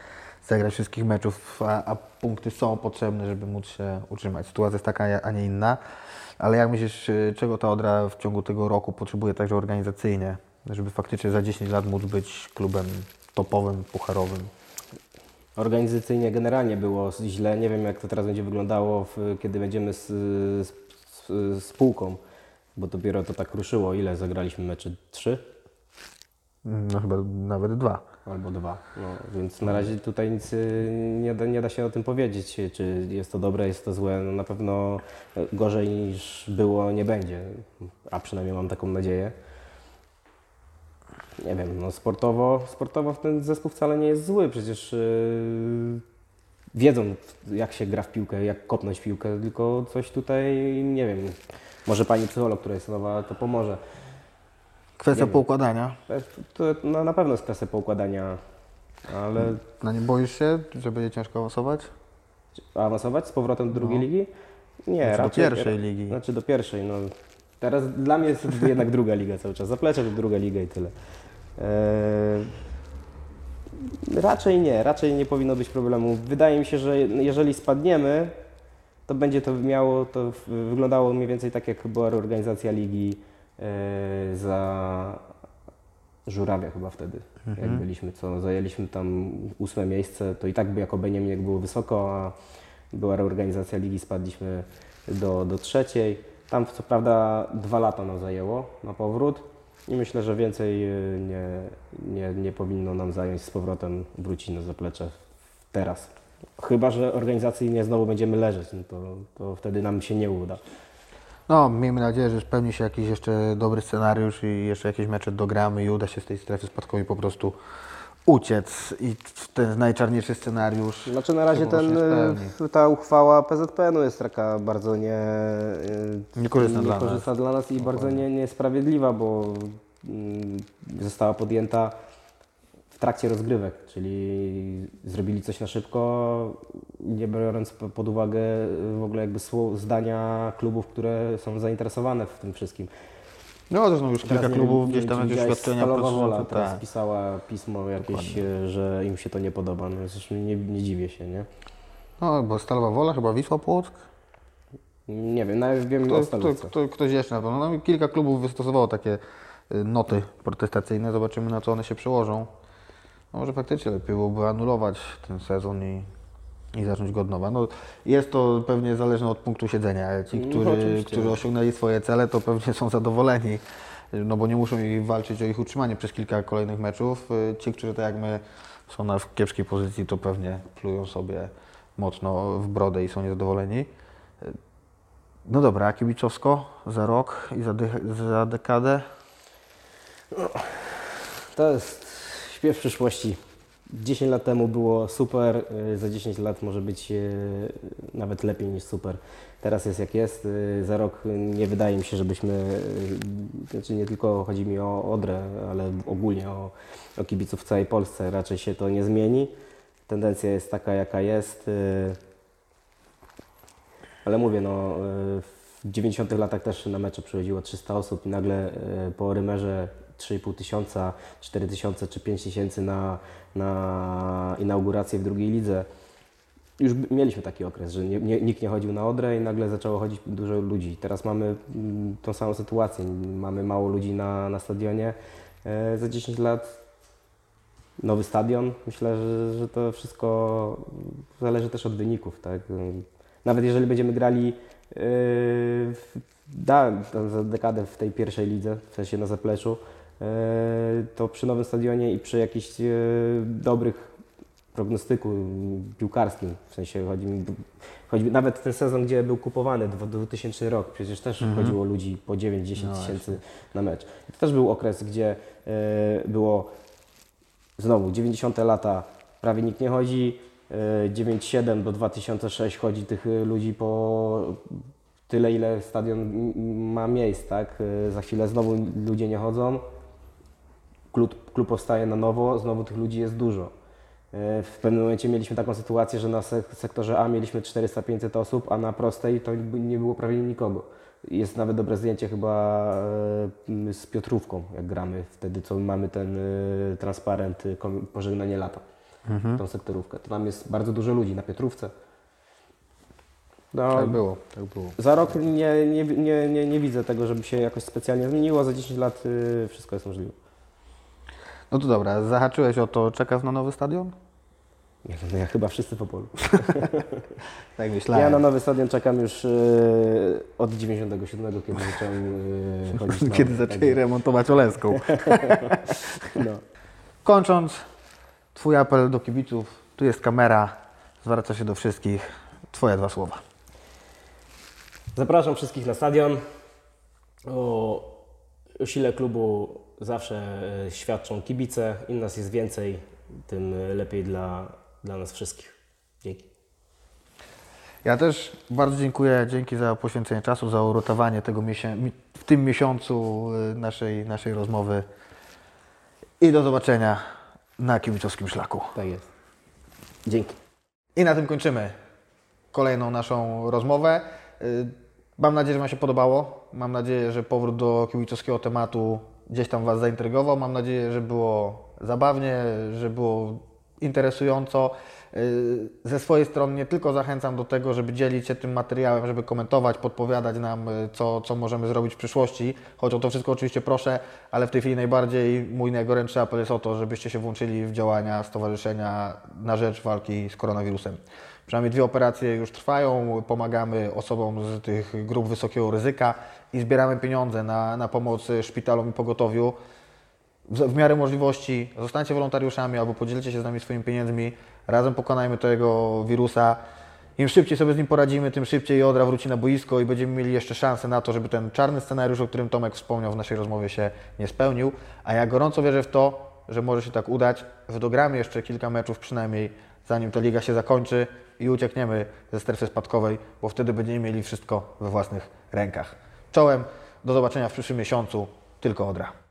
zagrać wszystkich meczów, a, a punkty są potrzebne, żeby móc się utrzymać. Sytuacja jest taka, a nie inna. Ale jak myślisz, y, czego ta Odra w ciągu tego roku potrzebuje także organizacyjnie, żeby faktycznie za 10 lat móc być klubem topowym, pucharowym? Organizacyjnie generalnie było źle. Nie wiem, jak to teraz będzie wyglądało, kiedy będziemy z, z, z spółką, bo dopiero to tak ruszyło. Ile zagraliśmy meczy? Trzy No chyba nawet dwa. albo dwa. No, więc na razie tutaj nic y, nie da, nie da się o tym powiedzieć, czy jest to dobre, jest to złe. No, na pewno e, gorzej niż było nie będzie, a przynajmniej mam taką nadzieję. Nie wiem, no sportowo, sportowo ten zespół wcale nie jest zły, przecież yy, wiedzą jak się gra w piłkę, jak kopnąć piłkę, tylko coś tutaj, nie wiem, może pani psycholog, która jest nowa, to pomoże. Kwestia Nie poukładania. To, to no, na pewno jest kwestia poukładania, ale No nie boisz się, że będzie ciężko awansować? awansować z powrotem do drugiej No. ligi? Nie, Znaczy do raczej. pierwszej ligi. Znaczy do pierwszej, no. Teraz dla mnie jest jednak druga liga cały czas. Zaplecze to druga liga i tyle. Eee, raczej nie, raczej nie powinno być problemu. Wydaje mi się, że jeżeli spadniemy, to będzie to miało, to wyglądało mniej więcej tak, jak była reorganizacja ligi eee, za Żurawia chyba wtedy, jak byliśmy, co zajęliśmy tam ósme miejsce, to i tak by jako Beniaminek było wysoko, a była reorganizacja ligi, spadliśmy do, do trzeciej. Tam co prawda dwa lata nam zajęło na powrót i myślę, że więcej y, nie, nie, nie powinno nam zająć z powrotem wrócić na zaplecze teraz. Chyba, że organizacyjnie znowu będziemy leżeć, no to, to wtedy nam się nie uda. No, miejmy nadzieję, że spełni się jakiś jeszcze dobry scenariusz i jeszcze jakieś mecze dogramy i uda się z tej strefy spadkowej po prostu uciec i ten najczarniejszy scenariusz. Znaczy na razie ten, spełni. ta uchwała PZPN-u jest taka bardzo nie, e, Niekorzystna dla nas. dla nas i bardzo nie, niesprawiedliwa, bo mm, została podjęta w trakcie rozgrywek, czyli zrobili coś na szybko, nie biorąc po- pod uwagę w ogóle jakby zdania klubów, które są zainteresowane w tym wszystkim. No zresztą już kilka klubów gdzieś tam jakieś widziałeś, oświadczenia Stalowa Wola teraz tak. pisała pismo jakieś, e, że im się to nie podoba. No, zresztą nie, nie dziwię się, nie? No, bo Stalowa Wola, chyba Wisła Płock. Nie wiem, nawet wiem o To, to, Stalówce. to ktoś jeszcze na pewno. No, kilka klubów wystosowało takie y, noty protestacyjne. Zobaczymy na co one się przełożą. No, może faktycznie lepiej byłoby anulować ten sezon i, i zacząć go od nowa. No, jest to pewnie zależne od punktu siedzenia. Ci, No, którzy, oczywiście. którzy osiągnęli swoje cele, to pewnie są zadowoleni. No bo nie muszą walczyć o ich utrzymanie przez kilka kolejnych meczów. Ci, którzy tak jak my są na w kiepskiej pozycji, to pewnie plują sobie mocno w brodę i są niezadowoleni. No dobra, a kibicowsko za rok i za, za dekadę? To jest śpiew przyszłości. 10 lat temu było super, y, za 10 lat może być y, nawet lepiej niż super. Teraz jest jak jest, y, za rok nie wydaje mi się, żebyśmy, znaczy nie tylko chodzi mi o Odrę, ale ogólnie o, o kibiców w całej Polsce, raczej się to nie zmieni. Tendencja jest taka jaka jest. Ale mówię, no, w 90 latach też na mecze przychodziło 300 osób i nagle po rymerze 3,5 tysiąca, 4 tysiące czy 5 tysięcy na, na inaugurację w drugiej lidze. Już mieliśmy taki okres, że nie, nie, nikt nie chodził na Odrę i nagle zaczęło chodzić dużo ludzi. Teraz mamy mm, tą samą sytuację. Mamy mało ludzi na, na stadionie. E, za 10 lat nowy stadion. Myślę, że, że to wszystko zależy też od wyników. Tak? Nawet jeżeli będziemy grali yy, w- da, za dekadę w tej pierwszej lidze, w sensie na zapleczu, to przy nowym stadionie i przy jakichś yy, dobrych prognostyku piłkarskim, w sensie chodzi mi, nawet ten sezon, gdzie był kupowany, dwu- 2000 rok, przecież też chodziło ludzi po 9-10 No tysięcy na mecz. To też był okres, gdzie yy, było znowu 90 lata prawie nikt nie chodzi, y, 97 do 2006 chodzi tych ludzi po tyle, ile stadion ma miejsc, tak? Za chwilę znowu ludzie nie chodzą, klub, klub powstaje na nowo, znowu tych ludzi jest dużo. Y, W pewnym momencie mieliśmy taką sytuację, że na sek- sektorze A mieliśmy 400-500 osób, a na prostej to nie było prawie nikogo. Jest nawet dobre zdjęcie chyba y, z Piotrówką, jak gramy wtedy, co mamy ten y, transparent pożegnanie lata, tą sektorówkę. To tam jest bardzo dużo ludzi na Piotrówce. No, Tak było, tak było. za rok nie, nie, nie, nie, nie widzę tego, żeby się jakoś specjalnie zmieniło, za 10 lat wszystko jest możliwe. No to dobra, zahaczyłeś o to, czekasz na nowy stadion? Nie wiem, no ja chyba wszyscy po polu. Tak Ja myślałem. na nowy stadion czekam już y, od 97, kiedy zacząłem y, chodzić na Kiedy zaczęli remontować Oleską. No. Kończąc, Twój apel do kibiców, tu jest kamera, zwraca się do wszystkich. Twoje dwa słowa. Zapraszam wszystkich na stadion. O, o sile klubu zawsze e, świadczą kibice. Im nas jest więcej, tym e, lepiej dla, dla nas wszystkich. Dzięki. Ja też bardzo dziękuję, dzięki za poświęcenie czasu, za urotowanie tego miesię- w tym miesiącu y, naszej, naszej rozmowy. I do zobaczenia na kibicowskim szlaku. Tak jest. Dzięki. I na tym kończymy kolejną naszą rozmowę. Mam nadzieję, że Wam się podobało. Mam nadzieję, że powrót do kibicowskiego tematu gdzieś tam Was zaintrygował. Mam nadzieję, że było zabawnie, że było interesująco. Y, Ze swojej strony nie tylko zachęcam do tego, żeby dzielić się tym materiałem, żeby komentować, podpowiadać nam, y, co, co możemy zrobić w przyszłości. Choć o to wszystko oczywiście proszę, ale w tej chwili najbardziej mój najgorętszy apel jest o to, żebyście się włączyli w działania Stowarzyszenia na rzecz walki z koronawirusem. Przynajmniej dwie operacje już trwają, pomagamy osobom z tych grup wysokiego ryzyka i zbieramy pieniądze na, na pomoc szpitalom i pogotowiu w, w miarę możliwości zostańcie wolontariuszami albo podzielcie się z nami swoimi pieniędzmi. Razem pokonajmy tego wirusa. Im szybciej sobie z nim poradzimy, tym szybciej Odra wróci na boisko i będziemy mieli jeszcze szansę na to, żeby ten czarny scenariusz, o którym Tomek wspomniał w naszej rozmowie, się nie spełnił. A ja gorąco wierzę w to, że może się tak udać, że dogramy jeszcze kilka meczów przynajmniej, zanim ta liga się zakończy i uciekniemy ze strefy spadkowej, bo wtedy będziemy mieli wszystko we własnych rękach. Czołem, do zobaczenia w przyszłym miesiącu, tylko Odra.